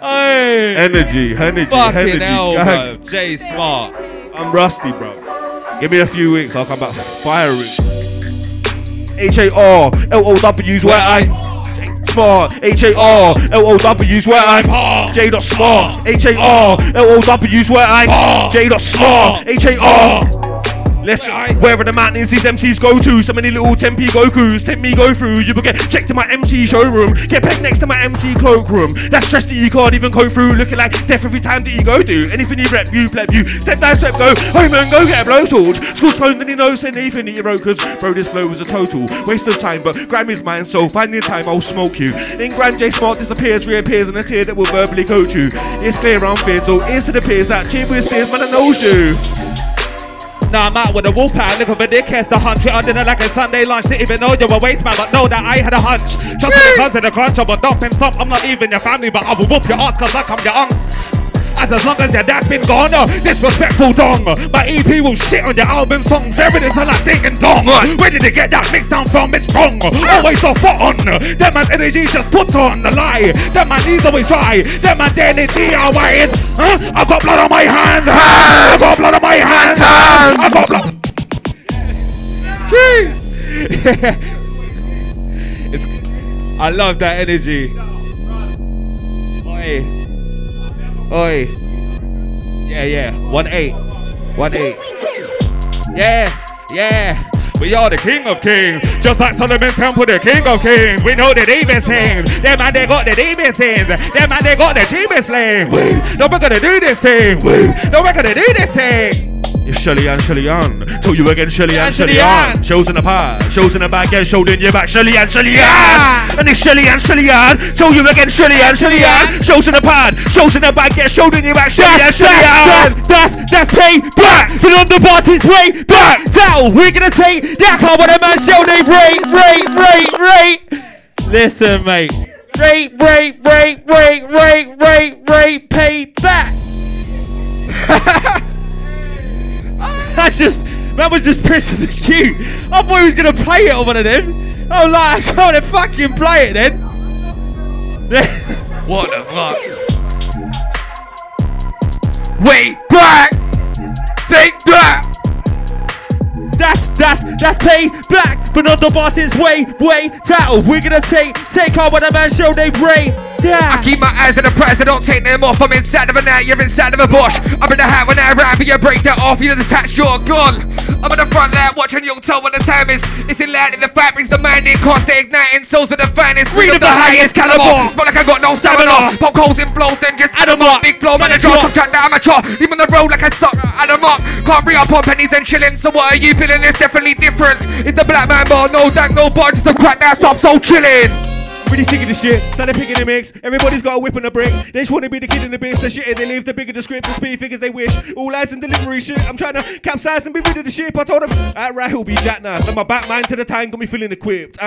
Hey. Energy, energy, Fucking energy. hell. J Smart. I'm rusty, bro. Give me a few weeks, I'll come back firing. H A R L O W's where I smart. H A R L O W's where I J dot smart. H A R L O W's where I J dot smart. H A R. Let's wherever the mountains these MCs go to. So many little Tempe Gokus, tempt me go through. You will get checked to my MC showroom. Get pegged next to my MC cloakroom. That stress that you can't even go through. Looking like death every time that you go do. Anything you rep, you pleb, you step down, step go. Home and go get a blowtorch. School's closed and he knows anything that you wrote. Cause bro, this flow was a total waste of time. But grime is mine, so finding time, I'll smoke you. In grime J Smart disappears, reappears, and a tear that will verbally coach you. It's clear I'm feared, so ears to the peers that cheer with steers, man, I knows you. Now I'm out with a wolf pack, look over dickheads to hunch it. I didn't like a Sunday lunch, didn't even know you were waste man, but know that I had a hunch. Just because of the crunch of a dumping some, I'm not even your family, but I will whoop your ass cause I'm your aunt. As, as long as your dad's been gone, uh, disrespectful dong. My EP will shit on your album songs. Evidence are like ding and dong. Uh. Where did you get that mix down from? It's wrong. Uh. Always so spot on. Uh. That man's energy just puts on the lie. That man needs always try. That man DIY is. Huh? I got blood on my hands. I got blood on my hands. I got blood. I love that energy. Oi. Oi. Yeah, yeah. One eight. One eight. Yeah, yeah. We are the king of kings. Just like Solomon's temple, the king of kings. We know the demons sing. Them man, they got the demons sing. Them man, they got the demons playing. We, no, we're gonna do this thing. We, no, we're gonna do this thing. It's Shelly Ann, Shelly Ann. Told you again, Shelly Ann, Shelly Ann. Shows in the past, shows in the back, get showed in your back, Shelly Ann, Shelly Ann. And it's Shelly Ann, Shelly Ann. Told you again, Shelly Ann, Shelly Ann. Shows in the pad, shows in the back, get showed in your back, Shelly Ann, Shelly Ann. That's that's pay back. But on the boss, it's way back. Down. We're gonna take that car with a man show. They rate, rate, rate, rate. Listen, mate. Rate, rate, rate, rate, rate, rate, rate, pay back. I just, that was just pissing the cue. I thought he was gonna play it on one of them. I was like, I can't fucking play it then. What the fuck? Wait back! Take that! That's that's that's pay back, but not the boss is way way down. We're gonna take take on what a man show they bring. I keep my eyes on the prize, I don't take them off. I'm inside of a net, you're inside of a bush. I'm in the hat when I rap, but you break that off, you detach your gun. I'm in the front line watching you tell what the time is. It's in line in the fabrics, the minding cost, they igniting souls of the finest. Read of the highest caliber. But like I got no stamina. Pop holes in blows, then just add 'em up. Big blow, man, I draw some track that amateur. Leave on the road like I suck, add 'em up. Can't bring up on pennies and shillings, so what are you feeling? It's definitely different. It's the black man bar, no dank, no bar, just the crack that stop so chilling. Really sick of this shit. Started picking the mix. Everybody's got a whip and a brick. They just wanna be the kid in the biz. The shit they leave The bigger the script, the speed figures they wish. All lies and delivery shit. I'm trying to capsize and be rid of the shit. I told them, alright, he'll be Jack now. Then my back mind to the time got me feeling equipped.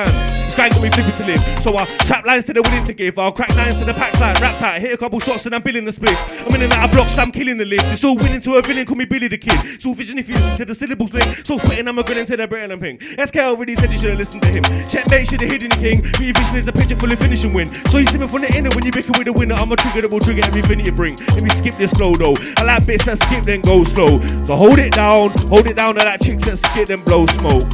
Guy got me flipping to live. So I trap lines to the willing to give. I'll crack lines to the pack line. Rap tight. Hit a couple shots and I'm billing the split. I'm in and out of blocks. I'm killing the lift. It's all winning to a villain. Call me Billy the Kid. It's all vision if you listen to the syllables link. So spitting, I'm a grilling to the Britain and ping. SK already said you should have listened to him. Checkmate should have hidden the king. Be vision is a picture full of finishing win. So you see me from the inner when you bicker with the winner. I'm a trigger that will trigger everything you bring. Let me skip this flow though. I like bits that skip then go slow. So hold it down, hold it down. I that chicks that skip then blow smoke.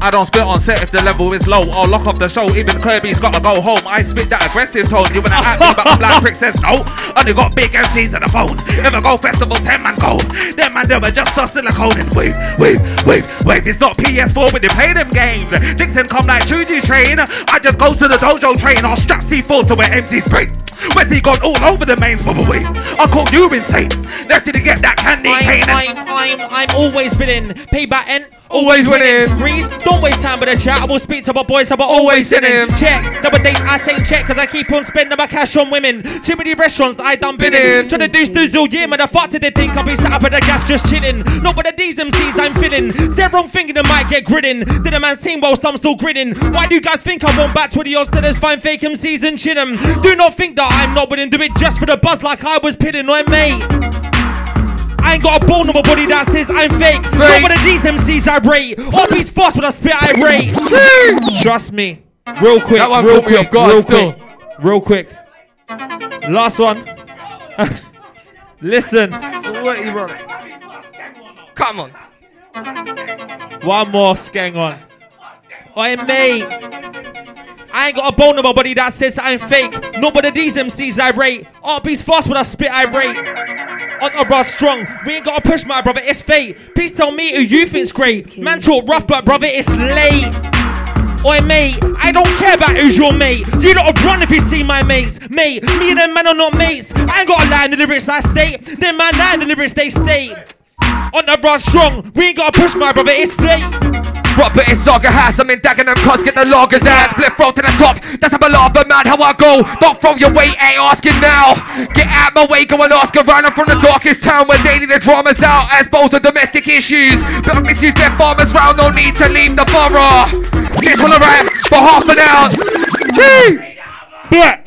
I don't spit on set if the level is low. I'll lock up the show. Even Kirby's gotta go home. I spit that aggressive tone. You wanna at me, but I'm like Prick says no. Only got big MCs on the phone. If I go festival, 10 man go. Them man, they were just a silicone and wave, wave, wave, wave. It's not PS4 when you play them games. Dixon come like Chuji train. I just go to the dojo train. I'll strap C4 to where MC's break. Where's he gone all over the mains, but wait. I call you insane. Let's to get that candy cane. I'm, I'm, I'm, I'm always winning. Payback and Always winning. Breeze, Don't waste time with a chat. I will speak to my boys, I'm always in him. Check. Double date, I take check, cause I keep on spending my cash on women. Too many restaurants that I done been in. Trying to do snooze all year, man. I fuck did they think I'll be sat up at the gaff just chilling. Not with the D's MCs I'm feeling. Say wrong thinking I might get grinning. Did a man team whilst I'm still grinning. Why do you guys think I want back 20 odds to this fine fake MCs and chin 'em? Do not think that I'm not willing to do it just for the buzz like I was pitting. No, mate. I ain't got a bone on my body that says I'm fake. Not one of these MCs I rate. All these fast when I spit I rate. Trust me. Real quick. That one real me quick. off guard real still. quick. Real quick. Last one. Listen. Sweaty brother. Come on. One more skeng on. Oi, mate. I ain't got a bone on my body that says I'm fake. Nobody these MCs I rate. RB's fast when I spit I rate. On the bra strong. We ain't gotta push my brother, it's fate. Please tell me who you think's great. Man talk rough, but brother, it's late. Oi, mate, I don't care about who's your mate. You don't run if you see my mates. Mate, me and them man are not mates. I ain't got a lie in the lyrics I state. Them man line in the lyrics they state. On the bra strong. We ain't gotta push my brother, it's fate. Proper in Saga House, I'm in Dagenham Cos, get the loggers ass Split roll to the top, that's how I love the man, how I go. Don't throw your weight, ain't asking now. Get out my way, go and ask around. I'm from the darkest town where daily the drama's out. As both are domestic issues. But I misuse their farmers round, no need to leave the borough. Get all around for half an hour. Black.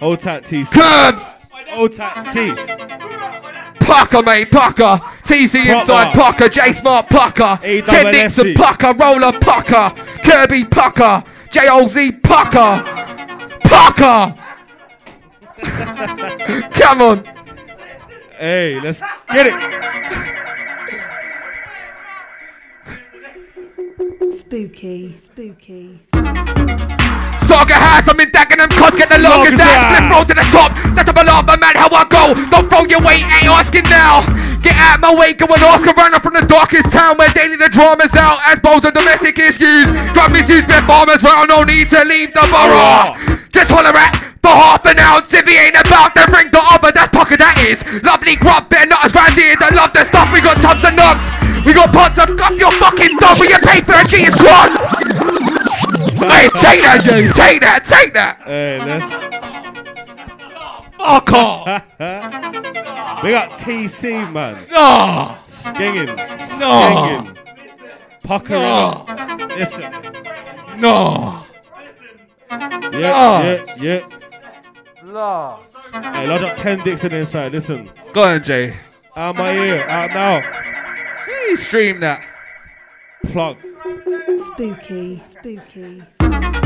Hold tight, T. Curbs. Hold tight, T. Pucker, mate, Pucker. TC inside Pucker. J Smart Pucker. Ted Nixon Pucker. Roller Pucker. Kirby Pucker. J O Z Pucker. Pucker. Come on. Hey, let's get it. Spooky, spooky. Saga House, I'm in Dagenham Cos, get the longest ass. out. Split roll to the top. That's I love my man, how I go. Don't throw your weight, ain't asking now. Get out my way, go and Oscar. I'm from the darkest town where daily the drama's out. As both are domestic issues. Drug misuse, been farmers round, no need to leave the borough. Just holler at for half an ounce if he ain't about to ring the other. That's pocket that is. Lovely grub, better not as round here that love the stuff. We got tubs and nugs. We got pots of guff your fucking dog with your paper and G is gone. Hey, take that, Jay. Take that, take that. Hey, let's. Oh, fuck off. we got TC, man. No. Skinging. No. Skinging. Puckering No. up. Listen. No. Yeah, yeah, yeah. Hey, lodge up 10 dicks in the inside. Listen. Go on, Jay. Out my ear. Out now. Please stream that. Plug. Spooky, spooky.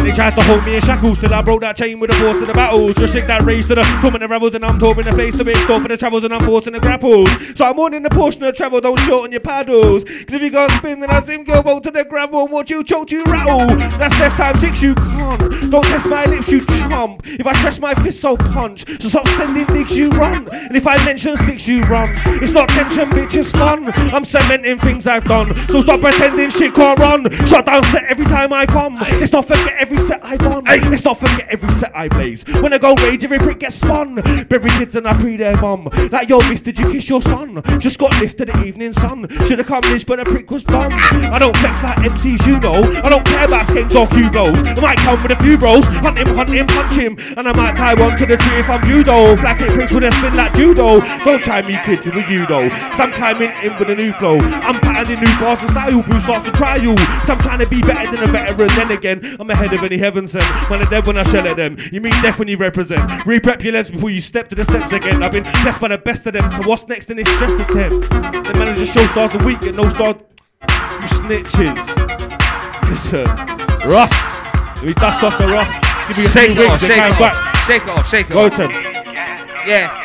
They tried to hold me in shackles till I broke that chain with the force of the battles. Restrict that race to the torment the rebels and I'm touring the face of it. Store for the travels and I'm forcing the grapples. So I'm warning the portion of travel, don't shorten your paddles. Cause if you go spin, then I seem go boat to the gravel and watch you choke, you rattle. That's left time six, you can't. Don't test my lips, you chump. If I press my fist, so punch. So stop sending dicks, you run. And if I mention sticks, you run. It's not tension, bitch, it's fun. I'm cementing things I've done. So stop pretending shit can't run. Shut down set every time I come. Let's not forget every set I won. Let's not forget every set I blaze. When I go rage, every prick gets spun. Bury kids and I pre their mum. Like, yo, miss, did you kiss your son? Just got lifted the evening sun. Should've come this, but the prick was bum. I don't flex like MCs, you know. I don't care about skanks or cubos. I might come with a few bros. Hunt him, hunt him, punch him. And I might tie one to the tree if I'm judo. Flack it pricks with a spin like judo. Don't try me, kid, the you though. Some coming in with a new flow. I'm patenting new bars and style. Bruce to try you. So I'm trying to be better than a veteran. Then again, I'm ahead of any heaven sent. When I'm dead when I shell at them. You mean death when you represent. Reprep your legs before you step to the steps again. I've been blessed by the best of them. So what's next in this stress attempt? The manager show stars a week, get no stars. You snitches. Listen, Ross. Let me dust off the Ross. Give me a Shake few it wigs, off, shake come it back. off. Shake it off, shake it Go off. to Yeah.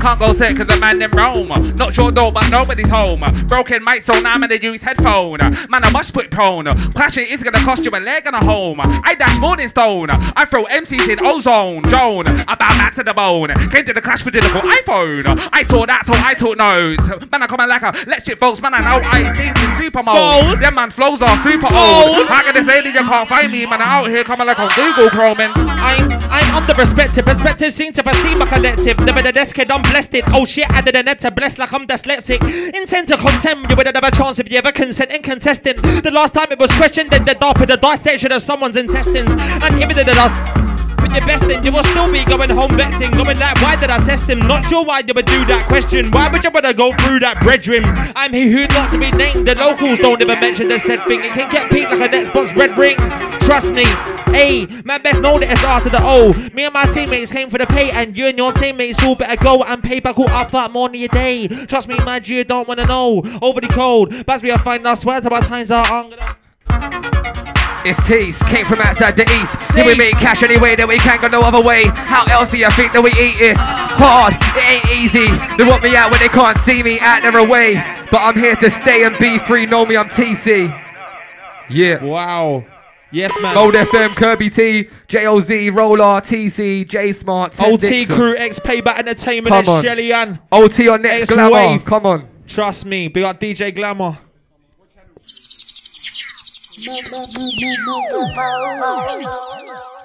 Can't go set cause the man in Rome. Not sure though, but nobody's home. Broken mic, so now I'm gonna use headphone. Man, I must put prone. Clashing is gonna cost you a leg and a home. I dash Morning Stone. I throw MCs in ozone. Joan, bow back to the bone. Came to the clash with digital iPhone. I saw that, so I took notes. Man, I come like a let shit folks. Man, I know I think in super mode. Them man flows are super old. How can they say that you can't find me? Man, I'm out here coming like on Google Chrome. I'm I'm on the perspective. Perspective seems to perceive a collective. Never the desk head, blessed it. Oh shit, added an to bless like I'm dyslexic. Intend to contend, you would have a chance if you ever consent in contesting. The last time it was questioned, then the dark with the dissection of someone's intestines. And even the last with your best then you will still be going home vexing Going like why did I test him? Not sure why you would do that question. Why would you wanna go through that brethren I'm he who not to be named? The locals don't ever mention the said thing. It can get peaked like a Xbox red ring. Trust me. A, man best know that it's R to the O. Me and my teammates came for the pay And you and your teammates all better go And pay back all up that money a day. Trust me my G don't wanna know. Over the cold. But we are fine I swear to my times are on It's T's, came from outside the east. Here we make cash anyway that we can't go no other way. How else do you think that we eat this? Hard, it ain't easy. They want me out when they can't see me out their away. But I'm here to stay and be free. Know me, I'm TC. Yeah. Wow. Yes, man. Gold FM, Kirby T, JOZ, Roller, TC, J Smart, OT Crew, X Payback Entertainment, Come on. Shelly Ann. OT on next glamour. Wave. Come on. Trust me, big up DJ Glamour. Move, move, move, move, move, move.